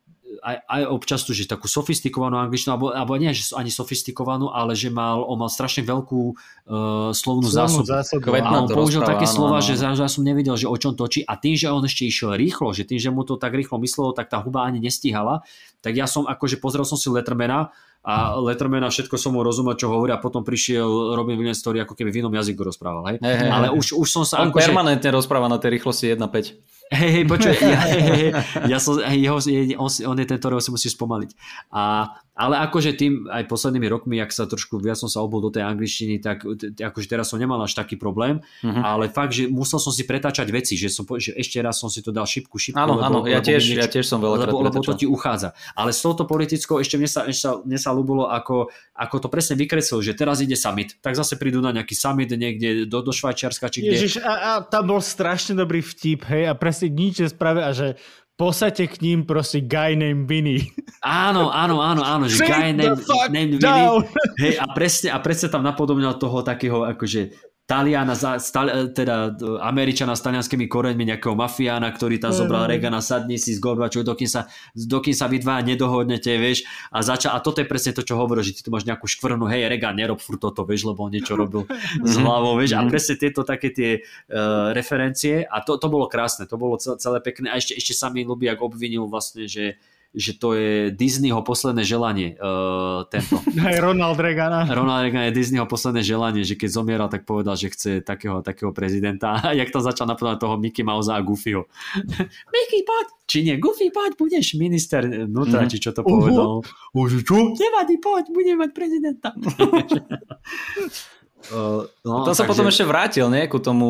Speaker 2: aj, aj občas tu, že takú sofistikovanú angličtinu, alebo, alebo nie, že ani sofistikovanú, ale že mal, on mal strašne veľkú uh, slovnú zásobu. zásobu. A on použil také áno, slova, áno. že zrazu ja som nevedel, že o čom točí a tým, že on ešte išiel rýchlo, že tým, že mu to tak rýchlo myslelo, tak tá huba ani nestíhala, tak ja som akože pozrel som si Lettermana a Lettermana všetko som mu rozumel, čo hovorí a potom prišiel Robin Williams, ktorý ako keby v inom jazyku rozprával. Hej? Hey, hey, Ale už, už som sa...
Speaker 3: On akože... permanentne rozpráva na tej rýchlosti 1.5.
Speaker 2: Hej, hej, počuj, ja, hej, hej, ja som, jeho, on, on je ten, ktorého si musíš spomaliť. A, ale akože tým aj poslednými rokmi, ak sa trošku viac som sa obol do tej angličtiny, tak akože teraz som nemal až taký problém, uh-huh. ale fakt, že musel som si pretáčať veci, že, som, že ešte raz som si to dal šipku, šipku.
Speaker 3: Áno, áno, ja, tiež, niečo, ja tiež som veľa
Speaker 2: lebo, lebo to ti uchádza. Ale s touto politickou ešte mne sa, ešte sa, mne sa ľúbilo, ako, ako to presne vykreslil, že teraz ide summit, tak zase prídu na nejaký summit niekde do, do Švajčiarska, či kde.
Speaker 4: Ježiš, a, a tam bol strašne dobrý vtip, hej, a presne nič nespravia a že posate k ním proste guy named Vinny.
Speaker 2: Áno, áno, áno, áno, že guy named, named Vinny. Hej, a presne, a presne tam napodobňal toho takého akože Taliana, teda Američana s talianskými koreňmi, nejakého mafiána, ktorý tam zobral Regana, sadni si s Gorbačov, dokým sa, dokým sa vy dva nedohodnete, vieš, a začal, a toto je presne to, čo hovorí, že ty tu máš nejakú škvrnu, hej, Regan, nerob furt toto, vieš, lebo on niečo robil s hlavou, vieš, a presne tieto také tie uh, referencie, a to, to bolo krásne, to bolo celé pekné, a ešte, ešte sa mi ľubí, ak obvinil vlastne, že že to je Disneyho posledné želanie. Uh, tento.
Speaker 4: Aj Ronald Reagan.
Speaker 2: Ronald Reagan je Disneyho posledné želanie, že keď zomieral, tak povedal, že chce takého, takého prezidenta. A jak to začal napodať toho Mickey Mouse a Goofyho. Mickey, poď! Či nie, Goofy, poď, budeš minister vnútra, mm. či čo to povedal.
Speaker 4: Uh-huh. čo?
Speaker 2: Nevadí, poď, budem mať prezidenta.
Speaker 3: Uh, no, to sa takže... potom ešte vrátil, nie? Ku tomu,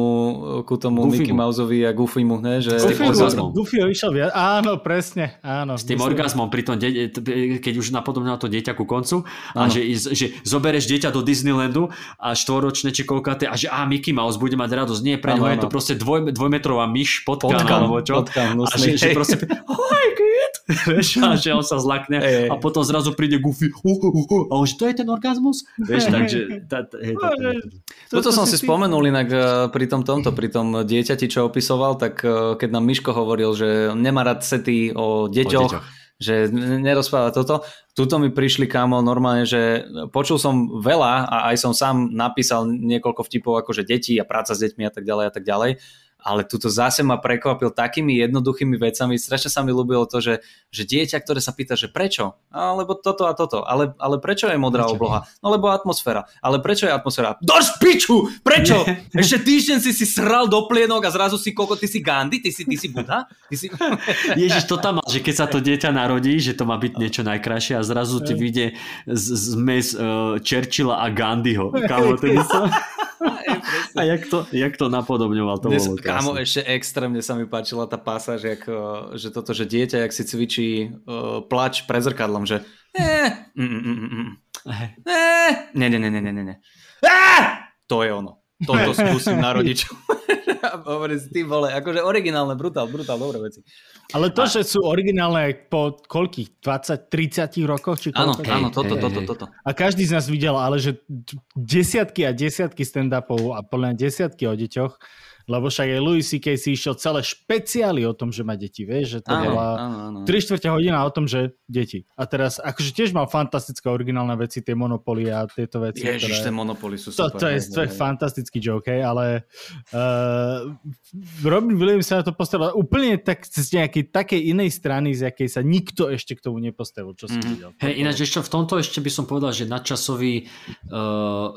Speaker 3: ku tomu Mickey Mouseovi a Goofymu, ne? Že...
Speaker 4: S tým orgazmom. Goofy išiel viac. Áno, presne. Áno,
Speaker 2: S tým myslím. orgazmom pri tom, de- keď už napodobňal to dieťa ku koncu áno. a že, že zobereš dieťa do Disneylandu a štvoročné či koľkaté a že a Mickey Mouse bude mať radosť. Nie, pre ňo je to proste dvoj, dvojmetrová myš, potka,
Speaker 3: potka
Speaker 2: alebo čo.
Speaker 3: Potka,
Speaker 2: a že, že proste, hi vieš, a že on sa zlakne a potom zrazu príde Goofy uh, uh, uh, a on že to je ten orgazmus? Vieš, takže... Tá, tá, hej, tá, tá, tá.
Speaker 3: Toto som si spomenul inak eh, pri tom tomto, pri tom dieťati, čo opisoval, tak eh, keď nám Miško hovoril, že nemá rád sety o deťoch,
Speaker 2: deťoch.
Speaker 3: že nerozpráva toto. Tuto mi prišli kámo normálne, že počul som veľa a aj som sám napísal niekoľko vtipov ako že deti a práca s deťmi a tak ďalej a tak ďalej. Ale tuto zase ma prekvapil takými jednoduchými vecami. Strašne sa mi ľúbilo to, že, že dieťa, ktoré sa pýta, že prečo? Alebo toto a toto. Ale, ale prečo je modrá
Speaker 2: Prečo?
Speaker 3: obloha? No lebo atmosféra. Ale prečo je atmosféra? Dož piču! Prečo? Ešte týždeň si si sral do plienok a zrazu si koko, ty si Gandhi? Ty si, ty si Buddha? Ty si...
Speaker 2: Ježiš, to tam mal, že keď sa to dieťa narodí, že to má byť niečo najkrajšie a zrazu ti vyjde z- zmes uh, Churchilla a Gandhiho. Kámo, to. A jak to, jak to napodobňoval, to
Speaker 3: Dnes,
Speaker 2: bolo
Speaker 3: kámo,
Speaker 2: krásne.
Speaker 3: ešte extrémne sa mi páčila tá pasáž, jak, eh, že toto, že dieťa, jak si cvičí uh, plač pred zrkadlom, že eh, mm, mm, mm, mm,
Speaker 2: Hej.
Speaker 3: eh, ne, ne, ne, ne, ne, ne, ne. Ah! To je ono. Toto skúsim na rodičov. A Hovorím si, ty vole, akože originálne, brutál, brutál, dobré veci.
Speaker 4: Ale to, že sú originálne po koľkých? 20-30 rokoch? Či
Speaker 3: Áno,
Speaker 4: koľko?
Speaker 3: áno, toto,
Speaker 2: hej,
Speaker 3: toto, toto.
Speaker 4: A každý z nás videl, ale že desiatky a desiatky stand-upov a podľa desiatky o deťoch, lebo však aj Louis C.K. si išiel celé špeciály o tom, že má deti, vieš, že to
Speaker 3: Áno,
Speaker 4: bola
Speaker 3: áno, áno.
Speaker 4: 3 čtvrte hodina o tom, že deti. A teraz akože tiež mal fantastické originálne veci, tie monopoly a tieto veci.
Speaker 3: Ježiš, tie
Speaker 4: ktoré...
Speaker 3: monopoly sú
Speaker 4: To,
Speaker 3: super.
Speaker 4: to, je, to je fantastický joke, hej, ale uh, Robin Williams sa na to postavil úplne tak z nejakej takej inej strany, z jakej sa nikto ešte k tomu nepostavil, čo som
Speaker 3: Mhm.
Speaker 4: videl.
Speaker 2: Hej, ináč ešte v tomto ešte by som povedal, že nadčasový uh,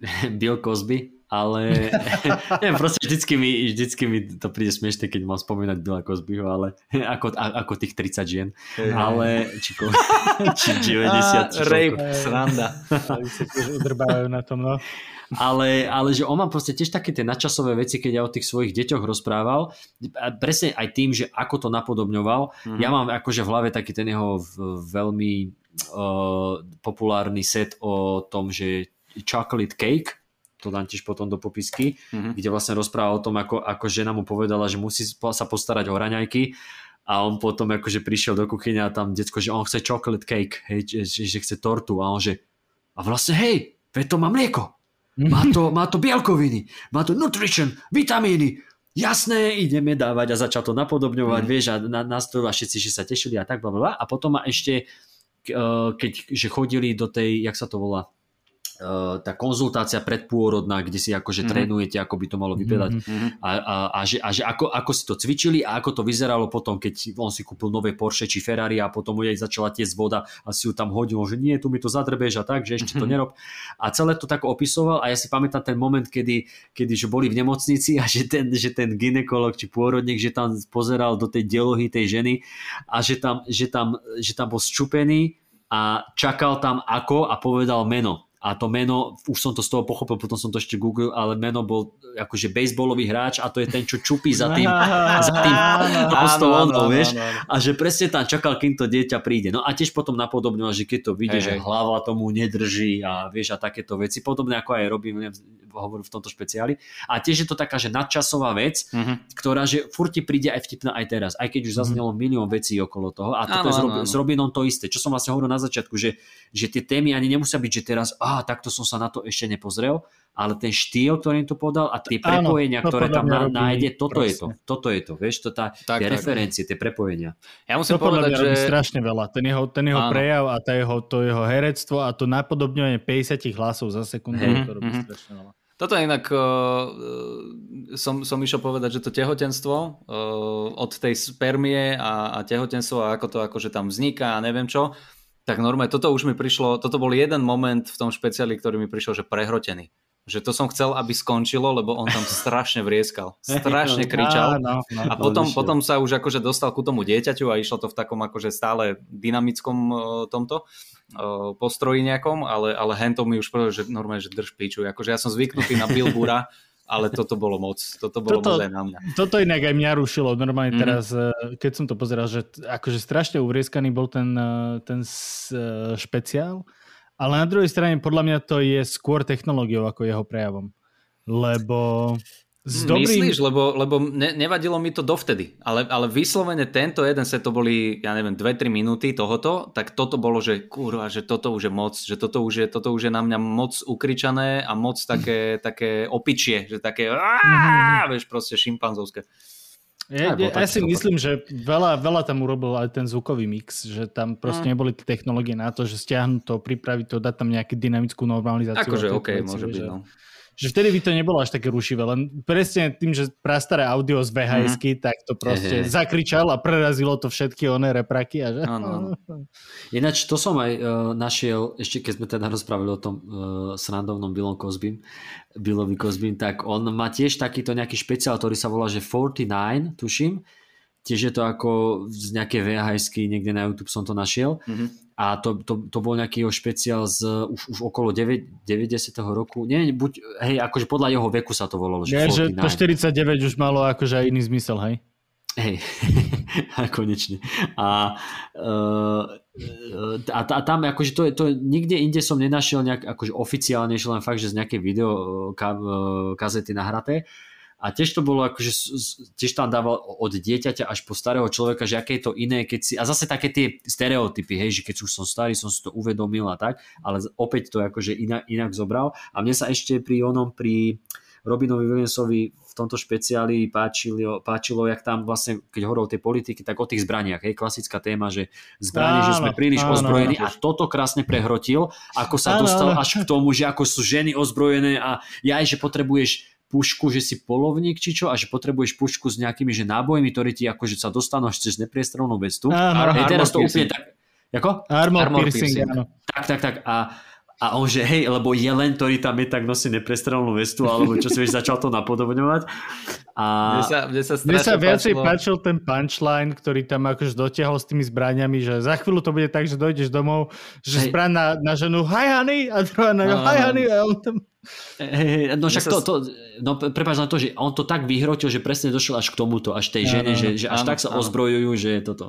Speaker 2: Bill Cosby, ale neviem, proste vždycky mi, vždycky mi to príde smiešne, keď mám spomínať Billa Cosbyho, ale ako, a, ako tých 30 žien. Ale, či, ko, či 90, či
Speaker 3: Á, rape, sranda.
Speaker 4: Oni sa tiež udrbávajú na tom, no.
Speaker 2: ale, ale že on má proste tiež také tie nadčasové veci, keď ja o tých svojich deťoch rozprával, a presne aj tým, že ako to napodobňoval,
Speaker 3: Mhm.
Speaker 2: ja mám akože v hlave taký ten jeho veľmi uh, populárny set o tom, že chocolate cake, to dám tiež potom do popisky,
Speaker 3: Mhm.
Speaker 2: kde vlastne rozprával o tom, ako, ako žena mu povedala, že musí sa postarať o raňajky a on potom akože prišiel do kuchyne a tam decko, že on chce chocolate cake, hej, že, že, že chce tortu a on že a vlastne hej, veď to má mlieko, má to, má to bielkoviny, má to nutrition, vitamíny, jasné, ideme dávať a začal to napodobňovať,
Speaker 3: Mm.
Speaker 2: vieš, a na, nastrojil a všetci, že sa tešili a tak, bla, bla, a potom ma ešte, eh, keď, že chodili do tej, jak sa to volá, tá konzultácia predpôrodná, kde si akože
Speaker 3: Mhm.
Speaker 2: trénujete, ako by to malo vypadať
Speaker 4: Mhm.
Speaker 3: Mhm.
Speaker 2: a, a, a, že, a že ako, ako si to cvičili a ako to vyzeralo potom, keď on si kúpil nové Porsche či Ferrari a potom jej začala tiecť voda a si ju tam hodil, že nie, tu mi to zadrbeš a tak, že ešte to nerob. A celé to tak opisoval a ja si pamätám ten moment, kedy, kedy že boli v nemocnici a že ten, že ten ginekolog či pôrodník, že tam pozeral do tej delohy tej ženy a že tam, že tam, že tam bol ščupený a čakal tam ako a povedal meno. A to meno, už som to z toho pochopil, potom som to ešte googlil, ale meno bol akože baseballový hráč a to je ten, čo čupí za tým, za tým
Speaker 3: áno,
Speaker 2: vieš. A že presne tam čakal, kým to dieťa príde. No a tiež potom napodobňoval, že keď to vidie,
Speaker 3: Hej,
Speaker 2: že
Speaker 3: hej.
Speaker 2: hlava tomu nedrží a vieš a takéto veci, podobne ako aj Williams hovoril v tomto špeciáli. A tiež je to taká, že nadčasová vec,
Speaker 3: Mhm.
Speaker 2: ktorá, že furt ti príde aj vtipná aj teraz, aj keď už zaznelo milión vecí okolo toho. A toto
Speaker 3: Áno,
Speaker 2: je s, Rob- s Robinom to isté. Čo som vlastne hovoril na začiatku, že, že tie témy ani nemusia byť, že teraz, á, takto som sa na to ešte nepozrel, ale ten štýl, ktorý im to podal a tie
Speaker 4: Áno,
Speaker 2: prepojenia,
Speaker 4: to
Speaker 2: ktoré tam na,
Speaker 4: robí
Speaker 2: nájde, toto je to.
Speaker 4: presne.
Speaker 2: Toto je to, vieš, to tá,
Speaker 3: Tak,
Speaker 2: tie
Speaker 3: tak.
Speaker 2: referencie, tie prepojenia.
Speaker 3: Ja musím
Speaker 4: To
Speaker 3: povedať, že...
Speaker 4: robí strašne veľa. Ten jeho, ten jeho
Speaker 3: Áno.
Speaker 4: prejav a tá jeho, to jeho herectvo a to napodobňovanie 50 hlasov za sekundu,
Speaker 2: Hej.
Speaker 4: to robí
Speaker 3: Mhm.
Speaker 4: strašne veľa.
Speaker 3: Toto inak, uh, som, som išiel povedať, že to tehotenstvo uh, od tej spermie a, a tehotenstvo a ako to akože tam vzniká a neviem čo, tak normálne toto už mi prišlo, toto bol jeden moment v tom špeciáli, ktorý mi prišiel, že prehrotený. Že to som chcel, aby skončilo, lebo on tam strašne vrieskal. Strašne kričal.
Speaker 4: No.
Speaker 3: A potom, potom sa už akože dostal ku tomu dieťaťu a išlo to v takom akože stále dynamickom uh, tomto uh, postroji nejakom, ale, ale hentom mi už povedal, že normálne, že drž piču. Akože ja som zvyknutý na Bilbura, ale toto bolo moc. Toto bolo
Speaker 4: Toto-
Speaker 3: moc aj na mňa.
Speaker 4: Toto inak aj mňa rušilo. Normálne
Speaker 3: Mhm.
Speaker 4: teraz, eh, keď som to pozeral, že akože strašne uvrieskaný bol ten, eh, ten eh, špeciál, ale na druhej strane podľa mňa to je skôr technológiou ako jeho prejavom. Lebo S
Speaker 3: Hm,
Speaker 4: dobrým...
Speaker 3: Myslíš, lebo, lebo ne, nevadilo mi to dovtedy, ale, ale vyslovene tento jeden set to boli, ja neviem, 2-3 minúty tohoto, tak toto bolo, že kurva, že toto už je moc, že toto už je, toto už je na mňa moc ukričané a moc také, také opičie, že také, aaa, vieš, proste šimpanzovské.
Speaker 4: Ja, ja, ja si
Speaker 2: to
Speaker 4: myslím, že veľa, veľa tam urobil aj ten zvukový mix, že tam proste
Speaker 3: Mm.
Speaker 4: neboli tie technológie na to, že stiahnuť to, pripraviť to, dať tam nejakú dynamickú normalizáciu.
Speaker 3: Akože OK,
Speaker 4: veci,
Speaker 3: môže byť, no.
Speaker 4: že vtedy by to nebolo až také rušivé, len presne tým, že prastaré audio z vhs
Speaker 3: Mhm.
Speaker 4: tak to proste
Speaker 2: Ehe.
Speaker 4: zakričal a prerazilo to všetky oné repraky. A že...
Speaker 3: Áno, áno.
Speaker 2: Ináč to som aj uh, našiel, ešte keď sme teda rozprávali o tom uh, srandovnom Billom Cosbym, Billovi Cosbym, tak on má tiež takýto nejaký špeciál, ktorý sa volá, že 49, tuším. Tiež je to ako z nejaké vhs niekde na YouTube som to našiel.
Speaker 3: Mhm.
Speaker 2: A to, to, to bol nejaký jeho špeciál z už, už okolo 9, 90. roku. Nie, buď, hej, akože podľa jeho veku sa to volalo, že
Speaker 4: Nie, že
Speaker 2: 49.
Speaker 4: to 49 už malo akože aj iný zmysel, hej?
Speaker 2: Hej, a konečne. A, uh, a, a tam akože to, to nikde inde som nenašiel nejak akože oficiálne, len fakt, že z nejakej video uh, ka, uh, kazety nahraté. A tiež to bolo akože, tiež tam dával od dieťaťa až po starého človeka, že aké je to iné, keď si, a zase také tie stereotypy, hej, že keď už som starý, som si to uvedomil a tak, ale opäť to akože inak, inak zobral. A mne sa ešte pri onom, pri Robinovi Williamsovi v tomto špeciáli páčilo, páčilo, jak tam vlastne, keď hovoril o tej politiky, tak o tých zbraniach. Hej, klasická téma, že zbranie, že sme
Speaker 4: Áno,
Speaker 2: príliš
Speaker 4: áno,
Speaker 2: ozbrojení
Speaker 3: áno.
Speaker 2: a toto krásne prehrotil, ako sa
Speaker 4: Áno,
Speaker 2: dostal
Speaker 4: áno.
Speaker 2: až k tomu, že ako sú ženy ozbrojené a ja že potrebuješ pušku, že si polovník či čo a že potrebuješ pušku s nejakými že nábojmi, ktoré ti akože sa dostanú až cez nepriestrelnú vestu.
Speaker 4: Áno,
Speaker 2: Hej, teraz to
Speaker 3: armor
Speaker 2: úplne
Speaker 3: piercing.
Speaker 2: tak... Ako?
Speaker 4: Armor,
Speaker 3: Armor
Speaker 4: piercing,
Speaker 3: piercing.
Speaker 4: áno.
Speaker 2: Tak, tak, tak. A, a on že hej, lebo jelen, ktorý tam je, tak nosí neprestrelnú vestu, alebo čo si vieš, začal to napodobňovať. A...
Speaker 3: Mne sa, mne sa
Speaker 4: Mne sa viacej
Speaker 3: páčilo.
Speaker 4: páčil ten punchline, ktorý tam akože dotiahol s tými zbraniami, že za chvíľu to bude tak, že dojdeš domov, že
Speaker 2: Hej.
Speaker 4: zbraň na, na ženu hi honey a druhá na
Speaker 3: No,
Speaker 4: hi honey a on tam...
Speaker 2: Hej, no však
Speaker 3: sa
Speaker 2: to, to no prepáč na to, že on to tak vyhrotil, že presne došiel až k tomuto, až tej žene,
Speaker 4: áno.
Speaker 2: že, že až
Speaker 3: Áno,
Speaker 2: tak sa
Speaker 3: áno.
Speaker 2: ozbrojujú, že je toto.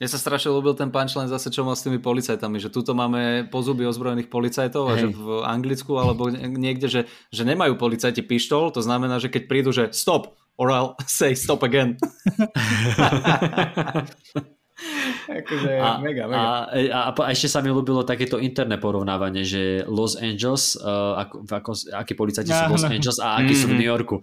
Speaker 3: Mne sa strašne ľúbil ten punchline zase, čo mal s tými policajtami, že tuto máme pozuby ozbrojených policajtov a
Speaker 2: Hej.
Speaker 3: že v Anglicku alebo niekde, že, že nemajú policajti pištol, to znamená, že keď prídu, že stop, or I'll say stop again. akože
Speaker 2: A,
Speaker 3: mega, mega.
Speaker 2: a, a, a ešte sa mi ľúbilo takéto interné porovnávanie, že Los Angeles, uh, ako, ako, akí policajti sú v Los
Speaker 4: Áno.
Speaker 2: Angeles a akí sú v
Speaker 3: Mhm.
Speaker 2: New Yorku.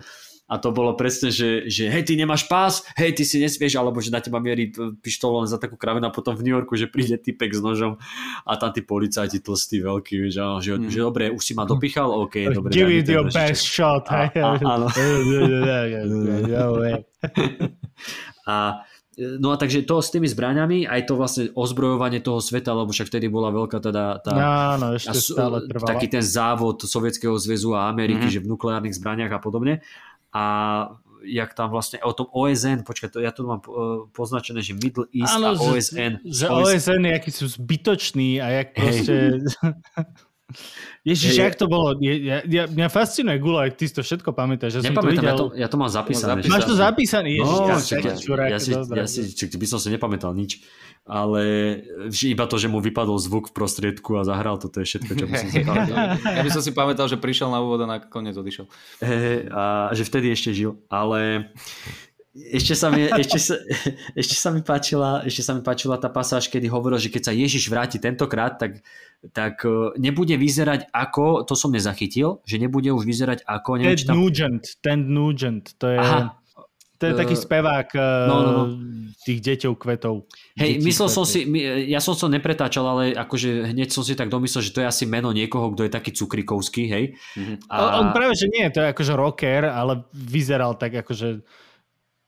Speaker 2: A to bolo presne, že, že hej, ty nemáš pás, hej, ty si nesmieš, alebo že na teba mierí pištol len za takú kravinu a potom v New Yorku, že príde typek s nožom a tam tí policajti tlstí, veľký, že, že,
Speaker 3: Mhm.
Speaker 2: že dobre, už si ma dopichal, OK, dobre.
Speaker 4: Give it your best shot.
Speaker 2: A-
Speaker 4: hej.
Speaker 2: a- áno.
Speaker 4: No.
Speaker 2: A No a takže to s tými zbraňami, aj to vlastne ozbrojovanie toho sveta, lebo však vtedy bola veľká teda tá,
Speaker 4: Áno, ešte stále trvala.
Speaker 2: taký ten závod Sovietskeho zväzu a Ameriky,
Speaker 3: Mhm.
Speaker 2: mm-hmm. že v nukleárnych zbraniach a podobne. A jak tam vlastne o tom OSN, počkaj, to, ja tu mám eh, poznačené, že Middle East a
Speaker 4: Áno, že,
Speaker 2: OSN.
Speaker 4: že OSN, akí sú zbytoční a jak proste... Ježiš, jak to bolo? Je, ja, ja, mňa fascinuje Gula, ak ty si to všetko pamätáš. Ja som to
Speaker 2: Nepamätám,
Speaker 4: videl.
Speaker 2: ja to, ja to mám zapísané.
Speaker 3: Máš
Speaker 4: Máš to zapísané? Ježiš,
Speaker 2: No,
Speaker 4: ja,
Speaker 2: čak, ja,
Speaker 4: čurák,
Speaker 2: ja, si, ja si, čak, by som si nepamätal nič, ale že iba to, že mu vypadol zvuk v prostriedku a zahral to, to je všetko, čo by som si pamätal.
Speaker 3: Ja by som si pamätal, že prišiel na úvod a nakoniec odišiel.
Speaker 2: Hej, a že vtedy ešte žil, ale ešte sa mi, ešte sa, ešte sa mi páčila, ešte sa mi páčila tá pasáž, kedy hovoril, že keď sa Ježiš vráti tentokrát, tak, tak eh, nebude vyzerať ako, to som nezachytil, že nebude už vyzerať ako, neviem,
Speaker 4: Ted
Speaker 2: či tam...
Speaker 4: Nugent, Ted Nugent, to je,
Speaker 2: Aha.
Speaker 4: to je taký
Speaker 2: Eh,
Speaker 4: spevák
Speaker 2: no, no, no.
Speaker 4: tých deťov kvetov.
Speaker 2: Hej,
Speaker 4: Detí
Speaker 2: myslel som
Speaker 4: kvetov.
Speaker 2: si, my- ja som to nepretáčal, ale akože hneď som si tak domyslel, že to je asi meno niekoho, kto je taký cukrikovský, hej.
Speaker 4: A... On práve, že nie, to je akože rocker, ale vyzeral tak akože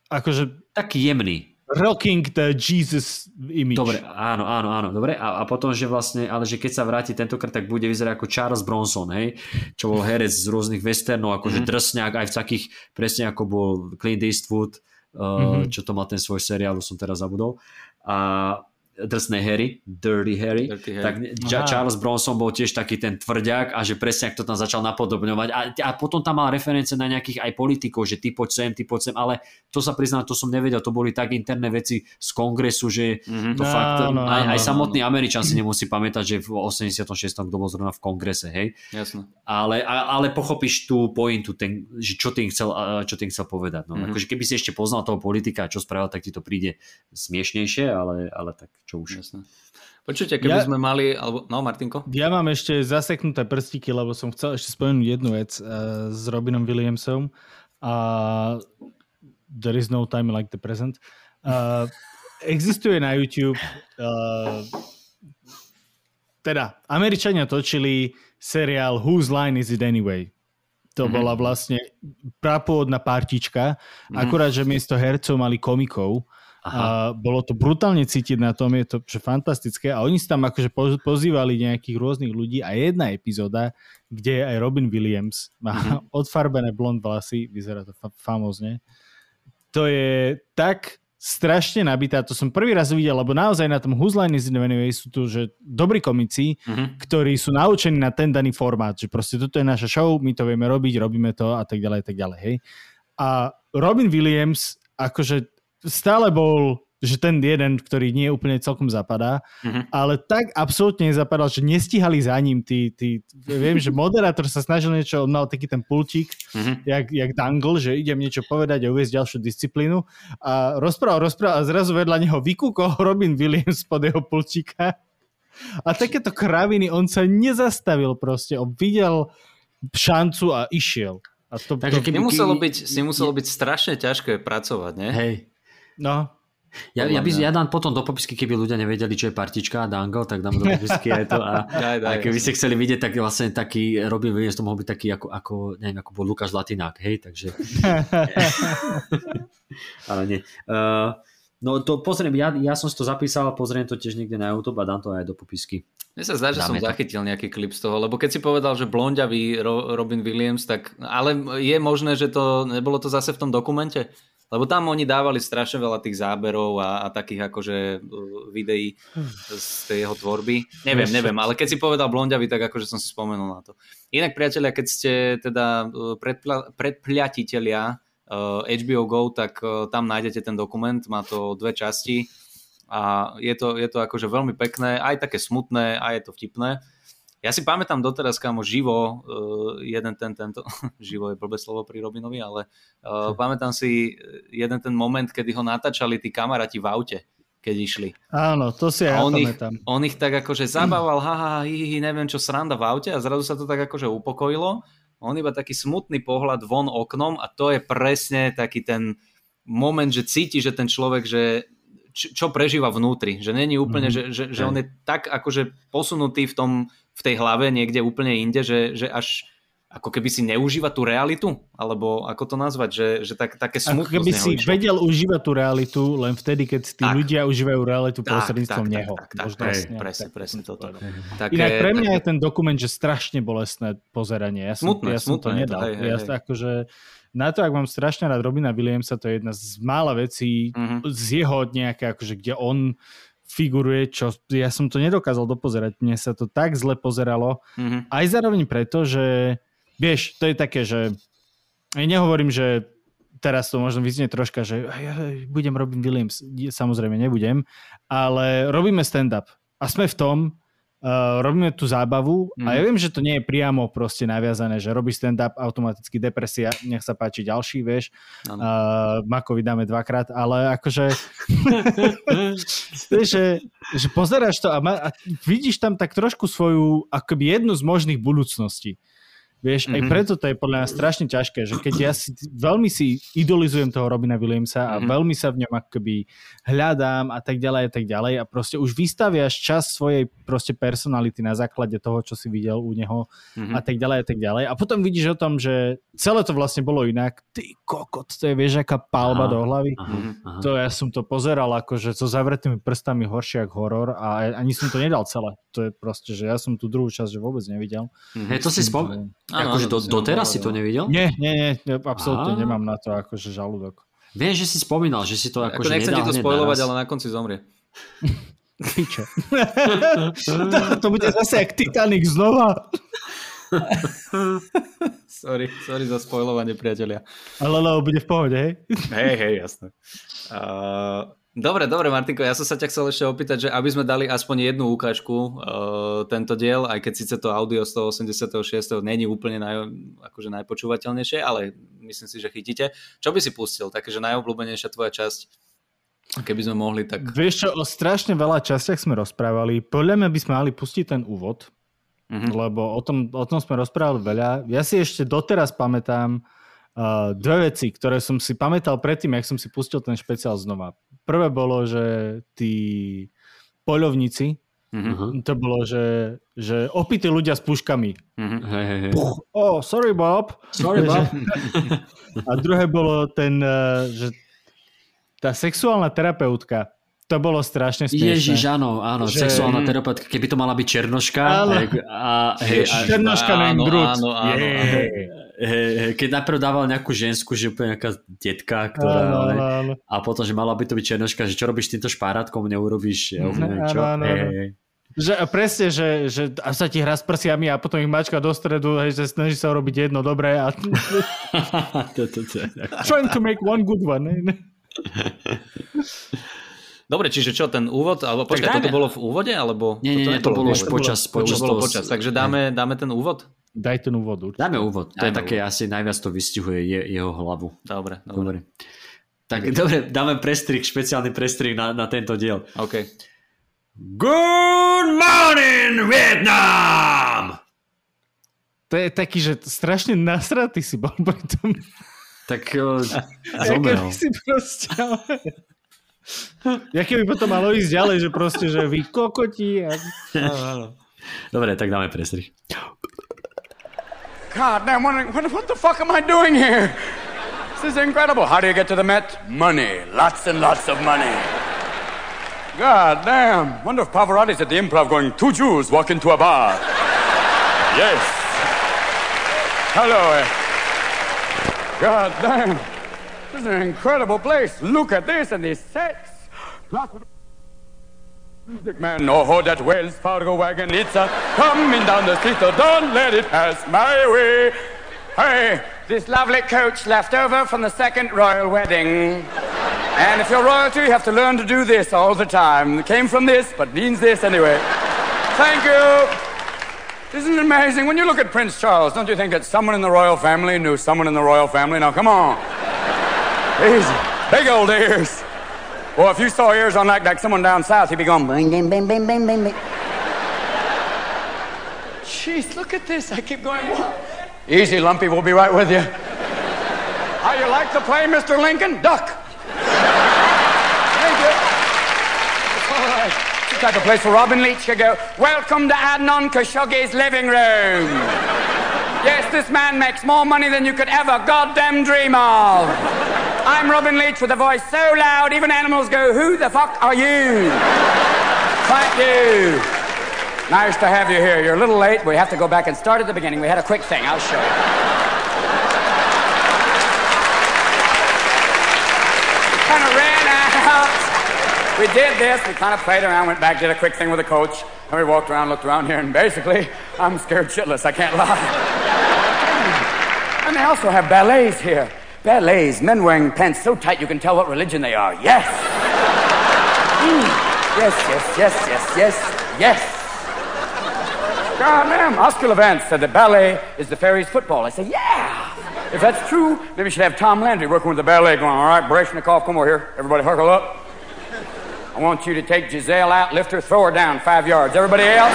Speaker 4: akože
Speaker 2: taký jemný.
Speaker 4: rocking the Jesus image.
Speaker 2: Dobre, áno, áno, áno, dobre. A, a potom, že vlastne, ale že keď sa vráti tentokrát, tak bude vyzerať ako Charles Bronson, hej, čo bol herec z rôznych westernov, akože mm-hmm. drsňák, aj v takých, presne ako bol Clint Eastwood, uh,
Speaker 4: Mhm.
Speaker 2: čo to mal ten svoj seriál, už som teraz zabudol. A drsnej Harry, Dirty Harry,
Speaker 3: Dirty Harry.
Speaker 2: tak
Speaker 4: Aha.
Speaker 2: Charles Bronson bol tiež taký ten tvrďak a že presne ak to tam začal napodobňovať a, a potom tam mal reference na nejakých aj politikov, že ty poď sem, ty poď sem, ale to sa priznám, to som nevedel, to boli tak interné veci z kongresu, že
Speaker 3: Mhm.
Speaker 2: to
Speaker 4: No,
Speaker 2: fakt,
Speaker 4: no,
Speaker 2: aj,
Speaker 4: no,
Speaker 2: aj
Speaker 4: no,
Speaker 2: samotný Američan si nemusí pamätať, že v 86. kto bol zrovna v kongrese, hej,
Speaker 3: Jasné.
Speaker 2: ale, a, ale pochopíš tú pointu, ten, že čo tým chcel, a- čo tým chcel povedať. No.
Speaker 3: Mhm.
Speaker 2: Mm-hmm. Akože keby si ešte poznal toho politika, čo spravil, tak ti to príde smiešnejšie, ale, ale tak čo už.
Speaker 3: Jasné. Počujte, keby
Speaker 4: Ja-
Speaker 3: sme mali, alebo, no Martinko?
Speaker 4: Ja mám ešte zaseknuté prstíky, lebo som chcel ešte spomenúť jednu vec uh, s Robinom Williamsom. A there is no time like the present. Uh, existuje na YouTube uh, teda Američania točili seriál Whose Line Is It Anyway? To
Speaker 3: Mhm.
Speaker 4: bola vlastne prapôvodná partička, akurát, že miesto hercov mali komikov. A bolo to brutálne cítiť na tom, je to že fantastické. A oni si tam akože poz- pozývali nejakých rôznych ľudí a jedna epizóda, kde aj Robin Williams, má odfarbené blond vlasy, vyzerá to fa- famózne. To je tak strašne nabitá, to som prvý raz videl, lebo naozaj na tom Whose Line is Anyway sú tu že dobrí komici,
Speaker 3: Mhm.
Speaker 4: ktorí sú naučení na ten daný formát, že proste toto je naša show, my to vieme robiť, robíme to a tak ďalej, tak ďalej, hej. A Robin Williams akože stále bol, že ten jeden, ktorý nie úplne celkom zapadá,
Speaker 3: Mhm.
Speaker 4: ale tak absolútne nezapadal, že nestíhali za ním tí, tí viem, že moderátor sa snažil niečo, on mal taký ten pultík,
Speaker 3: Mhm.
Speaker 4: jak, jak dangle, že idem niečo povedať a uviezť ďalšiu disciplínu a rozprával, rozprával a zrazu vedľa neho vykúkol Robin Williams pod jeho pulčíka a takéto kraviny, on sa nezastavil proste, on videl šancu a išiel. A to,
Speaker 2: Takže
Speaker 4: to,
Speaker 2: keby-
Speaker 3: Nemuselo byť, si muselo byť strašne ťažké pracovať, nie?
Speaker 2: Hej.
Speaker 4: No,
Speaker 2: Ja, ja, by, ja dám potom do popisky, keby ľudia nevedeli, čo je partička a dangle, tak dám do popisky aj to. A,
Speaker 3: Daj, daj,
Speaker 2: a keby ste chceli vidieť, tak vlastne taký Robin Williams to mohol byť taký, ako, ako neviem, ako bol Lukáš Latinák, hej, takže... Ale nie. Uh, no to pozriem, ja, ja som si to zapísal, pozriem to tiež niekde na YouTube a dám to aj do popisky.
Speaker 3: Mne sa zdá, že som
Speaker 2: Dáme to.
Speaker 3: zachytil nejaký klip z toho, lebo keď si povedal, že blonďavý Ro- Robin Williams, tak ale je možné, že to nebolo to zase v tom dokumente? Lebo tam oni dávali strašne veľa tých záberov a, a takých akože uh, videí z tej jeho tvorby. Neviem, neviem, ale keď si povedal blonďavý, tak akože som si spomenul na to. Inak priatelia, keď ste teda uh, predpla- predpľatitelia uh, HBO Go, tak uh, tam nájdete ten dokument, má to dve časti a je to, je to akože veľmi pekné, aj také smutné, aj je to vtipné. Ja si pamätám doteraz, kamo, živo, uh, jeden ten, tento, živo je blbé slovo pri Robinovi, ale uh, pamätám si jeden ten moment, kedy ho natáčali tí kamaráti v aute, keď išli.
Speaker 4: áno, to si ja
Speaker 3: on ich,
Speaker 4: pamätám.
Speaker 3: on ich tak akože zabával, haha, hi, hi, neviem čo, sranda v aute a zrazu sa to tak akože upokojilo. On iba taký smutný pohľad von oknom a to je presne taký ten moment, že cíti, že ten človek, že čo prežíva vnútri, že není úplne,
Speaker 4: Mhm.
Speaker 3: mm-hmm. že, že, že on je tak akože posunutý v, tom, v tej hlave niekde úplne inde, že, že až ako keby si neužíva tú realitu, alebo ako to nazvať, že, že tak, také
Speaker 4: Ako
Speaker 3: smutnosť
Speaker 4: keby si
Speaker 3: išlo.
Speaker 4: vedel užívať tú realitu len vtedy, keď tí
Speaker 3: Tak.
Speaker 4: ľudia užívajú realitu
Speaker 3: Tak,
Speaker 4: prostredníctvom
Speaker 3: tak, tak,
Speaker 4: neho.
Speaker 3: tak, tak,
Speaker 4: Možno
Speaker 3: presne,
Speaker 4: nejak
Speaker 3: presne,
Speaker 4: tak
Speaker 3: presne
Speaker 4: to
Speaker 3: toto. Také,
Speaker 4: Inak pre mňa
Speaker 3: také-
Speaker 4: je ten dokument, že strašne bolestné pozeranie. Ja som,
Speaker 3: Smutné,
Speaker 4: ja som to
Speaker 3: smutné to,
Speaker 4: nedal.
Speaker 3: hej, hej,
Speaker 4: ja,
Speaker 3: hej.
Speaker 4: Akože, na to, ak mám strašne rád Robina Williamsa, to je jedna z mála vecí
Speaker 3: Mhm.
Speaker 4: z jeho nejaké, akože, kde on figuruje, čo ja som to nedokázal dopozerať. Mne sa to tak zle pozeralo.
Speaker 3: Mhm.
Speaker 4: Aj zároveň preto, že vieš, to je také, že ja nehovorím, že teraz to možno vyznie troška, že budem Robin Williams. Samozrejme nebudem, ale robíme stand-up a sme v tom, uh, robíme tú zábavu a ja
Speaker 3: Mhm.
Speaker 4: viem, že to nie je priamo proste naviazané, že robí stand-up, automaticky depresia, nech sa páči ďalší, vieš.
Speaker 3: Áno.
Speaker 4: Uh, Makovi dáme dvakrát, ale akože že, že pozeráš to a, ma, a vidíš tam tak trošku svoju akoby jednu z možných budúcností. Vieš, aj
Speaker 3: Mhm.
Speaker 4: preto to je podľa mňa strašne ťažké, že keď ja si veľmi si idolizujem toho Robina Williamsa a
Speaker 3: Mhm.
Speaker 4: veľmi sa v ňom akoby hľadám a tak ďalej a tak ďalej a proste už vystaviaš čas svojej proste personality na základe toho, čo si videl u neho
Speaker 3: Mhm.
Speaker 4: a tak ďalej a tak ďalej. A potom vidíš o tom, že celé to vlastne bolo inak. Ty kokot, to je vieš, aká palba
Speaker 2: Aha.
Speaker 4: do hlavy.
Speaker 2: Aha,
Speaker 3: Mhm.
Speaker 2: aha.
Speaker 4: To ja som to pozeral akože so zavretými prstami horšie ako horor a ani som to nedal celé. To je proste, že ja som tú druhú časť že vôbec nevidel.
Speaker 3: Mhm.
Speaker 2: Hej, to si spom...
Speaker 3: Áno,
Speaker 2: akože do, doteraz si to nevidel?
Speaker 4: Nie, nie, nie, absolútne nemám na to akože žalúdok.
Speaker 2: Viem, že si spomínal, že si to
Speaker 3: Ako
Speaker 2: akože
Speaker 3: nechcem ti to spojovať, ale na konci zomrie.
Speaker 4: Piče. to, to bude zase jak Titanic znova.
Speaker 3: sorry, sorry za spojlovanie, priatelia.
Speaker 4: Ale Leo bude v pohode, hej?
Speaker 3: Hej, hej, jasné. Uh, dobre, dobre, Martinko, ja som sa ťa chcel ešte opýtať, že aby sme dali aspoň jednu ukážku uh, tento diel, aj keď síce to audio 186. není úplne naj, akože najpočúvateľnejšie, ale myslím si, že chytíte. Čo by si pustil? Také, že najobľúbenejšia tvoja časť Keby sme mohli, tak...
Speaker 4: Vieš čo, o strašne veľa častiach sme rozprávali. Podľa mňa by sme mali pustiť ten úvod, mm-hmm. lebo o tom, o tom sme rozprávali veľa. Ja si ešte doteraz pamätám uh, dve veci, ktoré som si pamätal predtým, jak som si pustil ten špeciál znova. Prvé bolo, že tí poľovníci, mm-hmm. to bolo, že, že opití ľudia s puškami.
Speaker 2: Mm-hmm. Hey, hey, hey.
Speaker 4: Oh, sorry Bob.
Speaker 2: Sorry Bob.
Speaker 4: A druhé bolo ten, uh, že tá sexuálna terapeutka, to bolo strašne smiešné.
Speaker 2: Ježiš, áno, áno, že... sexuálna terapeutka, keby to mala byť Černoška.
Speaker 4: Áno. A, hej, a,
Speaker 2: černoška
Speaker 4: na
Speaker 3: áno, áno, áno, áno.
Speaker 2: Hej, hej, keď najprv dával nejakú žensku, že úplne nejaká detka, ktorá... Áno, áno, áno. A potom, že mala by to byť Černoška, že čo robíš týmto špárátkom, neurobíš, ja neviem čo. Áno, áno, hej, hej.
Speaker 4: Že, presne, že, že a sa ti hrá s prsiami a potom ich mačka do stredu, hej, že snaží sa urobiť jedno dobré a... Trying to make one good one.
Speaker 3: Dobre, čiže čo, ten úvod, alebo počkaj, toto bolo v úvode, alebo...
Speaker 2: Nie, nie, nie, to bolo už počas, počas,
Speaker 3: bolo počas, takže dáme, dáme ten úvod?
Speaker 4: Daj ten úvod.
Speaker 2: Určite. Dáme úvod, to je také, úvod. asi najviac to vystihuje je, jeho hlavu.
Speaker 3: Dobre, dobre. dobre.
Speaker 2: Tak dobre, dáme prestrik, špeciálny prestrik na, na tento diel.
Speaker 3: OK.
Speaker 2: Good morning, Vietnam!
Speaker 4: To je taký, že strašne nasratý si bol pri tom.
Speaker 2: Tak uh, zomrel.
Speaker 4: si proste, Ja keby potom malo ísť ďalej, že proste, že vy kokoti. A...
Speaker 2: Dobre, tak dáme prestrih.
Speaker 5: God damn, what, what, what the fuck am I doing here? This is incredible. How do you get to the Met? Money. Lots and lots of money. God damn. Wonder if Pavarotti's at the improv going, two Jews walk into a bar. yes. Hello. Eh. God damn. Is an incredible place. Look at this and these sets. Music man, oh, that Wells Fargo wagon, it's a coming down the street, so don't let it pass my way. Hey, this lovely coach left over from the second royal wedding. And if you're royalty, you have to learn to do this all the time. It came from this, but means this anyway. Thank you. Isn't it amazing? When you look at Prince Charles, don't you think that someone in the royal family knew someone in the royal family? Now, come on. Easy. Big old ears. Well, if you saw ears on like, like someone down south, he'd be going bing, bing, bing, bing, bing, bing. Jeez, look at this. I keep going. Easy, Lumpy. We'll be right with you. How you like to play, Mr. Lincoln? Duck. Thank you. All right. It's the type of place where Robin Leach could go, Welcome to Adnan Khashoggi's living room. Yes, this man makes more money than you could ever goddamn dream of. I'm Robin Leach with a voice so loud, even animals go, Who the fuck are you? Thank you. Nice to have you here. You're a little late. We have to go back and start at the beginning. We had a quick thing. I'll show you. kind of ran out. We did this. We kind of played around, went back, did a quick thing with the coach, and we walked around, looked around here, and basically, I'm scared shitless. I can't lie. and they also have ballets here. Ballets, men wearing pants so tight you can tell what religion they are. Yes. Mm. Yes, yes, yes, yes, yes, yes. God damn, Oscar Levant said that ballet is the fairies' football. I said, yeah. If that's true, maybe we should have Tom Landry working with the ballet going, all right, Breshnikov, come over here. Everybody huckle up. I want you to take Giselle out, lift her, throw her down five yards. Everybody else?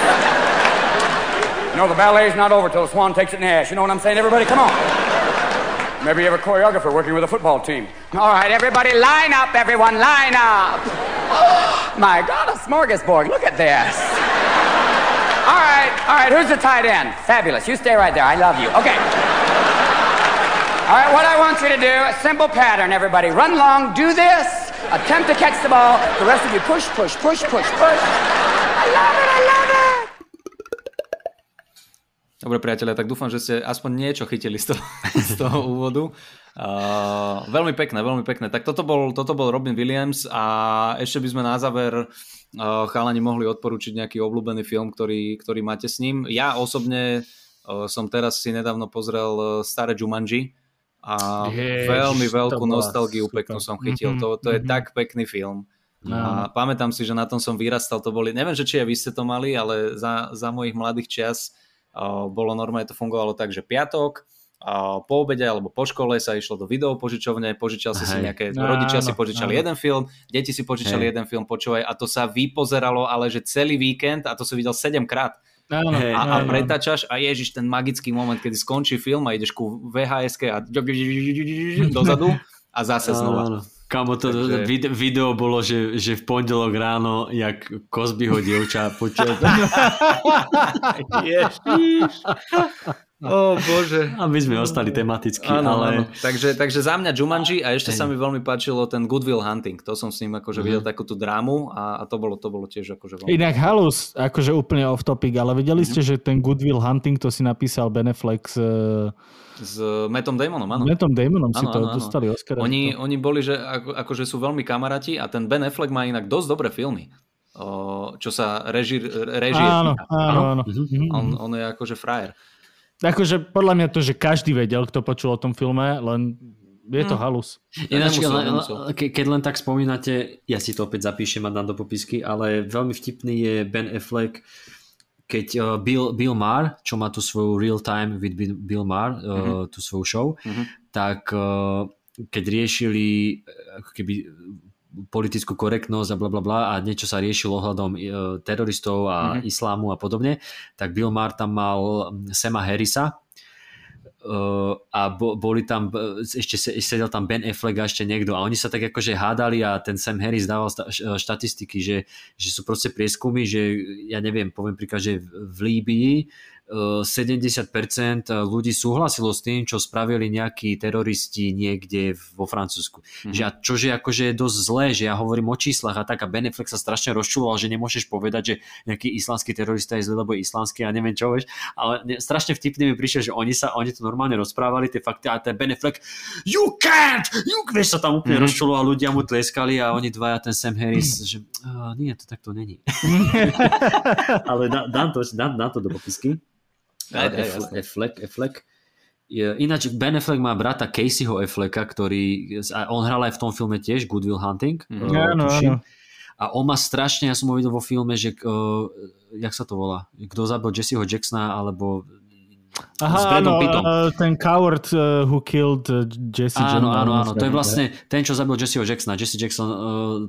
Speaker 5: You know, the ballet's not over till the swan takes it in the ass. You know what I'm saying? Everybody, come on. Maybe you have a choreographer working with a football team. All right, everybody, line up, everyone, line up. my God, a smorgasbord. Look at this. All right, all right, who's the tight end? Fabulous. You stay right there. I love you. Okay. All right, what I want you to do, a simple pattern, everybody. Run long, do this, attempt to catch the ball. The rest of you push, push, push, push, push. I love it, I love it.
Speaker 3: Dobre priatelia, tak dúfam, že ste aspoň niečo chytili z toho, z toho úvodu. Uh, veľmi pekné, veľmi pekné. Tak toto bol, toto bol Robin Williams a ešte by sme na záver uh, chalani mohli odporučiť nejaký obľúbený film, ktorý, ktorý máte s ním. Ja osobne uh, som teraz si nedávno pozrel uh, staré Jumanji a Ježiš, veľmi veľkú nostalgiu super. peknú som chytil. Mm-hmm, to, to je mm-hmm. tak pekný film. No. A pamätám si, že na tom som vyrastal, to boli, neviem, že či aj vy ste to mali, ale za, za mojich mladých čias bolo normálne, to fungovalo tak, že piatok, po obede alebo po škole sa išlo do videopožičovne, požičal si Hej. si nejaké, no, rodičia no, si požičali no. jeden film, deti si požičali Hej. jeden film, počúvaj, a to sa vypozeralo, ale že celý víkend, a to som videl 7 krát. No, no, a, a pretačaš a ježiš ten magický moment, kedy skončí film a ideš ku VHS a dozadu a zase znova.
Speaker 2: Kamo, to Takže... video bolo, že, že v pondelok ráno, jak Kozbyho dievča počuť.
Speaker 3: O bože.
Speaker 2: A my sme ostali tematicky,
Speaker 3: áno,
Speaker 2: ale...
Speaker 3: Áno. Takže, takže za mňa Jumanji a ešte sa mi veľmi páčilo ten Goodwill Hunting. To som s ním akože mm-hmm. videl takú tú drámu a, a to, bolo, to bolo tiež akože veľmi...
Speaker 4: Inak halus, akože úplne off topic, ale vedeli ste, mm-hmm. že ten Goodwill Hunting to si napísal Beneflex uh...
Speaker 3: s Metom Damonom, áno.
Speaker 4: Metom Damonom si to áno, dostali Oscar.
Speaker 3: Oni, oni boli, že ako, akože sú veľmi kamaráti a ten Ben Affleck má inak dosť dobré filmy. O, čo sa reží, reží
Speaker 4: áno, áno, áno. áno.
Speaker 3: Mm-hmm. On, on je akože frajer.
Speaker 4: Akože podľa mňa to, že každý vedel, kto počul o tom filme, len je to hm. halus.
Speaker 2: Ináč, ke, keď len tak spomínate, ja si to opäť zapíšem a dám do popisky, ale veľmi vtipný je Ben Affleck, keď uh, Bill, Bill Maher, čo má tu svoju Real Time with Bill Maher, mm-hmm. tú svoju show, mm-hmm. tak uh, keď riešili ako keby politickú korektnosť a bla bla bla a niečo sa riešilo ohľadom teroristov a mm-hmm. islámu a podobne, tak Bill Maher tam mal Sema Harrisa, A bo, boli tam, ešte sedel tam Ben Affleck a ešte niekto. A oni sa tak akože hádali a ten Sam Harris dával štatistiky, že, že sú proste prieskumy, že ja neviem, poviem príklad, že v Líbii 70% ľudí súhlasilo s tým, čo spravili nejakí teroristi niekde vo Francúzsku. Mm-hmm. Že, čo je akože je dosť zlé, že ja hovorím o číslach a tak a Beneflex sa strašne rozčuloval, že nemôžeš povedať, že nejaký islamský terorista je zlý, lebo je islamský a neviem čo, vieš. Ale ne, strašne vtipný mi prišiel, že oni sa, oni to normálne rozprávali, tie fakty a ten Beneflex, you can't, you, vieš, sa tam úplne mm-hmm. rozčuloval, ľudia mu tleskali a oni dvaja, ten Sam Harris, že uh, nie, to takto není. Ale dá, dám, to, dám, dám to do popisky. Affleck, Affleck. Ináč Ben Affleck má brata Caseyho Afflecka, ktorý, on hral aj v tom filme tiež, Good Will Hunting.
Speaker 4: Mm. Uh, áno, áno.
Speaker 2: A on má strašne, ja som ho videl vo filme, že uh, jak sa to volá? Kto zabil Jesseho Jacksona, alebo
Speaker 4: Aha, s Bradom Pittom. Uh, ten coward uh, who killed uh, Jesse
Speaker 2: Áno, áno, áno. To je vlastne ten, čo zabil Jesseho Jacksona. Jesse Jackson uh,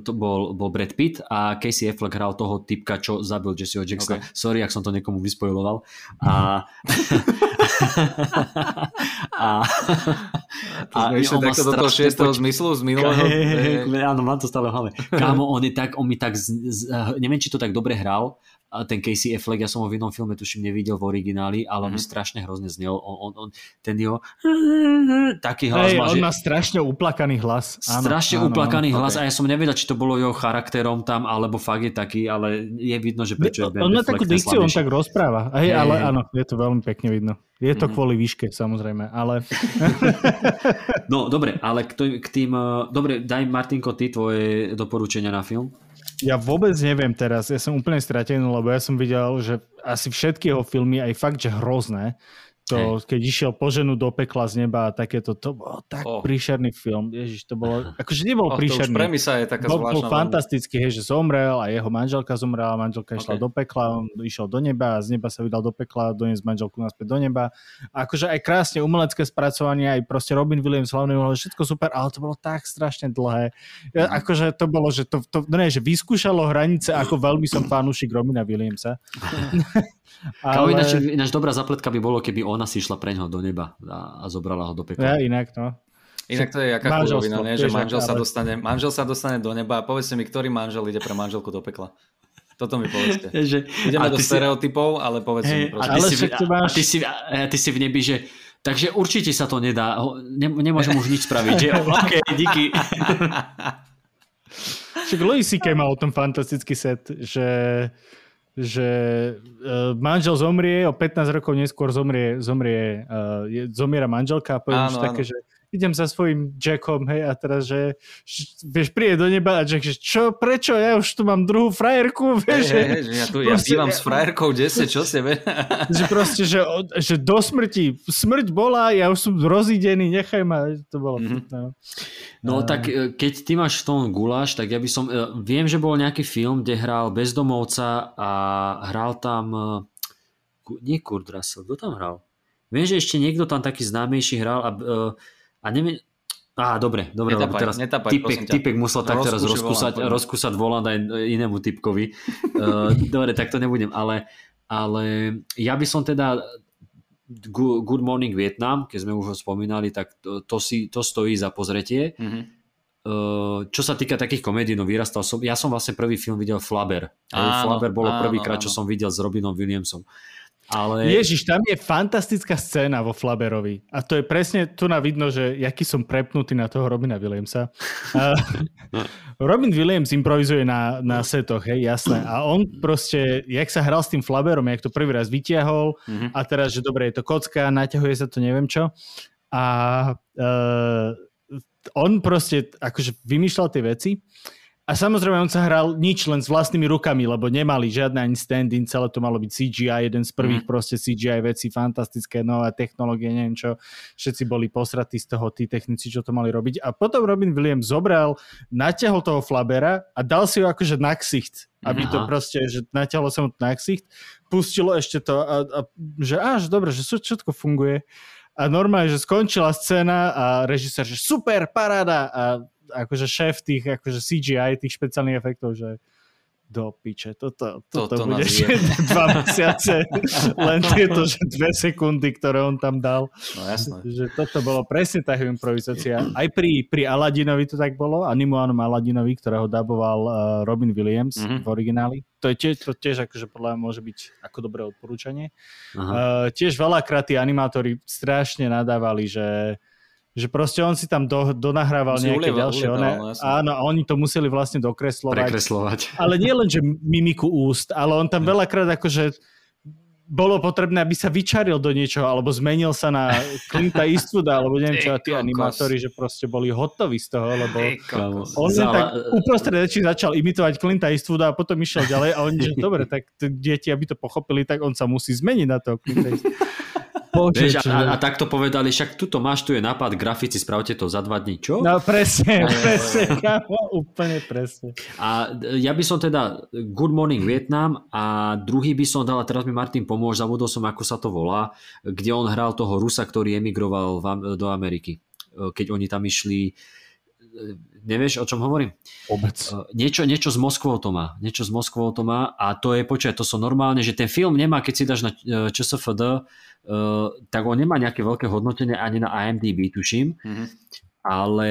Speaker 2: to bol, bol Brad Pitt a Casey Affleck hral toho typka, čo zabil Jesseho Jacksona. Okay. Sorry, ak som to niekomu vyspojoloval. A...
Speaker 3: a... To sme išli takto do toho šiestého poč... zmyslu z minulého.
Speaker 2: Áno, mám to stále v hlave. Kámo, on je tak, on mi tak, z, z, neviem, či to tak dobre hral, a ten Casey Affleck, ja som ho v inom filme tuším nevidel v origináli, ale mm-hmm. on mi mhm. strašne hrozne znel. On, on, on, ten jeho taký hlas
Speaker 4: hey, má, on že... má strašne uplakaný hlas.
Speaker 2: Áno, strašne áno, uplakaný áno, hlas okay. a ja som nevedel, či to bolo jeho charakterom tam, alebo fakt je taký, ale je vidno, že prečo je
Speaker 4: On má takú dikciu, on tak rozpráva. Hej, hey, ale áno, je to veľmi pekne vidno. Je to mm-hmm. kvôli výške, samozrejme, ale...
Speaker 2: no, dobre, ale k, tým... Eh, dobre, daj Martinko, ty tvoje doporučenia na film.
Speaker 4: Ja vôbec neviem teraz, ja som úplne stratený, lebo ja som videl, že asi všetky jeho filmy, aj fakt, že hrozné, to, keď išiel po ženu do pekla z neba a takéto, to bol tak oh. príšerný film. Ježiš, to bolo, akože nebol oh, príšerný. To už
Speaker 3: premisa je taká bol,
Speaker 4: zvláštna. Bol fantastický, hej, že zomrel a jeho manželka zomrela, manželka okay. išla do pekla, on išiel do neba a z neba sa vydal do pekla, doniesť manželku naspäť do neba. A akože aj krásne umelecké spracovanie, aj proste Robin Williams hlavný všetko super, ale to bolo tak strašne dlhé. Ja, mm. akože to bolo, že to, to, no nie, že vyskúšalo hranice, ako veľmi som fanúšik Robina Williamsa.
Speaker 2: Ale... Ináč, ináč dobrá zapletka by bolo, keby ona si išla pre ňoho do neba a, a zobrala ho do pekla.
Speaker 4: Ja, inak no.
Speaker 3: Inak to je jaká chulovina, nie? že manžel sa, dostane, manžel sa dostane do neba a povedzte mi, ktorý manžel ide pre manželku do pekla. Toto mi povedzte. že, Ideme do stereotypov, si, ale povedzte hey, mi prosím.
Speaker 2: A ty, si, máš... a, ty si, a ty si v nebi, že takže určite sa to nedá. Ne, nemôžem už nič spraviť. Že? OK, díky.
Speaker 4: Však Louis C.K. mal o tom fantastický set, že že uh, manžel zomrie, o 15 rokov neskôr zomrie, zomrie uh, je, zomiera manželka a poviem, také, že idem za svojím Jackom, hej, a teraz, že, vieš, príde do neba a Jack, že čo, prečo, ja už tu mám druhú frajerku, vieš,
Speaker 3: hey, hey, že ja tu proste, ja bývam s frajerkou 10, čo si,
Speaker 4: že proste, že, že do smrti, smrť bola, ja už som rozídený, nechaj ma, to bolo mm-hmm. no.
Speaker 2: no a... tak e, keď ty máš v tom guláš, tak ja by som, e, viem, že bol nejaký film, kde hral bezdomovca a hral tam, e, nie Kurt Russell, kto tam hral? Viem, že ešte niekto tam taký známejší hral a a neviem, Á, dobre, dobre, netapaj, lebo teraz netapaj, typek, typek musel tak teraz rozkúsať, volant, rozkúsať volant aj inému typkovi. uh, dobre, tak to nebudem, ale, ale ja by som teda Good Morning Vietnam, keď sme už ho spomínali, tak to, to, si, to stojí za pozretie. Mm-hmm. Čo sa týka takých komédií, no vyrastal som, ja som vlastne prvý film videl Flaber. Áno, Flaber bolo prvýkrát, čo som videl s Robinom Williamsom. Ale...
Speaker 4: Ježiš, tam je fantastická scéna vo Flaberovi. A to je presne tu na vidno, že jaký som prepnutý na toho Robina Williamsa. Robin Williams improvizuje na, na setoch, hej, jasné. A on proste, jak sa hral s tým Flaberom, jak to prvý raz vytiahol mm-hmm. a teraz, že dobre, je to kocka, naťahuje sa to neviem čo. A uh, on proste akože vymýšľal tie veci a samozrejme on sa hral nič len s vlastnými rukami, lebo nemali žiadne ani stand-in, celé to malo byť CGI, jeden z prvých mm. proste CGI veci, fantastické nové technológie, neviem čo, všetci boli posratí z toho, tí technici, čo to mali robiť. A potom Robin Williams zobral, natiahol toho Flabera a dal si ho akože na ksicht, aby Aha. to proste, že natiahlo sa mu na ksicht, pustilo ešte to a, a že až dobre, že všetko funguje. A normálne, že skončila scéna a režisér, že super, paráda a akože šéf tých akože CGI, tých špeciálnych efektov, že do piče, toto, toto, toto bude dva mesiace, len tieto, že dve sekundy, ktoré on tam dal.
Speaker 3: No jasné.
Speaker 4: Že toto bolo presne tá improvizácia. Aj pri, pri Aladinovi to tak bolo, animovanom Aladinovi, ktorého daboval uh, Robin Williams mm-hmm. v origináli. To je tiež, to tiež akože podľa mňa môže byť ako dobré odporúčanie. Uh, tiež veľakrát tí animátori strašne nadávali, že že proste on si tam do, donahrával si nejaké uleval, ďalšie uleval, one, áno, a oni to museli vlastne dokreslovať.
Speaker 2: Prekreslovať.
Speaker 4: Ale nie len, že mimiku úst, ale on tam veľakrát akože bolo potrebné, aby sa vyčaril do niečoho, alebo zmenil sa na Clinta Eastwooda, alebo neviem čo, a tí animátori, že proste boli hotoví z toho, lebo on len tak uprostred reči začal imitovať Clinta Eastwooda a potom išiel ďalej a oni, že dobre, tak deti, aby to pochopili, tak on sa musí zmeniť na to Clinta Eastwooda.
Speaker 2: Bože, Vieš, a, a takto povedali, však tuto máš, tu je nápad, grafici, spravte to za dva dní, čo?
Speaker 4: No presne, presne, kámo, úplne presne.
Speaker 2: A ja by som teda Good Morning Vietnam a druhý by som dal, a teraz mi Martin pomôže, zavodol som, ako sa to volá, kde on hral toho Rusa, ktorý emigroval do Ameriky. Keď oni tam išli nevieš, o čom hovorím?
Speaker 4: Vôbec.
Speaker 2: Niečo, niečo z Moskvou to má. Niečo z Moskvou to má a to je, počkaj, to sú normálne, že ten film nemá, keď si dáš na ČSFD, Eh, tak on nemá nejaké veľké hodnotenie ani na IMDb, tuším. Mm-hmm. Ale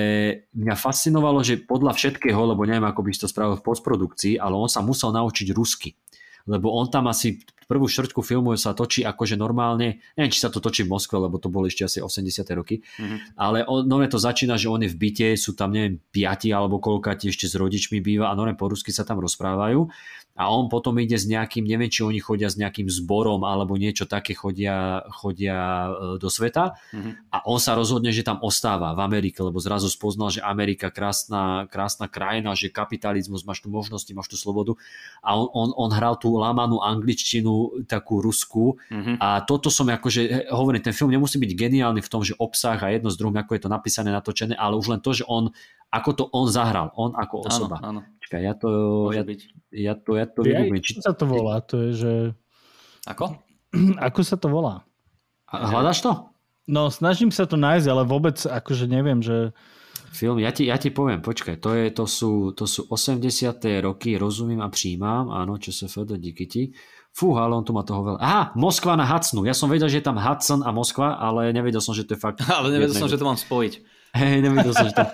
Speaker 2: mňa fascinovalo, že podľa všetkého, lebo neviem, ako by si to spravil v postprodukcii, ale on sa musel naučiť rusky. Lebo on tam asi prvú štvrťku filmu sa točí akože normálne, neviem, či sa to točí v Moskve, lebo to boli ešte asi 80. roky, mm-hmm. ale on, nové to začína, že on je v byte, sú tam neviem, piati alebo koľka ešte s rodičmi býva a nové po rusky sa tam rozprávajú a on potom ide s nejakým, neviem, či oni chodia s nejakým zborom alebo niečo také chodia, chodia e, do sveta mm-hmm. a on sa rozhodne, že tam ostáva v Amerike, lebo zrazu spoznal, že Amerika krásna, krásna krajina, že kapitalizmus, máš tu možnosti, máš tu slobodu a on, on, on hral tú lamanú angličtinu, takú rusku mm-hmm. a toto som akože, hovorím, ten film nemusí byť geniálny v tom, že obsah a jedno z druhým, ako je to napísané, natočené, ale už len to, že on ako to on zahral, on ako osoba.
Speaker 3: Áno, áno.
Speaker 2: Čakaj, ja to, ja, byť. ja to, ja to ja,
Speaker 4: Či... sa to volá? To je, že...
Speaker 3: Ako?
Speaker 4: Ako sa to volá?
Speaker 2: A hľadaš to?
Speaker 4: No, snažím sa to nájsť, ale vôbec akože neviem, že...
Speaker 2: Film, ja ti, ja ti poviem, počkaj, to, je, to, sú, to sú 80. roky, rozumím a přijímám, áno, čo sa Fedo, díky ti. Fú, ale on tu má toho veľa. Aha, Moskva na Hudsonu. Ja som vedel, že je tam Hudson a Moskva, ale nevedel som, že to je fakt...
Speaker 3: ale nevedel som, že to mám spojiť.
Speaker 2: Hej, nevidel som, že to...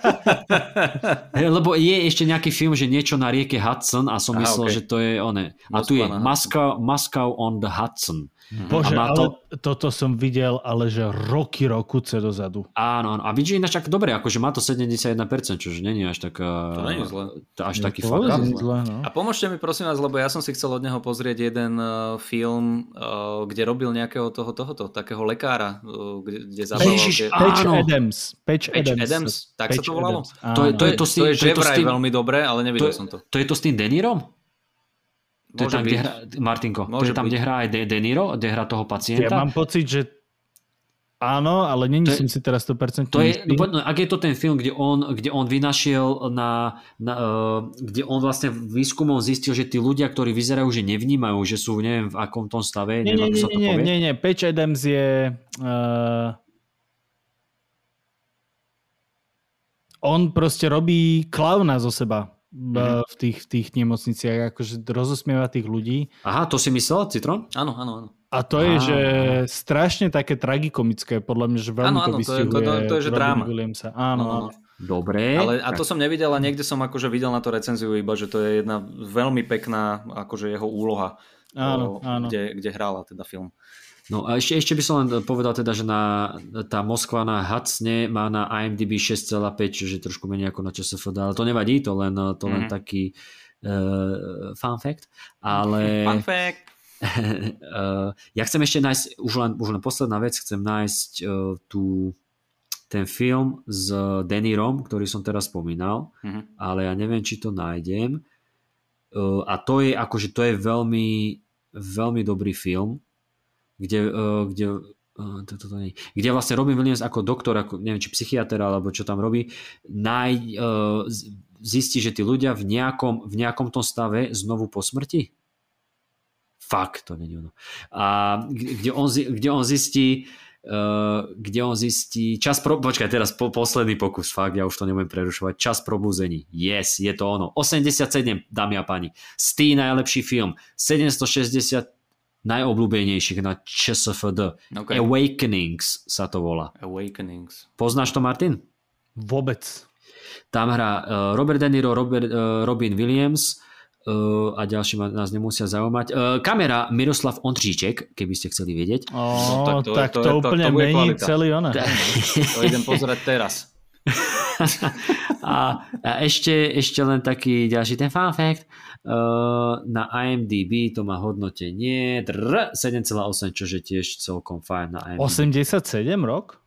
Speaker 2: hey, lebo je ešte nejaký film, že niečo na rieke Hudson a som Aha, myslel, okay. že to je one. A tu je Moscow on the Hudson.
Speaker 4: Bože,
Speaker 2: A má
Speaker 4: ale
Speaker 2: to-
Speaker 4: toto som videl, ale že roky, rokuce dozadu.
Speaker 2: Áno, áno. A vidíš ináč tak dobre, akože má to 71%, čože není až tak...
Speaker 3: To není zle.
Speaker 2: Až taký
Speaker 4: To
Speaker 2: fakt.
Speaker 4: je zlé, no.
Speaker 3: A pomôžte mi prosím vás, lebo ja som si chcel od neho pozrieť jeden uh, film, uh, kde robil nejakého toho, tohoto, takého lekára, uh, kde, kde zabával...
Speaker 2: Ježiš, a-
Speaker 4: Patch
Speaker 2: Áno.
Speaker 4: Adams. Patch,
Speaker 3: Patch
Speaker 4: Adams.
Speaker 3: Adams, tak sa
Speaker 4: Patch
Speaker 3: to volalo?
Speaker 4: Adams,
Speaker 2: To je- to je to s tým-
Speaker 3: to je,
Speaker 2: to to
Speaker 3: veľmi dobré, ale
Speaker 2: To,
Speaker 3: nevidel som to.
Speaker 2: to je to s tým De Nirom? To je tam, kde
Speaker 3: byť.
Speaker 2: hrá, Martinko, to je tam,
Speaker 3: byť.
Speaker 2: kde hrá aj De, De Niro, kde hrá toho
Speaker 4: Ja
Speaker 2: pacienta.
Speaker 4: mám pocit, že áno, ale není som si teraz 100%
Speaker 2: To je,
Speaker 4: istý.
Speaker 2: no, no, ak je to ten film, kde on, kde on vynašiel na, na uh, kde on vlastne výskumom zistil, že tí ľudia, ktorí vyzerajú, že nevnímajú, že sú neviem v akom tom stave,
Speaker 4: Nie,
Speaker 2: neviem,
Speaker 4: nie,
Speaker 2: ako sa to
Speaker 4: nie,
Speaker 2: povie.
Speaker 4: nie, nie, Patch Adams je... Uh, on proste robí klauna zo seba. Mm-hmm. v, tých, v tých nemocniciach, akože rozosmieva tých ľudí.
Speaker 2: Aha, to si myslel, Citron?
Speaker 3: Áno, áno, áno.
Speaker 4: A to je, že strašne také tragikomické, podľa mňa, že veľmi
Speaker 3: Áno,
Speaker 4: to
Speaker 3: áno, to je-
Speaker 4: vystihuje
Speaker 3: to- to- to je, že dráma.
Speaker 4: Williamsa. Áno, áno.
Speaker 2: Dobre.
Speaker 3: Ale, a to som nevidel a niekde som akože videl na to recenziu iba, že to je jedna veľmi pekná akože jeho úloha,
Speaker 4: Áno,
Speaker 3: o,
Speaker 4: áno.
Speaker 3: Kde, kde hrála teda film.
Speaker 2: No a ešte, ešte by som len povedal teda, že na, tá Moskva na Hacne má na IMDb 6,5, čiže trošku menej ako na ČSFD, ale to nevadí, to len, to len
Speaker 3: Mhm.
Speaker 2: taký uh, fun fact. Ale
Speaker 3: Fun fact.
Speaker 2: uh, ja chcem ešte nájsť, už len, už len posledná vec, chcem nájsť uh, tú, ten film s Denirom, ktorý som teraz spomínal,
Speaker 3: Mhm.
Speaker 2: ale ja neviem, či to nájdem. Uh, a to je akože to je veľmi, veľmi dobrý film, kde, uh, kde uh, to, to, to nie, kde vlastne Robin Williams ako doktor, ako, neviem, či psychiatr alebo čo tam robí, naj, z- zistí, že tí ľudia v nejakom, v nejakom tom stave znovu po smrti. Fakt, to není ono. A kde on, kde on zistí, kde on zistí čas pro... Počkaj, teraz po, posledný pokus, fakt, ja už to nebudem prerušovať. Čas probúzení. Yes, je to ono. 87, dámy a páni. Stý najlepší film. 760 najobľúbenejších na ČSFD.
Speaker 3: Okay.
Speaker 2: Awakenings sa to volá.
Speaker 3: Awakenings.
Speaker 2: Poznáš to, Martin?
Speaker 4: Vôbec.
Speaker 2: Tam hrá uh, Robert De Niro, Robert, uh, Robin Williams uh, a ďalší ma, nás nemusia zaujímať. Kamera Miroslav Ondříček, keby ste chceli vedieť.
Speaker 4: Ó,
Speaker 3: tak
Speaker 4: tak
Speaker 3: to-
Speaker 4: to, tak
Speaker 3: to-
Speaker 4: to,
Speaker 3: to-
Speaker 4: úplne
Speaker 3: to
Speaker 4: mení
Speaker 3: kvalita.
Speaker 4: celý ona.
Speaker 3: To idem pozerať teraz.
Speaker 2: a, a ešte, ešte len taký ďalší ten fun fact. Uh, na IMDb to má hodnotenie drr, 7,8, čo je tiež celkom fajn na IMDb.
Speaker 4: 87 rok?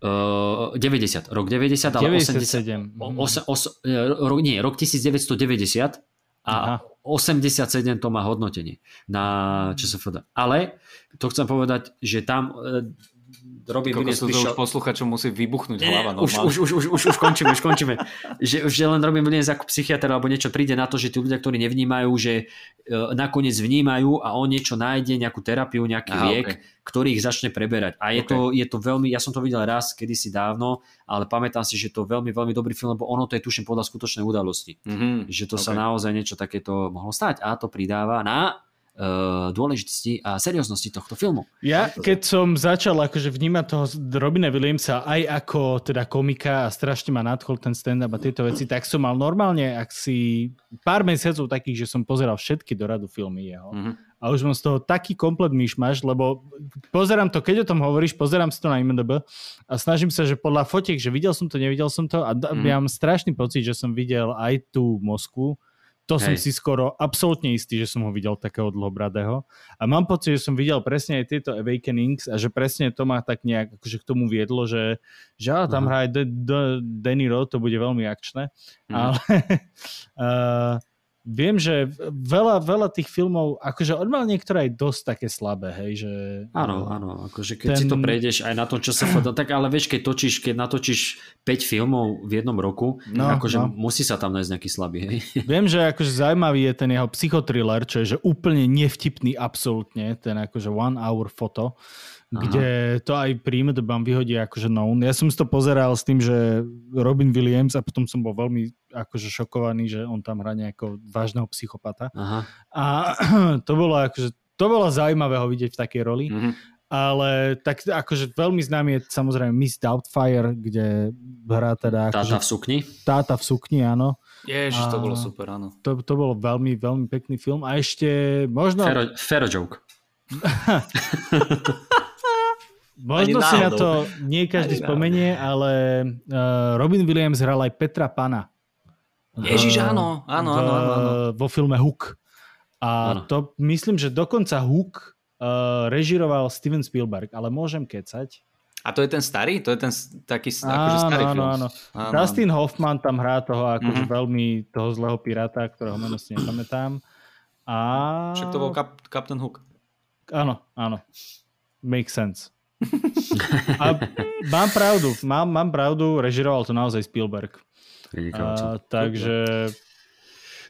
Speaker 2: Uh, 90, rok 90, ale
Speaker 4: 97.
Speaker 2: 80, o, os, os, e, rok, nie, rok 1990 a
Speaker 4: Aha.
Speaker 2: 87 to má hodnotenie na ČSFD. Ale to chcem povedať, že tam Williams
Speaker 3: sú to už posluchačom musí vybuchnúť hlava.
Speaker 2: už,
Speaker 3: normálne.
Speaker 2: už, už, už, už, už končíme, už končíme. že, že len Robin Williams ako psychiatr alebo niečo príde na to, že tí ľudia, ktorí nevnímajú, že uh, nakoniec vnímajú a on niečo nájde, nejakú terapiu, nejaký
Speaker 3: Aha,
Speaker 2: liek,
Speaker 3: okay.
Speaker 2: ktorý ich začne preberať. A je,
Speaker 3: Ok.
Speaker 2: to, je to veľmi, ja som to videl raz, kedysi dávno, ale pamätám si, že to je veľmi, veľmi dobrý film, lebo ono to je tuším podľa skutočnej udalosti.
Speaker 3: Mhm.
Speaker 2: Že to sa
Speaker 3: Ok.
Speaker 2: naozaj niečo takéto mohlo stať a to pridáva na dôležitosti a serióznosti tohto filmu.
Speaker 4: Ja, keď som začal akože vnímať toho Robina Williamsa aj ako teda komika a strašne ma nadchol ten stand-up a tieto veci, tak som mal normálne, ak si pár mesiacov takých, že som pozeral všetky doradu filmy jeho.
Speaker 3: Mhm.
Speaker 4: A už mám z toho taký komplet myšmaš, lebo pozerám to, keď o tom hovoríš, pozerám si to na IMDb a snažím sa, že podľa fotiek, že videl som to, nevidel som to a mm. Ja mám strašný pocit, že som videl aj tú Moskvu, to som
Speaker 2: Hej.
Speaker 4: si skoro absolútne istý, že som ho videl takého dlhobradého. A mám pocit, že som videl presne aj tieto Awakenings a že presne to ma tak nejak akože k tomu viedlo, že, že á, tam
Speaker 2: Aha.
Speaker 4: hrá aj De- De- Danny Rowe, to bude veľmi akčné.
Speaker 3: Mhm.
Speaker 4: Ale uh, viem, že veľa, veľa tých filmov, akože on mal niektoré aj dosť také slabé, hej, že...
Speaker 2: Áno, áno, akože keď
Speaker 4: Ten-
Speaker 2: si to prejdeš aj na tom, čo sa foto, tak ale vieš, keď točíš, keď natočíš 5 filmov v jednom roku,
Speaker 4: No,
Speaker 2: akože
Speaker 4: no.
Speaker 2: musí sa tam nájsť nejaký slabý, hej.
Speaker 4: Viem, že akože zaujímavý je ten jeho psychotriller, čo je že úplne nevtipný absolútne, ten akože one hour foto,
Speaker 2: Aha.
Speaker 4: kde to aj pri IMDb vyhodí akože known. Ja som si to pozeral s tým, že Robin Williams a potom som bol veľmi akože šokovaný, že on tam hrá nejakého vážneho psychopata.
Speaker 2: Aha.
Speaker 4: A to bolo akože to bolo zaujímavé ho vidieť v takej roli,
Speaker 3: Mhm.
Speaker 4: ale tak akože veľmi známy je samozrejme Miss Doubtfire, kde hrá teda
Speaker 2: Táta
Speaker 4: akože
Speaker 2: v sukni.
Speaker 4: táta v sukni, áno.
Speaker 3: Ježiš, to bolo super, áno.
Speaker 4: To, to bolo veľmi, veľmi pekný film. A ešte možno...
Speaker 2: Fero, Fero joke.
Speaker 4: Možno si na to nie každý
Speaker 3: Ani
Speaker 4: spomenie, ale uh, Robin Williams hral aj Petra Pana.
Speaker 3: Ježiš,
Speaker 4: V-
Speaker 3: áno, áno, áno, áno, áno.
Speaker 4: Vo filme Hook. A
Speaker 2: Áno.
Speaker 4: to myslím, že dokonca Hook uh, režiroval Steven Spielberg, ale môžem kecať.
Speaker 3: A to je ten starý? To je ten taký akože
Speaker 4: Áno,
Speaker 3: starý
Speaker 4: áno,
Speaker 3: film.
Speaker 4: áno.
Speaker 3: Áno,
Speaker 4: Dustin Hoffman tam hrá toho akože
Speaker 3: Mhm.
Speaker 4: veľmi toho zlého piráta, ktorého meno si nepamätám. A...
Speaker 3: Však to bol Kap- Captain Hook.
Speaker 4: Áno, áno. Makes sense. A mám pravdu, mám, mám pravdu, režiroval to naozaj Spielberg. A, takže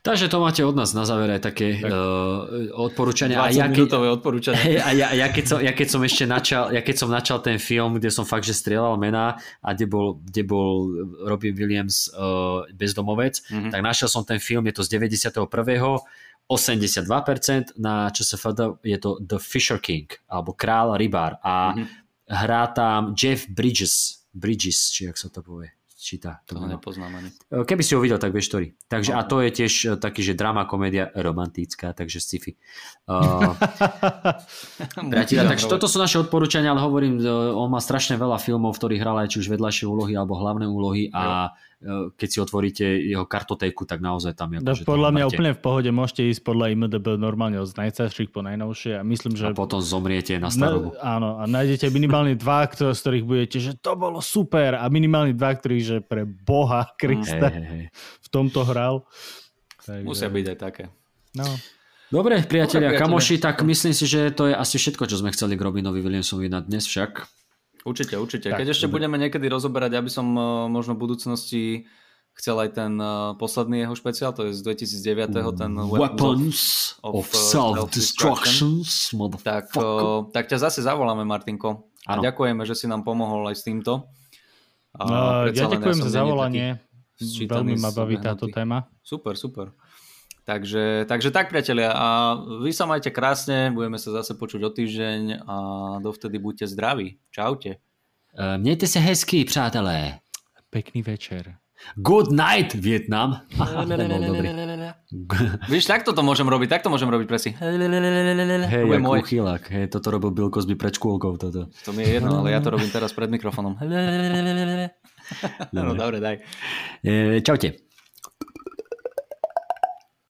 Speaker 2: Takže to máte od nás na záver aj také
Speaker 4: Tak.
Speaker 2: uh, odporúčania.
Speaker 3: 20
Speaker 2: A ja,
Speaker 3: odporúčanie.
Speaker 2: Hej, a ja, ja, keď som, ja, keď som ešte načal, ja keď som načal ten film, kde som fakt, že strieľal mená a kde bol, kde bol Robbie Williams uh, bezdomovec,
Speaker 3: Mhm.
Speaker 2: tak našiel som ten film, je to z 91. 82%, na ČSFD je to The Fisher King, alebo Král rybár a
Speaker 3: Mhm.
Speaker 2: hrá tam Jeff Bridges, Bridges, či jak sa to povie, číta. To
Speaker 3: To nepoznám ani.
Speaker 2: Keby si ho videl, tak vieš, ktorý. Takže, a to je tiež eh, taký, že drama, komédia, romantická, takže sci-fi. Uh, takže toto sú naše odporúčania, ale hovorím, e, on má strašne veľa filmov, v ktorých hral aj či už vedľajšie úlohy alebo hlavné úlohy a e, keď si otvoríte jeho kartotéku, tak naozaj tam je.
Speaker 4: no,
Speaker 2: akože
Speaker 4: podľa
Speaker 2: toho
Speaker 4: mňa
Speaker 2: máte.
Speaker 4: úplne v pohode môžete ísť podľa IMDB normálne od najstarších po najnovšie a myslím, že
Speaker 2: A potom zomriete na
Speaker 4: Na,
Speaker 2: starobu.
Speaker 4: áno, a nájdete minimálne dva, ktor- z ktorých budete, že to bolo super a minimálne dva, ktorí, že pre Boha
Speaker 2: Hej,
Speaker 4: Krista
Speaker 2: hej, hej.
Speaker 4: v tomto hral. Takže,
Speaker 3: Musia byť aj také.
Speaker 4: No,
Speaker 2: Dobre, priatelia,
Speaker 3: Dobre, priatelia.
Speaker 2: kamoši, tak myslím si, že to je asi všetko, čo sme chceli k Robinovi Williamsovi na dnes však.
Speaker 3: Určite, určite.
Speaker 4: Tak,
Speaker 3: Keď ešte
Speaker 2: dobre.
Speaker 3: budeme niekedy rozoberať, aby som eh, možno v budúcnosti chcel aj ten eh, posledný jeho špeciál, to je z 2009, ten
Speaker 2: Weapons
Speaker 3: of,
Speaker 2: of,
Speaker 3: uh,
Speaker 2: self-destruction,
Speaker 3: tak,
Speaker 2: motherfucker.
Speaker 3: eh, tak ťa zase zavoláme, Martinko. A
Speaker 2: Áno.
Speaker 3: ďakujeme, že si nám pomohol aj s týmto. A predsa
Speaker 4: ja ďakujem za zavolanie. Veľmi ma baví táto téma.
Speaker 3: Super, super. Takže, takže tak, priatelia, a vy sa majte krásne, budeme sa zase počuť o týždeň a dovtedy buďte zdraví. Čaute.
Speaker 2: Eh, Mějte se hezky, přátelé.
Speaker 4: Pekný večer.
Speaker 2: Good night, Vietnam. Aha, nebol dobrý.
Speaker 3: Víš, takto to môžem robiť, takto môžem robiť presne.
Speaker 2: Hej, jak
Speaker 3: môj.
Speaker 2: uchylák. Hej, toto robil Bill Cosby pred škôlkou. Toto.
Speaker 3: To mi je jedno, ale ja to robím teraz pred mikrofónom. No dobre, daj.
Speaker 2: Eh, čaute.